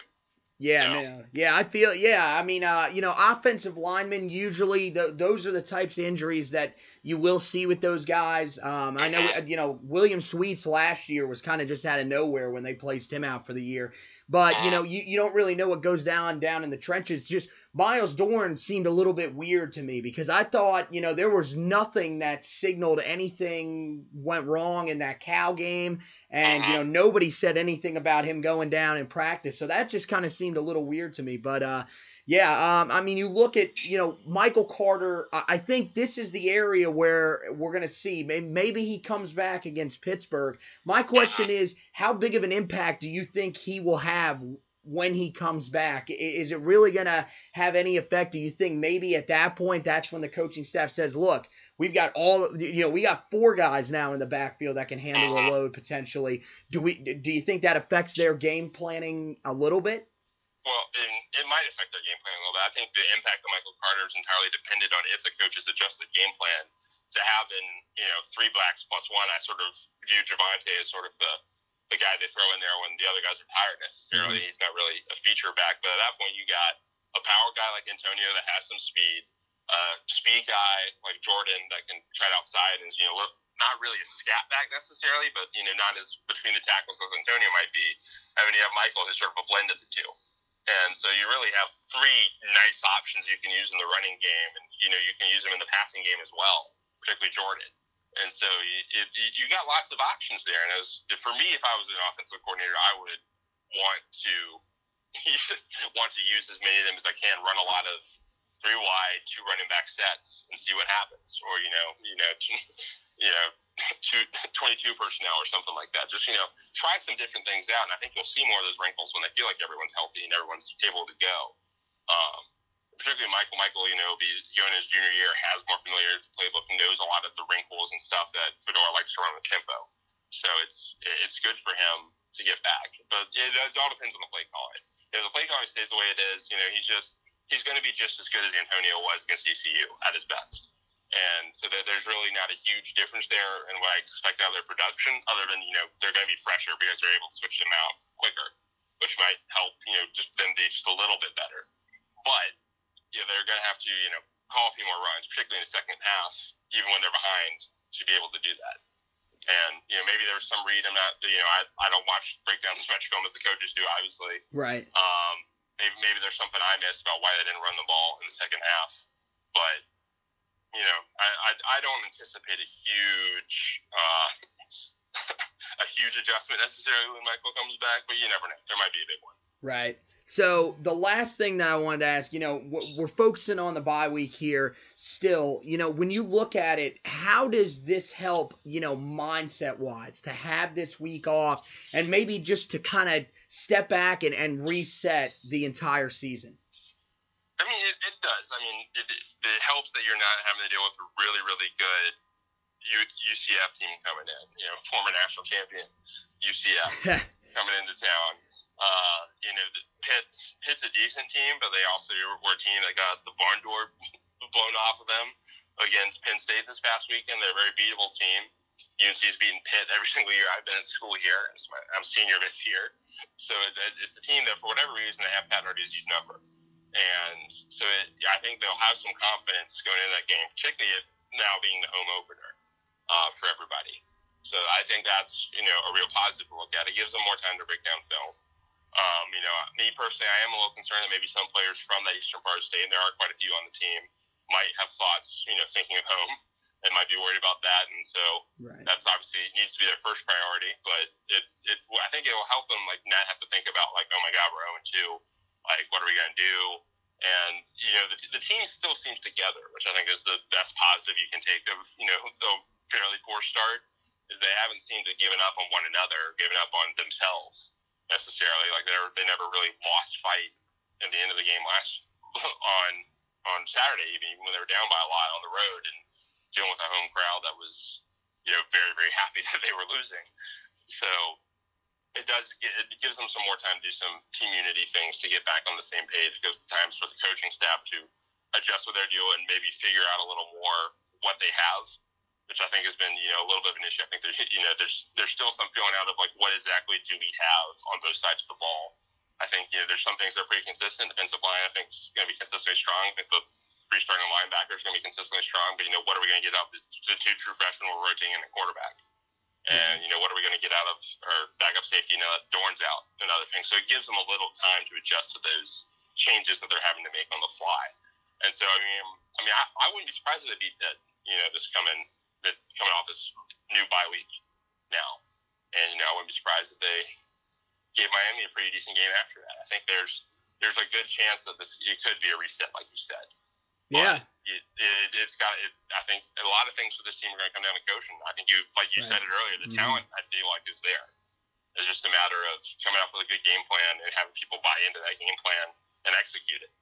yeah, no. yeah, I feel yeah. I mean, uh, you know, offensive linemen usually th- those are the types of injuries that you will see with those guys. Um, I know, mm-hmm. you know, William Sweet's last year was kind of just out of nowhere when they placed him out for the year. But you mm-hmm. know, you, you don't really know what goes down down in the trenches. Just Myles Dorn seemed a little bit weird to me because I thought, you know, there was nothing that signaled anything went wrong in that Cal game. And, you know, uh-huh. nobody said anything about him going down in practice. So that just kind of seemed a little weird to me. But, uh, yeah, um, I mean, you look at, you know, Michael Carter. I think this is the area where we're going to see. Maybe he comes back against Pittsburgh. My question is, how big of an impact do you think he will have when he comes back? Is it really going to have any effect? Do you think maybe at that point that's when the coaching staff says, look, we've got all, you know, we got four guys now in the backfield that can handle a uh-huh. load potentially. Do we? Do you think that affects their game planning a little bit? Well, it might affect their game plan a little bit. I think the impact of Michael Carter is entirely dependent on if the coaches adjust the game plan to having, you know, three blacks plus one. I sort of view Javonte as sort of the the guy they throw in there when the other guys are tired necessarily. Mm-hmm. He's not really a feature back, but at that point you got a power guy like Antonio that has some speed, uh, speed guy like Jordon that can try outside and you know look not really a scat back necessarily, but you know not as between the tackles as Antonio might be. I mean you have Michael who's sort of a blend of the two. And so you really have three nice options you can use in the running game, and you know you can use them in the passing game as well, particularly Jordon. And so you, it, you got lots of options there. And as for me, if I was an offensive coordinator, I would want to want to use as many of them as I can. Run a lot of three wide, two running back sets, and see what happens. Or you know, you know, you know, two, 22 personnel or something like that. Just you know, try some different things out, and I think you'll see more of those wrinkles when they feel like everyone's healthy and everyone's able to go. Um, particularly Michael. Michael, you know, be going his junior year, has more familiarity with the playbook, knows a lot of the wrinkles and stuff that Fedora likes to run with tempo. So it's it's good for him to get back. But it, it all depends on the play calling. If the play calling stays the way it is, you know, he's just he's going to be just as good as Antonio was against ECU at his best. And so there's really not a huge difference there in what I expect out of their production, other than you know they're going to be fresher because they're able to switch them out quicker, which might help you know just them be just a little bit better. But yeah, they're going to have to, you know, call a few more runs, particularly in the second half, even when they're behind, to be able to do that. And you know, maybe there was some read. I'm not, you know, I, I don't watch breakdowns as much film as the coaches do, obviously. Right. Um, maybe maybe there's something I missed about why they didn't run the ball in the second half. But you know, I I, I don't anticipate a huge uh, a huge adjustment necessarily when Michael comes back, but you never know. There might be a big one. Right. So the last thing that I wanted to ask, you know, we're focusing on the bye week here. Still, you know, when you look at it, how does this help, you know, mindset wise, to have this week off and maybe just to kind of step back and, and reset the entire season? I mean, it, it does. I mean, it, it helps that you're not having to deal with a really, really good UCF team coming in. You know, former national champion UCF coming into town. Uh, you know, Pitt's Pitt's a decent team, but they also were a team that got the barn door blown off of them against Penn State this past weekend. They're a very beatable team. UNC's beaten Pitt every single year I've been in school here. I'm senior this year, so it's a team that for whatever reason they have Pat Narduzzi's number, and so it, I think they'll have some confidence going into that game, particularly now being the home opener uh, for everybody. So I think that's you know a real positive to look at. It gives them more time to break down film. Um, you know, me personally, I am a little concerned that maybe some players from that eastern part of the state, and there are quite a few on the team, might have thoughts, you know, thinking of home and might be worried about that. And so right. that's obviously needs to be their first priority. But it, it, I think it will help them like not have to think about like, oh my God, we're 0 2. Like, what are we gonna do? And you know, the, the team still seems together, which I think is the best positive you can take of you know the fairly poor start is they haven't seemed to given up on one another, given up on themselves necessarily. Like they they never really lost fight at the end of the game last on on Saturday, even when they were down by a lot on the road and dealing with a home crowd that was you know very very happy that they were losing. So it does it gives them some more time to do some team unity things to get back on the same page. It gives times for the coaching staff to adjust what they're doing, and maybe figure out a little more what they have which I think has been you know a little bit of an issue. I think there's you know there's there's still some feeling out of like what exactly do we have on both sides of the ball. I think you know there's some things that are pretty consistent. Defensive line I think is going to be consistently strong. I think the three starting linebackers going to be consistently strong. But you know what are we going to get out of the, the two true freshmen we're rotating in the quarterback? And mm-hmm. you know what are we going to get out of our backup safety? You know Dorn's out and other things. So it gives them a little time to adjust to those changes that they're having to make on the fly. And so I mean I mean I, I wouldn't be surprised if they beat Pitt. You know this coming that coming off this new bye week now. And you know, I wouldn't be surprised if they gave Miami a pretty decent game after that. I think there's there's a good chance that this it could be a reset, like you said. Yeah. It, it, has got. It, I think a lot of things for this team are going to come down to coaching. I think you, like you right. said it earlier, the mm-hmm. talent I feel like is there. It's just a matter of coming up with a good game plan and having people buy into that game plan and execute it.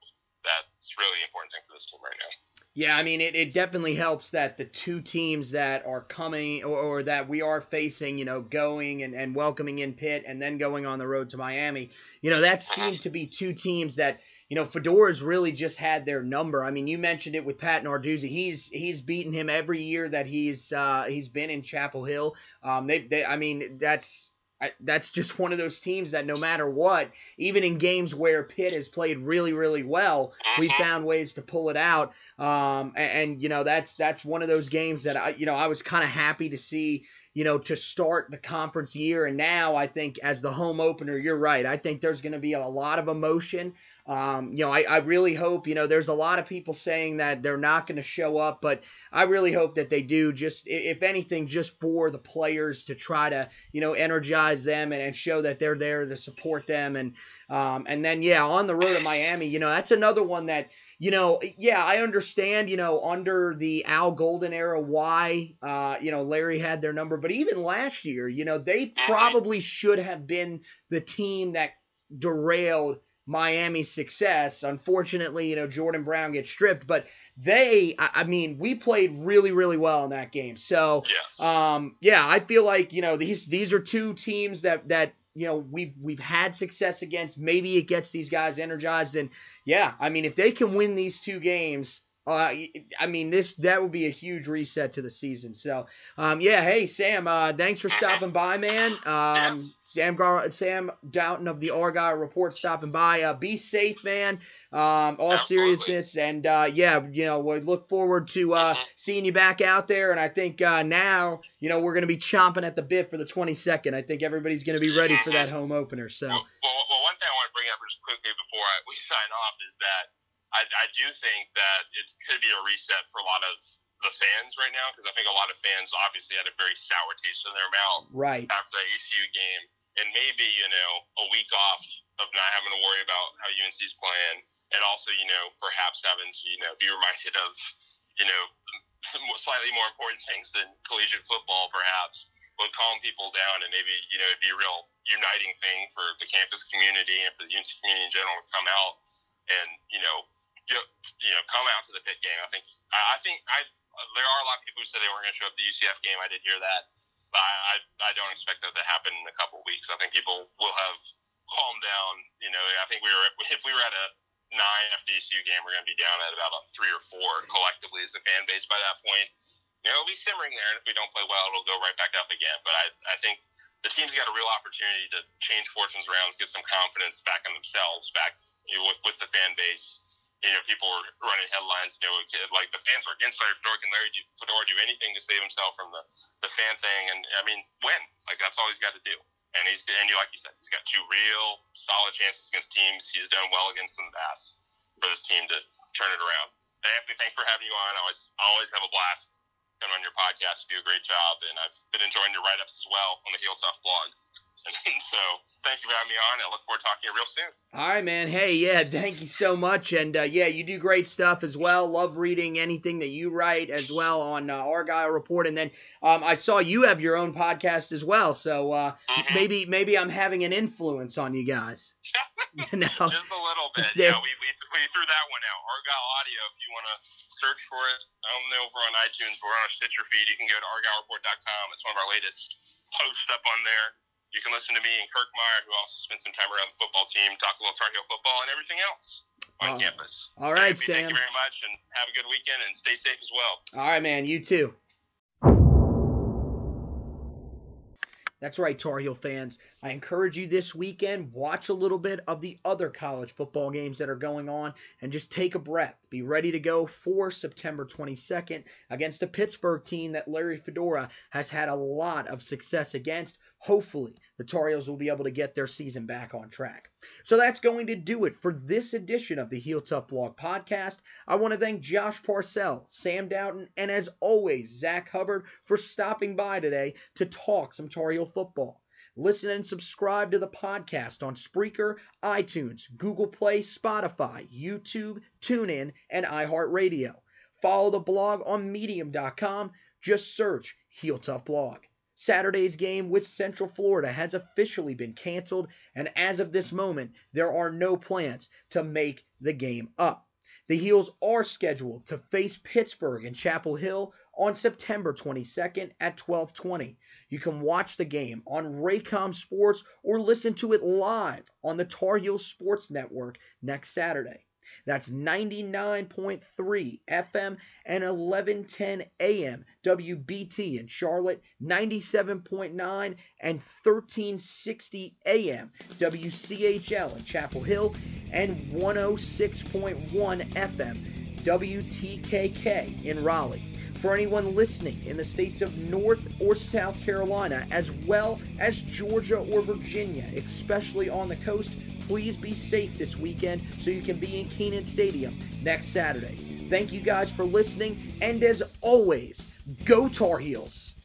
That's really the important thing for this team right now. Yeah, I mean, it, it definitely helps that the two teams that are coming or, or, that we are facing, you know, going and, and welcoming in Pitt and then going on the road to Miami, you know, that seemed to be two teams that, you know, Fedora's really just had their number. I mean, you mentioned it with Pat Narduzzi. He's he's beaten him every year that he's uh, he's been in Chapel Hill. Um, they, they I mean, that's I, that's just one of those teams that no matter what, even in games where Pitt has played really, really well, we mm-hmm. found ways to pull it out. Um, and, and, you know that's that's one of those games that I you know I was kind of happy to see you know to start the conference year, and now I think as the home opener, you're right. I think there's going to be a lot of emotion. Um, you know, I, I really hope, you know, there's a lot of people saying that they're not going to show up, but I really hope that they do, just, if anything, just for the players to try to, you know, energize them and, and show that they're there to support them. And, um, and then, yeah, on the road to Miami, you know, that's another one that, you know, yeah, I understand, you know, under the Al Golden era, why, uh, you know, Larry had their number. But even last year, you know, they probably should have been the team that derailed Miami's success. Unfortunately, you know, Jordon Brown gets stripped, but they, I, I mean, we played really, really well in that game. So, yes. um, yeah, I feel like, you know, these, these are two teams that, that, you know, we've, we've had success against. Maybe it gets these guys energized. And yeah, I mean, if they can win these two games, Uh, I mean, this that would be a huge reset to the season. So, um, yeah. Hey, Sam. Uh, thanks for stopping by, man. Um, Sam Gar- Sam Doughton of the Argyle Report stopping by. Uh, be safe, man. Um, all Absolutely. seriousness, and uh, yeah, you know, we look forward to uh, seeing you back out there. And I think uh, now, you know, we're gonna be chomping at the bit for the 22nd. I think everybody's gonna be ready for that home opener. So, Well, well, well, one thing I want to bring up just quickly before I, we sign off is that I, I do think that it could be a reset for a lot of the fans right now because I think a lot of fans obviously had a very sour taste in their mouth right. after that ECU game, and maybe you know a week off of not having to worry about how UNC's playing, and also you know perhaps having to you know be reminded of you know some slightly more important things than collegiate football, perhaps would calm people down and maybe you know it'd be a real uniting thing for the campus community and for the UNC community in general to come out and you know get, you know come out to the Pitt game. I think I think I there are a lot of people who said they weren't going to show up the UCF game. I did hear that. But I, I, I don't expect that to happen in a couple of weeks. I think people will have calmed down. You know, I think we were if we were at a nine after the ECU game, we're going to be down at about a three or four collectively as a fan base by that point. You know, it'll be simmering there, and if we don't play well, it'll go right back up again. But I, I think the team's got a real opportunity to change fortunes around, get some confidence back in themselves, back you know, with, with the fan base. You know, people are running headlines. You know, like the fans are against Larry Fedora. Can Larry do, Fedora do anything to save himself from the, the fan thing? And I mean, win. Like that's all he's got to do. And he's and you like you said, he's got two real solid chances against teams he's done well against in the past for this team to turn it around. Anthony, thanks for having you on. I always always have a blast coming on your podcast. You do a great job, and I've been enjoying your write ups as well on the Heel Tough blog. And so, thank you for having me on. I look forward to talking to you real soon. All right, man. Hey, yeah, thank you so much. And uh, yeah, you do great stuff as well. Love reading anything that you write as well on uh, Argyle Report. And then um, I saw you have your own podcast as well. So uh, Mhm. maybe maybe I'm having an influence on you guys. You know. Just a little bit. Yeah. We, we, we threw that one out. Argyle Audio, if you want to search for it, I don't know if we're on iTunes, but we're on a Stitcher feed. You can go to argylereport.com. It's one of our latest posts up on there. You can listen to me and Kirk Meyer, who also spent some time around the football team, talk a little Tar Heel football and everything else on campus. All right, Sam. Thank you very much, and have a good weekend, and stay safe as well. All right, man. You too. That's right, Tar Heel fans. I encourage you this weekend, watch a little bit of the other college football games that are going on and just take a breath. Be ready to go for September 22nd against a Pittsburgh team that Larry Fedora has had a lot of success against. Hopefully, the Tar Heels will be able to get their season back on track. So that's going to do it for this edition of the Heel Tough Blog podcast. I want to thank Josh Parcell, Sam Doughton, and as always, Zack Hubbard for stopping by today to talk some Tar Heel football. Listen and subscribe to the podcast on Spreaker, iTunes, Google Play, Spotify, YouTube, TuneIn, and iHeartRadio. Follow the blog on Medium.com. Just search Heel Tough Blog. Saturday's game with Central Florida has officially been canceled, and as of this moment, there are no plans to make the game up. The Heels are scheduled to face Pittsburgh in Chapel Hill on September 22nd at 12:20. You can watch the game on Raycom Sports or listen to it live on the Tar Heels Sports Network next Saturday. That's 99.3 FM and 1110 AM WBT in Charlotte, 97.9 and 1360 AM WCHL in Chapel Hill, and 106.1 FM WTKK in Raleigh. For anyone listening in the states of North or South Carolina, as well as Georgia or Virginia, especially on the coast, please be safe this weekend so you can be in Kenan Stadium next Saturday. Thank you guys for listening, and as always, go Tar Heels!